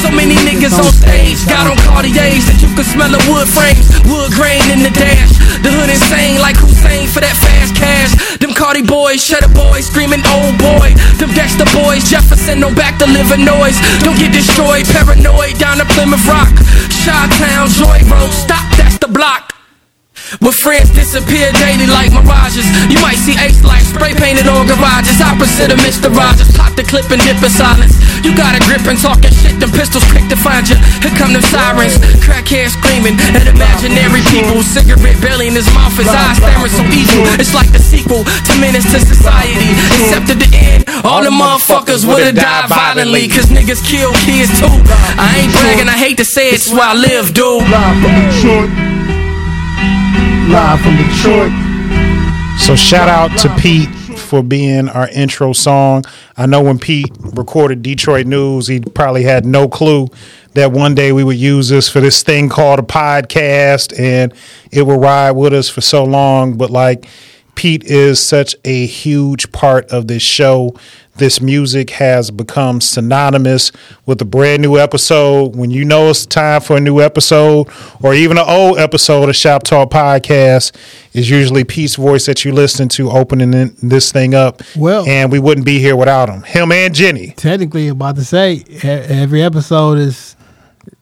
So many niggas on stage got on Cartiers that you can smell the wood frames, wood grain in the dash. The hood insane like Hussein for that fast cash. Them Cardi boys, Shutter boys, screaming old boy. Them Dexter boys, Jefferson, no back to live a noise. Don't get destroyed, paranoid down to Plymouth Rock. Chi Town, Joy Road, stop, that's the block. Where friends disappear daily like mirages. You might see Ace light spray painted on garages. Opposite of Mr. Rogers. Pop the clip and dip in silence. You got a grip and talking shit. Them pistols quick to find you. Here come them sirens. Crackhead screaming at imaginary people. Cigarette belly in his mouth. His eyes staring so evil. It's like the sequel to Menace to Society. Except at the end, all the motherfuckers would've died violently. Cause niggas kill kids too. I ain't bragging. I hate to say it. It's where I live, dude. Live from Detroit. So shout out to Pete for being our intro song. I know when Pete recorded Detroit News, he probably had no clue that one day we would use this for this thing called a podcast and it will ride with us for so long. But like Pete is such a huge part of this show. This music has become synonymous with a brand new episode. When you know it's time for a new episode, or even an old episode of Shop Talk Podcast, is usually Pete's voice that you listen to opening this thing up. Well- and we wouldn't be here without him. Him and Jenny. Technically, about to say every episode is.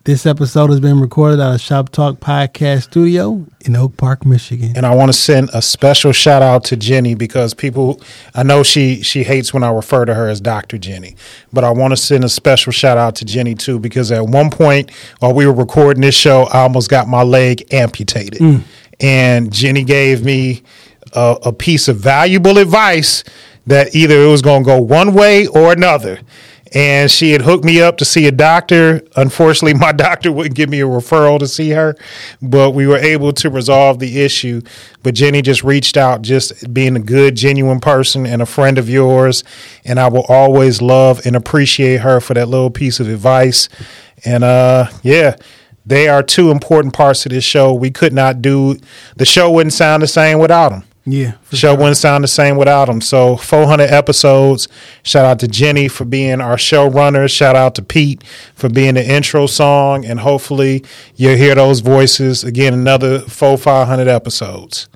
This episode has been recorded out of Shop Talk Podcast Studio in Oak Park, Michigan. And I want to send a special shout out to Jenny because people, I know she she hates when I refer to her as Dr. Jenny, but I want to send a special shout out to Jenny too because at one point while we were recording this show, I almost got my leg amputated, mm. and Jenny gave me a, a piece of valuable advice that either it was going to go one way or another. And she had hooked me up to see a doctor. Unfortunately, my doctor wouldn't give me a referral to see her, but we were able to resolve the issue. But Jenny just reached out, just being a good, genuine person and a friend of yours. And I will always love and appreciate her for that little piece of advice. And uh, yeah, they are two important parts of this show. We could not do the show wouldn't sound the same without them. Yeah, The show wouldn't sound the same without them. So 400 episodes. Shout out to Jenny for being our showrunner. Shout out to Pete for being the intro song. And hopefully you'll hear those voices again another four, 500 episodes.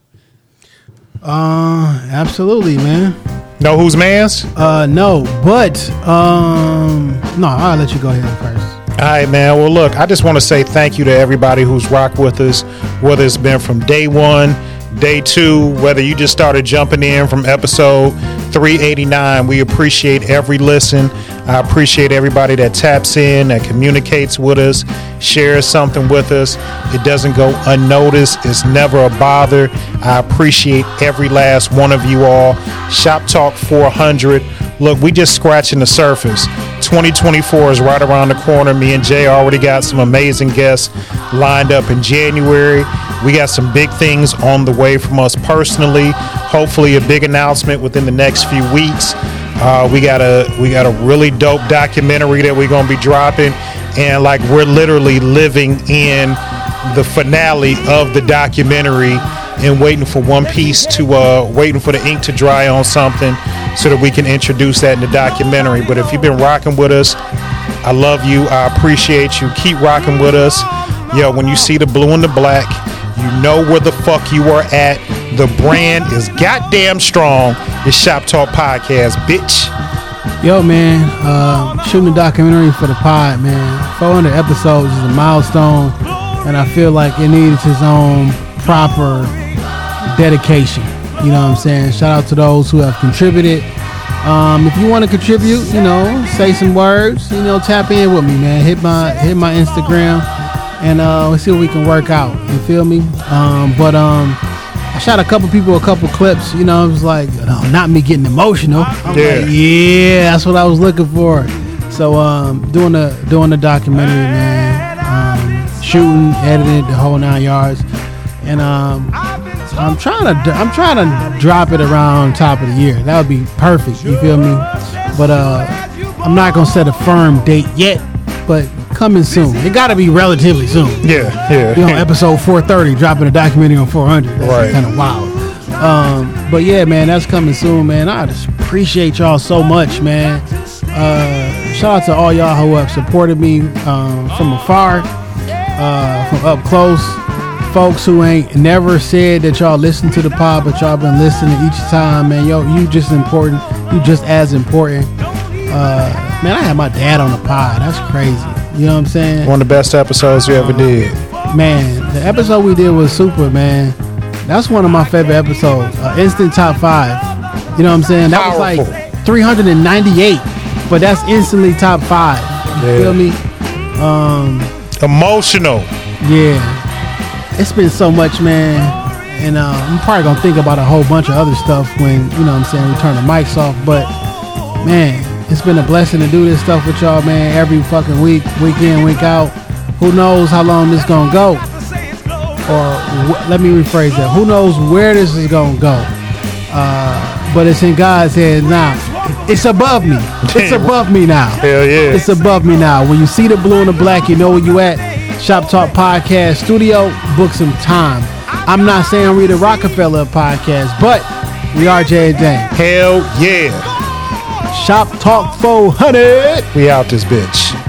Uh, absolutely, man. Know who's man's? Uh, no, but um, no, I'll let you go ahead first. All right, man. Well, look, I just want to say thank you to everybody who's rocked with us, whether it's been from day one, day two, whether you just started jumping in from episode 389. We appreciate every listen. I appreciate everybody that taps in, that communicates with us, shares something with us. It doesn't go unnoticed, it's never a bother. I appreciate every last one of you all. Shop Talk 400. Look, we just scratching the surface. 2024 is right around the corner. Me and J already got some amazing guests lined up in January. We got some big things on the way from us personally. Hopefully, a big announcement within the next few weeks. Uh, we got a we got a really dope documentary that we're gonna be dropping, and like we're literally living in the finale of the documentary and waiting for one piece to uh waiting for the ink to dry on something so that we can introduce that in the documentary. But if you've been rocking with us, I love you. I appreciate you. Keep rocking with us. Yo, when you see the blue and the black, you know where the fuck you are at. The brand is goddamn strong. It's Shop Talk Podcast, bitch. Yo, man, uh, shooting a documentary for the pod, man. 400 episodes is a milestone, and I feel like it needs its own proper dedication. You know what I'm saying? Shout out to those who have contributed. Um, if you want to contribute, you know, say some words, you know, tap in with me, man. Hit my hit my Instagram, and uh, let's see what we can work out. You feel me? Um, but um, I shot a couple people a couple clips. You know, it was like, no, not me getting emotional. I'm Yeah. like, yeah, that's what I was looking for. So um, doing the doing the documentary, man. Um, shooting, editing, the whole nine yards, and um, I'm trying to I'm trying to drop it around top of the year. That would be perfect. You feel me? But uh, I'm not gonna set a firm date yet. But coming soon. It got to be relatively soon. Yeah, yeah. You know, episode 430, dropping a documentary on 400. That's Right. kind of wild. Um, but yeah, man, that's coming soon, man. I just appreciate y'all so much, man. Uh, shout out to all y'all who have supported me um, from afar, uh, from up close. Folks who ain't never said that y'all listen to the pod, but y'all been listening each time, man. Yo, you just important. You just as important. Uh, man, I had my dad on the pod. That's crazy. You know what I'm saying? One of the best episodes we ever did. Man, the episode we did was super, man. That's one of my favorite episodes. Uh, instant top five. You know what I'm saying? That was like 398, but that's instantly top five. You Yeah. feel me? Um, Emotional. yeah. It's been so much, man. And uh, I'm probably gonna think about a whole bunch of other stuff when you know what I'm saying we turn the mics off. But man, it's been a blessing to do this stuff with y'all, man. Every fucking week, week in, week out. Who knows how long this gonna go? Or wh- let me rephrase that. Who knows where this is gonna go? Uh, but it's in God's hands now. It's above me. It's above me now. Hell yeah. It's above me now. When you see the blue and the black, you know where you at. Shop Talk Podcast Studio. Book some time. I'm not saying we the Rockefeller podcast, but we are J and Dame. Hell yeah. Shop Talk 400. We out this bitch.